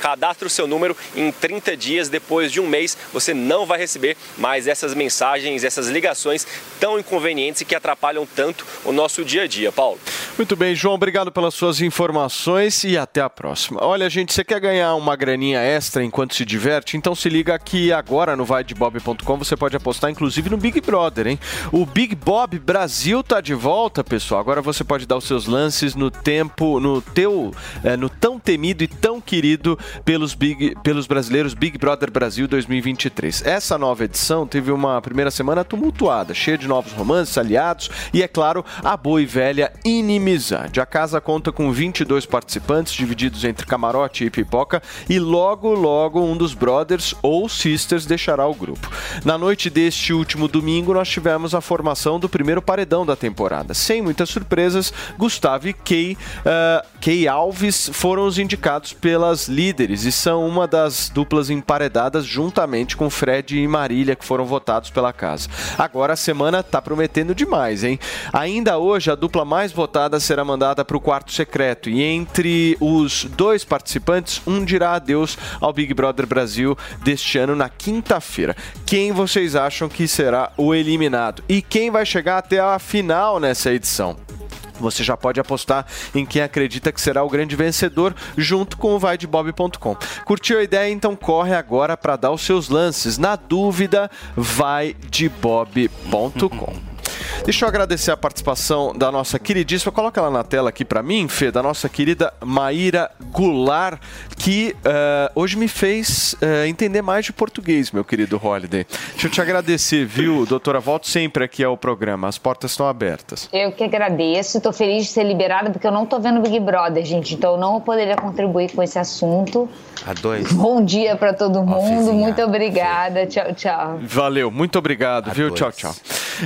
Cadastre o seu número em 30 dias depois de um mês, você não vai receber mais essas mensagens, essas ligações tão inconvenientes e que atrapalham tanto o nosso dia a dia. Paulo. Muito bem, João, obrigado pelas suas informações e até a próxima. Olha, gente, você quer ganhar uma graninha extra enquanto se diverte? Então se liga aqui agora no vaidebob.com, você pode apostar inclusive no Big Brother, hein? O Big Bob Brasil tá de volta, pessoal. Agora você pode dar os seus lances no tempo, no teu, é, no tão temido e tão querido pelos, Big, pelos brasileiros Big Brother Brasil 2023. Essa nova edição teve uma primeira semana tumultuada, cheia de novos romances, aliados e, é claro, a boa e velha inimizade. A casa conta com 22 participantes, divididos entre camarote e pipoca, e logo, logo um dos brothers ou sisters deixará o grupo. Na noite deste último domingo, nós tivemos a formação do primeiro paredão da temporada. Sem muitas surpresas, Gustavo e Kay, uh, Kay Alves foram os indicados pelas líderes e são uma das duplas emparedadas juntamente com Fred e Marília, que foram votados pela casa. Agora a semana tá prometendo demais, hein? Ainda hoje, a dupla mais votada será mandada para o quarto secreto e entre os dois participantes, um dirá adeus ao Big Brother Brasil deste ano na quinta-feira. Quem vocês acham que será o eliminado? E quem vai chegar até a final nessa edição? Você já pode apostar em quem acredita que será o grande vencedor junto com o vaidebob.com. Curtiu a ideia? Então corre agora para dar os seus lances. Na dúvida, vaidebob.com. Deixa eu agradecer a participação da nossa queridíssima, coloca ela na tela aqui para mim, Fê, da nossa querida Maíra Goulart, que uh, hoje me fez uh, entender mais de português, meu querido Holiday. Deixa eu te agradecer, viu, doutora? Volto sempre aqui ao programa, as portas estão abertas. Eu que agradeço, estou feliz de ser liberada porque eu não estou vendo Big Brother, gente, então eu não poderia contribuir com esse assunto. A dois. Bom dia para todo mundo, muito obrigada, tchau, tchau. Valeu, muito obrigado, viu? Tchau, tchau.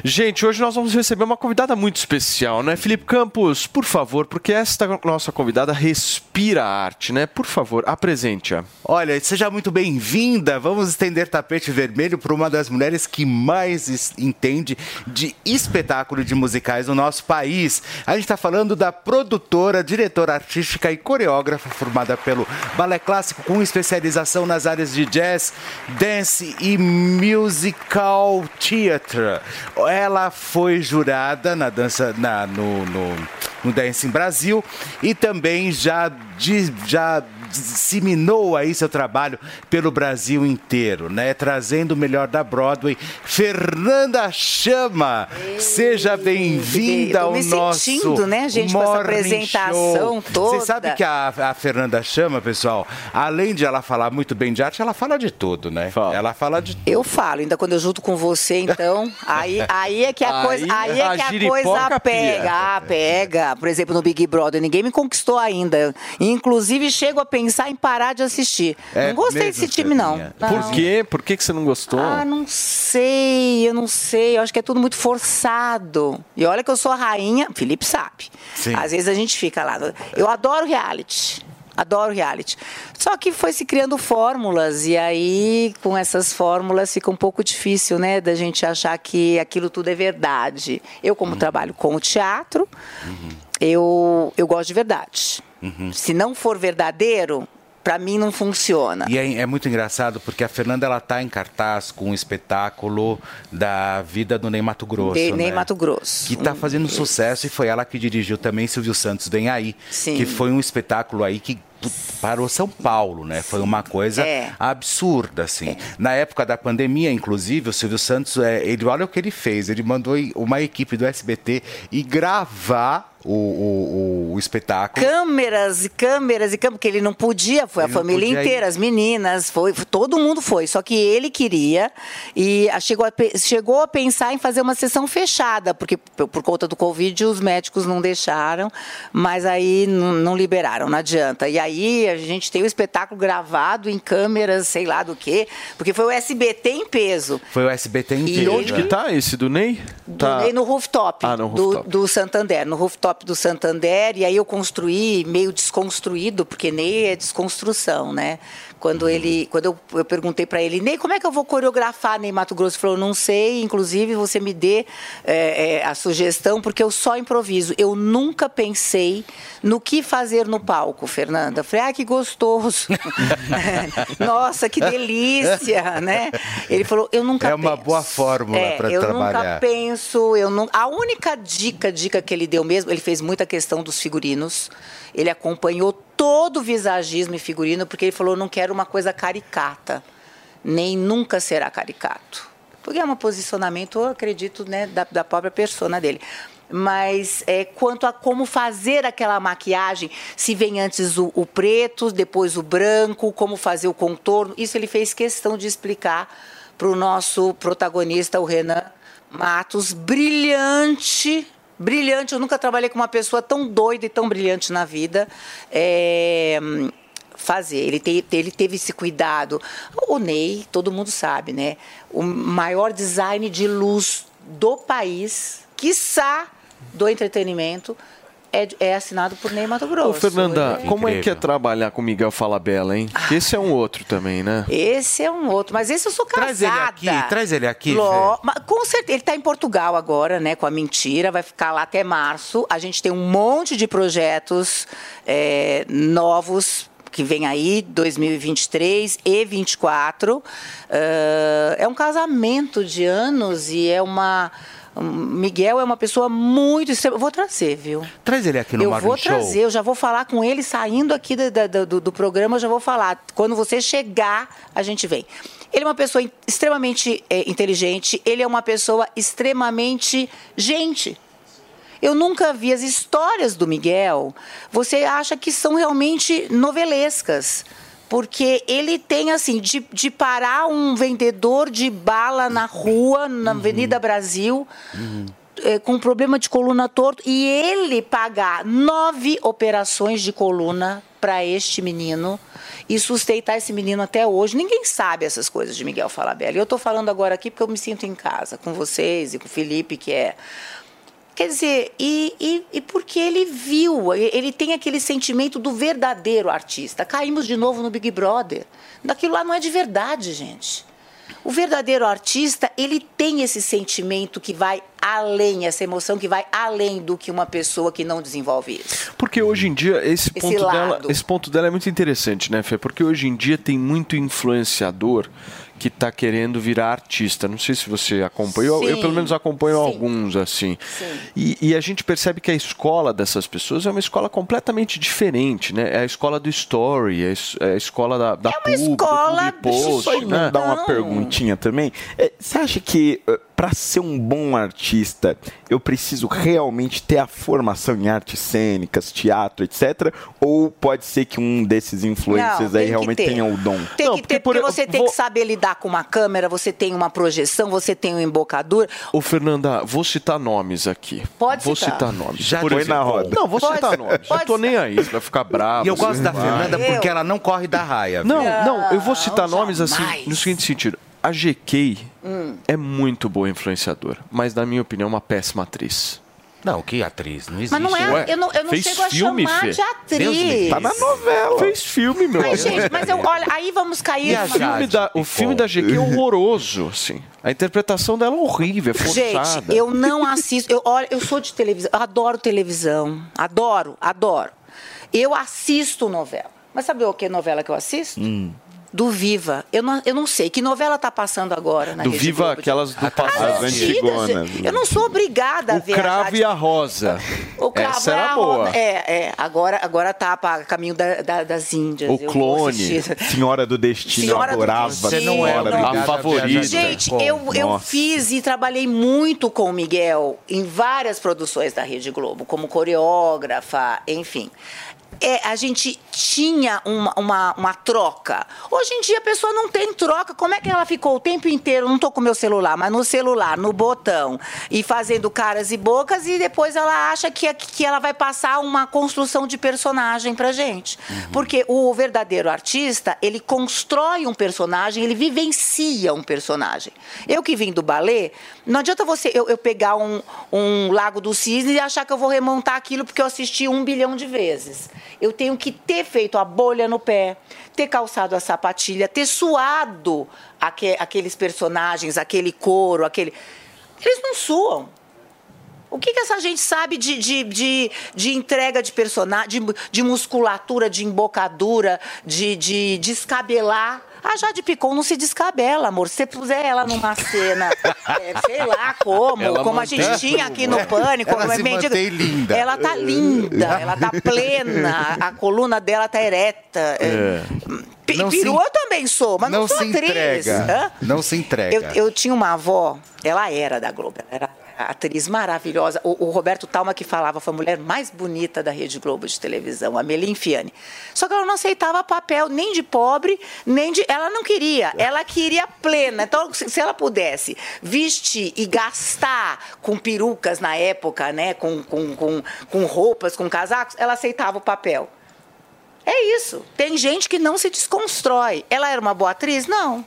Gente, hoje nós vamos receber uma convidada muito especial, né? Felipe Campos, por favor, porque esta nossa convidada respira arte, né? Por favor, apresente-a. Olha, seja muito bem-vinda. Vamos estender tapete vermelho para uma das mulheres que mais entende de espetáculo de musicais no nosso país. A gente está falando da produtora, diretora artística e coreógrafa formada pelo Balé Clássico com especialização nas áreas de jazz, dance e musical theater. Ela foi jurada na dança na, no, no, no Dance Brasil e também já, di- já disseminou aí seu trabalho pelo Brasil inteiro, né? Trazendo o melhor da Broadway. Fernanda Chama, seja bem-vinda Eu tô ao me nosso sentindo, né, gente, com essa apresentação Show. toda. Você sabe que a, a Fernanda Chama, pessoal, além de ela falar muito bem de arte, ela fala de tudo, né? Ela fala de Eu falo, ainda quando eu junto com você, então, aí, aí é que a Aí coisa, aí é a que a coisa pia. pega. Ah, pega. Por exemplo, no Big Brother, ninguém me conquistou ainda. Inclusive, chego a pensar em parar de assistir. É não gostei desse time, não. Por Não. quê? Por que, que você não gostou? Ah, não sei, eu não sei. Eu acho que é tudo muito forçado. E olha que eu sou a rainha, Felipe sabe. Sim. Às vezes a gente fica lá. Eu adoro reality. Adoro reality. Só que foi se criando fórmulas, e aí, com essas fórmulas, fica um pouco difícil, né, da gente achar que aquilo tudo é verdade. Eu, como trabalho com o teatro, eu, eu gosto de verdade. Se não for verdadeiro, para mim não funciona. E é, é muito engraçado porque a Fernanda ela tá em cartaz com um espetáculo da vida do Ney Mato Grosso. De né? Ney Mato Grosso. Que tá fazendo sucesso e foi ela que dirigiu também Silvio Santos Vem Aí. Sim. Que foi um espetáculo aí que parou São Paulo, né? Foi uma coisa É. absurda, assim. Na época da pandemia, inclusive, o Silvio Santos, é, ele olha o que ele fez. Ele mandou uma equipe do SBT ir gravar o, o, o espetáculo. Câmeras e câmeras e câmeras, porque ele não podia, foi Ele a família inteira, ir. as meninas, foi, todo mundo foi, só que ele queria e chegou a, chegou a pensar em fazer uma sessão fechada, porque por, por conta do Covid os médicos não deixaram, mas aí não, não liberaram, não adianta. E aí aí a gente tem o espetáculo gravado em câmeras, sei lá do quê, porque foi o SBT em peso. Foi o SBT E inteiro. Onde que tá esse do Ney? Tá. Ney no rooftop, Ah, no do- rooftop. Do, Santander, no rooftop do Santander, e aí eu construí meio desconstruído, porque Ney é desconstrução, né? Quando ele, quando eu, eu perguntei para ele, Ney, como é que eu vou coreografar Ney Mato Grosso? Ele falou, não sei, inclusive você me dê é, é, a sugestão, porque eu só improviso. Eu nunca pensei no que fazer no palco, Fernanda. Eu Falei, ah, que gostoso. Nossa, que delícia, né? Ele falou, eu nunca É uma boa fórmula é, para eu trabalhar. nunca penso, eu não. A única dica, dica que ele deu mesmo, ele fez muita questão dos figurinos. Ele acompanhou todo o visagismo e figurino, porque ele falou: não quero uma coisa caricata, nem nunca será caricato. Porque é um posicionamento, eu acredito, né, da, da própria persona dele. Mas é, quanto a como fazer aquela maquiagem, se vem antes o, o preto, depois o branco, como fazer o contorno, isso ele fez questão de explicar para o nosso protagonista, o Renan Matos, brilhante, brilhante. Eu nunca trabalhei com uma pessoa tão doida e tão brilhante na vida. É, fazer. Ele, te- ele teve esse cuidado. O Ney, todo mundo sabe, né? O maior design de luz do país, quiçá do entretenimento, é, é assinado por Ney Mato Grosso. Ô, Fernanda, Ele- como é que é trabalhar com Miguel Falabella, hein? Que Esse é um outro também, né? Esse é um outro, mas esse eu sou casada. Traz ele aqui, traz ele aqui, Ló- mas com certeza, ele está em Portugal agora, né, com a mentira, vai ficar lá até março. A gente tem um monte de projetos é, novos que vem aí, 2023 e 2024. Ah, é um casamento de anos e é uma... Miguel é uma pessoa muito... extrema- vou trazer, viu? Traz ele aqui no eu Morning vou Show. trazer, eu já vou falar com ele saindo aqui da- da- do, do programa, eu já vou falar. Quando você chegar, a gente vem. Ele é uma pessoa extremamente eh, inteligente, ele é uma pessoa extremamente gente. Eu nunca vi as histórias do Miguel. Você acha que são realmente novelescas. Porque ele tem, assim, de, de parar um vendedor de bala na rua, na Avenida Brasil, é, com problema de coluna torto e ele pagar nove operações de coluna para este menino e sustentar esse menino até hoje. Ninguém sabe essas coisas de Miguel Falabella. E eu estou falando agora aqui porque eu me sinto em casa com vocês e com o Felipe, que é. Quer dizer, e, e, e porque ele viu, ele tem aquele sentimento do verdadeiro artista. Caímos de novo no Big Brother. Daquilo lá não é de verdade, gente. O verdadeiro artista, ele tem esse sentimento que vai além, essa emoção que vai além do que uma pessoa que não desenvolve isso. Porque hoje em dia, esse, Esse ponto, dela, esse ponto dela é muito interessante, né, Fê? Porque hoje em dia tem muito influenciador que está querendo virar artista. Não sei se você acompanhou, eu, Sim. pelo menos acompanho Sim. alguns, assim. Sim. E, e a gente percebe que a escola dessas pessoas é uma escola completamente diferente, né? É a escola do story, é a é escola da, da pub, escola do public post, Só né? emendar uma perguntinha também. É, Você acha que para ser um bom artista eu preciso realmente ter a formação em artes cênicas, teatro, etc? Ou pode ser que um desses influencers Não, aí que realmente tenha o dom? Tem que ter, porque você tem que saber lidar com uma câmera, você tem uma projeção, você tem um embocadura. Ô, Fernanda, vou citar nomes aqui. Pode Vou citar. citar nomes. Já Por foi exemplo, na roda. Não, vou Pode- citar nomes. Eu pode tô nem aí, você vai ficar bravo. E eu gosto da vai. Fernanda porque ela não corre da raia. Não, viu? não, eu vou citar Não, nomes assim, jamais. no seguinte sentido. A GK Hum. é muito boa influenciadora, mas na minha opinião é uma péssima atriz. Não, que atriz? Não existe. Mas não é, Ué, eu não, eu não fez chego a filme, chamar Fê? de atriz. Tá na novela. Fez filme, meu amor. gente, mas eu, olha, aí vamos cair E a filme, Jade da, o filme da GQ é horroroso, assim. A interpretação dela é horrível, é forçada. Gente, eu não assisto. Eu, olha, eu sou de televisão, eu adoro televisão. Adoro, adoro. Eu assisto novela. Mas sabe o que novela que eu assisto? Hum. Do Viva. Eu não, eu não sei. Que novela tá passando agora na Do Rede Viva, Globo? aquelas do passado. As Antigas, antigonas. Eu não sou obrigada a O ver a Cravo Jade e a Rosa. O cravo Essa é era a boa. roda- É, é. Agora, agora tá para caminho da- da- das Índias. O Eu Clone. Senhora do Destino, Senhora eu do adorava. Destino. Você não é do obrigada A a favorita. Gente, eu, eu fiz e trabalhei muito com o Miguel em várias produções da Rede Globo, como coreógrafa, enfim. É, a gente tinha uma, uma, uma troca. Hoje em dia a pessoa não tem troca. Como é que ela ficou o tempo inteiro, não estou com meu celular, mas no celular, no botão, e fazendo caras e bocas, e depois ela acha que, que ela vai passar uma construção de personagem pra gente. Porque o verdadeiro artista, ele constrói um personagem, ele vivencia um personagem. Eu que vim do balé, não adianta você eu, eu pegar um, um Lago do Cisne e achar que eu vou remontar aquilo porque eu assisti um bilhão de vezes. Eu tenho que ter feito a bolha no pé, ter calçado a sapatilha, ter suado aque- aqueles personagens, aquele couro, aquele. Eles não suam. O que, que essa gente sabe de, de, de, de entrega de personagem, de, de musculatura, de embocadura, de, de descabelar? A Jade Picon não se descabela, amor. Se você puser ela numa cena, é, sei lá como, Ela como a gente tinha aqui no Pânico. Ela é se mendiga. linda. Ela tá linda, ela tá plena, a coluna dela tá ereta. É. Pi- Não se- Peru eu também sou, mas não, não sou se atriz. entrega. Hã? Não se entrega. Eu, eu tinha uma avó, ela era da Globo, ela era atriz maravilhosa. O, o Roberto Talma que falava, foi a mulher mais bonita da Rede Globo de televisão, a Melim Fiane. Só que ela não aceitava papel nem de pobre, nem de. Ela não queria, ela queria plena. Então, se ela pudesse vestir e gastar com perucas na época, né? Com, com, com, com roupas, com casacos, ela aceitava o papel. É isso. Tem gente que não se desconstrói. Ela era uma boa atriz? Não.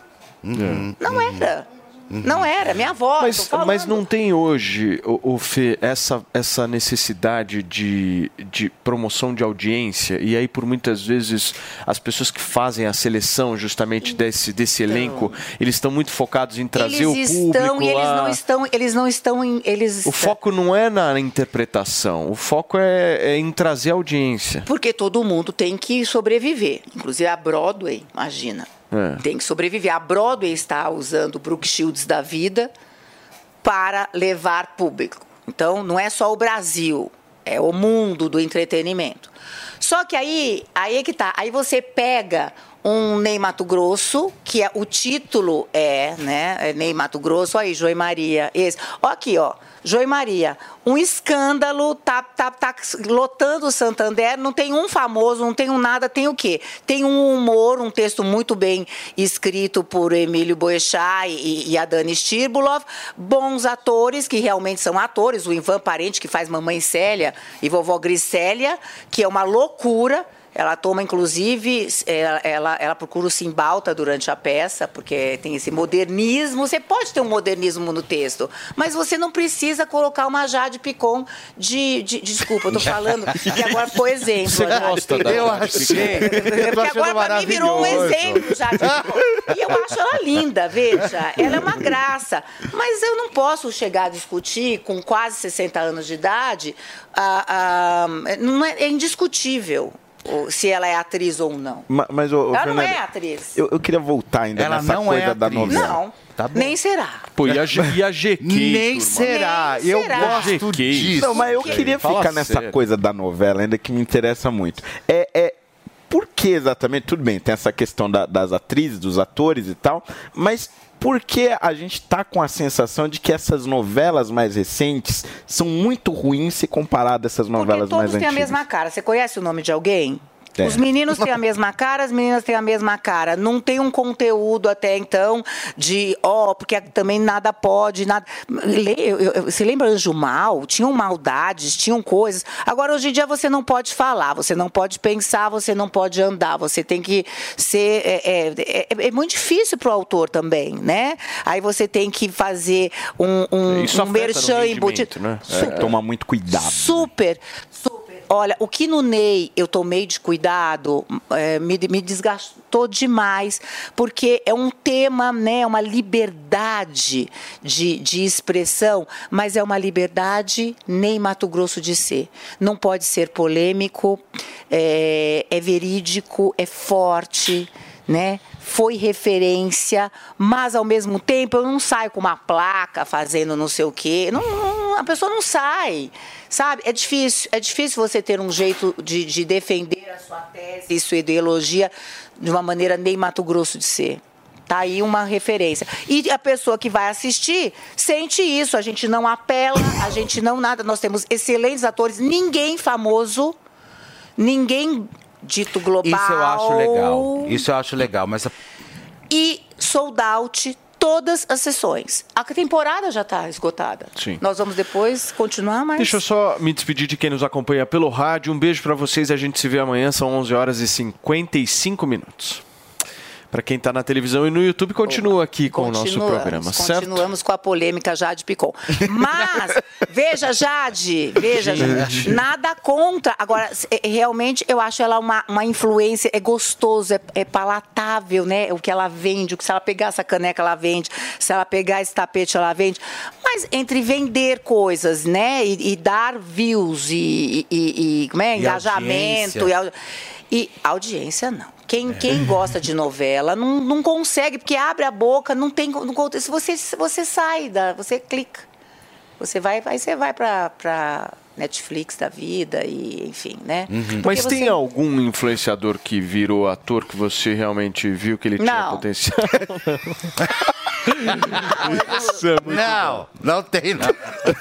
Não era. Não era. Minha avó. Mas, mas não tem hoje, o, o Fê, essa, essa necessidade de, de promoção de audiência, e aí por muitas vezes as pessoas que fazem a seleção justamente desse, desse elenco, eles estão muito focados em trazer o público estão e eles não estão, eles não estão em, eles O foco não é na interpretação, o foco é, é em trazer audiência. porque todo mundo tem que sobreviver, inclusive a Broadway, imagina. É. Tem que sobreviver. A Broadway está usando o Brooke Shields da vida para levar público. Então, não é só o Brasil, é o mundo do entretenimento. Só que aí, aí é que tá. Aí você pega um Ney Mato Grosso, que é o título é, né? É Ney Grosso, aí, Joy Maria. Esse. Ó aqui, ó. Joy Maria, um escândalo, tá, tá, tá lotando o Santander, não tem um famoso, não tem um nada, tem o quê? Tem um humor, um texto muito bem escrito por Emílio Boechat e, e a Dani Stirbulov, bons atores, que realmente são atores, o Ivan Parente, que faz Mamãe Célia, e Vovó Grissélia, que é uma loucura, ela toma, inclusive, ela, ela, ela procura o Simbalta durante a peça, porque tem esse modernismo. Você pode ter um modernismo no texto, mas você não precisa colocar uma Jade Picon de. de- desculpa, eu tô falando que agora foi exemplo. Você a Jade gosta da Picon. Eu achei. Eu tô Porque agora pra mim virou um exemplo, Jade Picon. E eu acho ela linda, veja. Ela é uma graça. Mas eu não posso chegar a discutir com quase 60 anos de idade. ah, ah, não é, é indiscutível se ela é atriz ou não. Ma- Mas, ô, ela não Fernanda, é atriz. Eu, eu queria voltar ainda Ela nessa não coisa é da novela. Não, Tá nem será. Pô, e a, G- e a GQ? Nem turma? será. Nem Eu será. gosto GQ. disso. Não, mas eu queria fala ficar nessa sério. coisa da novela ainda que me interessa muito. É, é que exatamente? Tudo bem, tem essa questão da- das atrizes, dos atores e tal, mas por que a gente tá com a sensação de que essas novelas mais recentes são muito ruins se comparado a essas Porque novelas mais todos têm a antigas? mesma cara. Você conhece o nome de alguém? É. Os meninos têm a mesma cara, as meninas têm a mesma cara. Não tem um conteúdo até então de, ó, porque também nada pode, nada. Le- eu- eu- Você lembra Anjo Mal? Tinham maldades, tinham coisas. Agora, hoje em dia, você não pode falar, você não pode pensar, você não pode andar, você tem que ser. É, é- é- é muito difícil para o autor também, né? Aí você tem que fazer um, um, Isso um merchan embutido. né? É, tomar muito cuidado. Super, super. Olha, o que no Ney eu tomei de cuidado eh, me, me desgastou demais, porque é um tema, né, uma liberdade de, de expressão, mas é uma liberdade nem Mato Grosso de ser. Não pode ser polêmico, é, é verídico, é forte, né? Foi referência, mas ao mesmo tempo eu não saio com uma placa fazendo não sei o quê. Não, não- a pessoa não sai, sabe? É difícil, é difícil você ter um jeito de, de defender a sua tese e sua ideologia de uma maneira nem Mato Grosso de ser. Tá aí uma referência. E a pessoa que vai assistir sente isso. A gente não apela, a gente não nada. Nós temos excelentes atores, ninguém famoso ninguém dito global. Isso eu acho legal. Isso eu acho legal, mas a- E sold out todas as sessões. A temporada já está esgotada. Sim. Nós vamos depois continuar, mas... Deixa eu só me despedir de quem nos acompanha pelo rádio. Um beijo pra vocês. A gente se vê amanhã. São 11 horas e 55 minutos. Pra quem tá na televisão e no YouTube, continua aqui com o nosso Continuamos, programa, certo? Continuamos com a polêmica Jade Picon. Mas, veja, Jade, veja. Jade, nada contra. Agora, é, realmente, eu acho ela uma, uma influência, é gostoso, é, é palatável, né? O que ela vende, o que se ela pegar essa caneca, ela vende. Se ela pegar esse tapete, ela vende. Mas entre vender coisas, né? E, e dar views e, e- e- e- como é? E engajamento audiência. e, e audiência, não. Quem, quem gosta de novela não, não consegue, porque abre a boca, não tem. Não, você, você sai, da, você clica. Você vai, aí você vai pra Netflix da vida e, enfim, né? Porque Mas você- tem algum influenciador que virou ator que você realmente viu que ele tinha Não. potencial? Isso é muito Não, não tem não.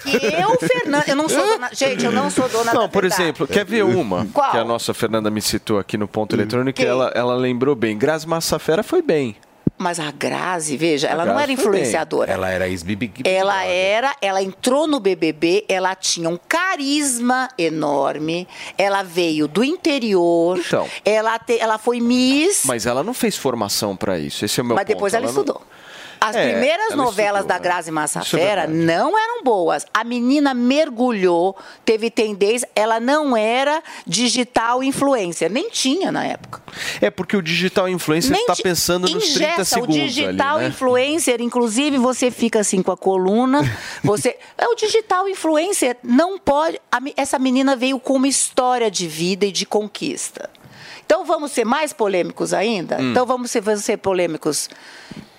Que eu, Fernanda, eu não sou dona. Gente, eu não sou dona Não, da por verdade. exemplo, quer ver uma Qual? que a nossa Fernanda me citou aqui no ponto eletrônico? Ela, ela lembrou bem. Grazi Massafera foi bem. Mas a Grazi, veja, A ela não Grazi era foi bem. influenciadora. Ela era ex-Bibi. Ela era, ela entrou no BBB, ela tinha um carisma enorme, ela veio do interior, Então. ela, te- ela foi Miss, Mas ela não fez formação pra isso. Esse é o meu mas ponto. depois ela, não- estudou. As É, primeiras ela novelas estudou, da é. Grazi é Massafera verdade. não eram boas. A menina mergulhou, teve tendência, ela não era digital influencer, nem tinha na época. É porque o digital influencer está pensando nos 30 ingessa, segundos O digital ali, né? influencer, inclusive, você fica assim com a coluna. Você, é o digital influencer não pode. a essa menina veio com uma história de vida e de conquista. Então vamos ser mais polêmicos ainda. Hum. Então vamos ser, vamos ser polêmicos.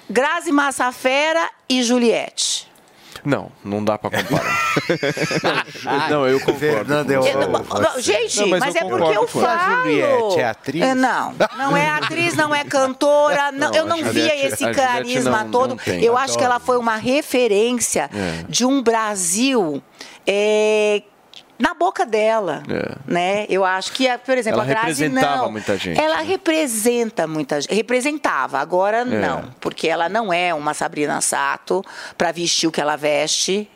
Grazi Massafera e Juliette. Não, não dá pra comparar. não, não, eu concordo. Fernanda, não- não, gente, Não, mas, é porque eu falo. A Juliette é atriz? É, Não, não é atriz, não é cantora. Não, Não, eu não Juliette- via esse carisma não- todo. eu acho que ela foi uma referência É. de um Brasil. é, na boca dela, É. né? Eu acho que, por exemplo, Ela a Grazi representava não. muita gente, Ela né? representa muita gente. Representava, agora não, porque ela não é uma Sabrina Sato para vestir o que ela veste.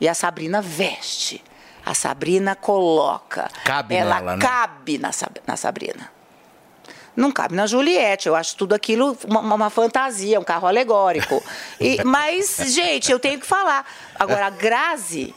E a Sabrina veste. A Sabrina coloca. Cabe ela nela, né? cabe na, Sab- na Sabrina. Não cabe na Juliette. Eu acho tudo aquilo uma, uma fantasia, um carro alegórico. E- mas, gente, eu tenho que falar. Agora, a Grazi,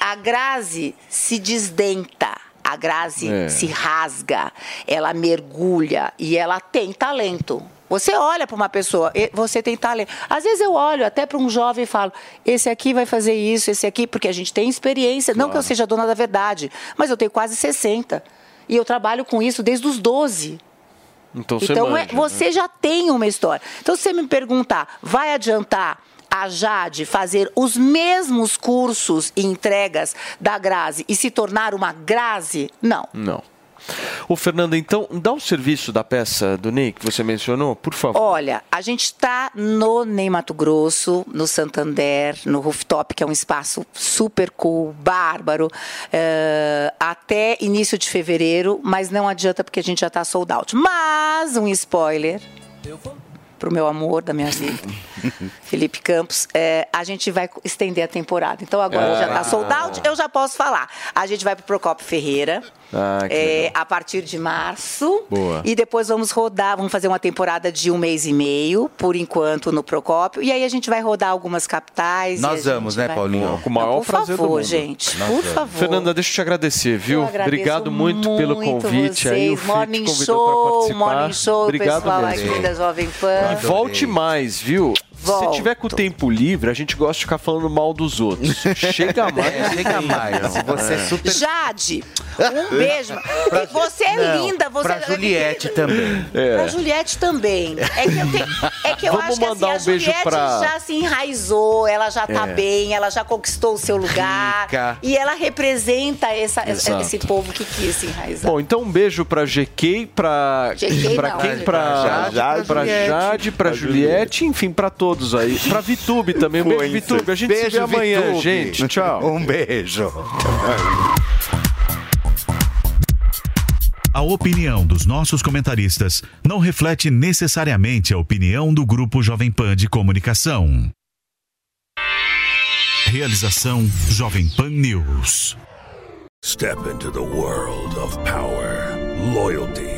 a Grazi se desdenta. A Grazi É. se rasga, ela mergulha e ela tem talento. Você olha para uma pessoa, você tem talento. Às vezes eu olho até para um jovem e falo: esse aqui vai fazer isso, esse aqui, porque a gente tem experiência. Não que eu seja dona da verdade, mas eu tenho quase 60. E eu trabalho com isso desde os 12. Então, você Então é- manja, né? você já tem uma história. Então, se você me perguntar, vai adiantar a Jade fazer os mesmos cursos e entregas da Grazi e se tornar uma Grazi? Não. Não. Ô, Fernanda, então, dá o serviço da peça do Ney que você mencionou, por favor. Olha, a gente está no Ney Mato Grosso, no Santander, no Rooftop, que é um espaço super cool, bárbaro, eh, até início de fevereiro, mas não adianta porque a gente já está sold out. Mas, um spoiler pro meu amor da minha vida, Felipe Campos, eh, a gente vai estender a temporada. Então agora já está sold out, eu já posso falar. A gente vai pro Procopio Ferreira, Ah, legal. a partir de março. Boa. E depois vamos rodar, vamos fazer uma temporada de um mês e meio, por enquanto, no Procópio. E aí a gente vai rodar algumas capitais. Nós vamos, né, vai- Paulinho? Com o maior por prazer do favor, mundo. gente, Nós por vamos. favor. Fernanda, deixa eu te agradecer, viu? Obrigado muito, pelo muito convite aí. O vocês. Fih te Morning Show. Morning Show, Obrigado pessoal mesmo. aqui da Jovem Pan. E volte mais, viu? Se tiver com o tempo livre, a gente gosta de ficar falando mal dos outros. Chega mais. É, chega mais. Se você é super. Jade, um beijo. E você é Não, linda. Você Pra Juliette também. Pra Juliette também. É que eu, tenho, é que eu Vamos acho que assim, a um beijo Juliette pra- já se enraizou, ela já tá É. bem, ela já conquistou o seu lugar. Rica. E ela representa essa, Exato. esse povo que quis se enraizar. Bom, então um beijo pra GK, pra. GK pra não. quem? Pra Jade, Jade, pra pra Juliette. Jade, pra Juliette, enfim, pra todos aí. Pra Vitube também. Um beijo, Vitube. A gente se vê amanhã, Vitube. gente. Tchau. Um beijo. A opinião dos nossos comentaristas não reflete necessariamente a opinião do Grupo Jovem Pan de Comunicação. Realização Jovem Pan News. Step into the world of power, loyalty,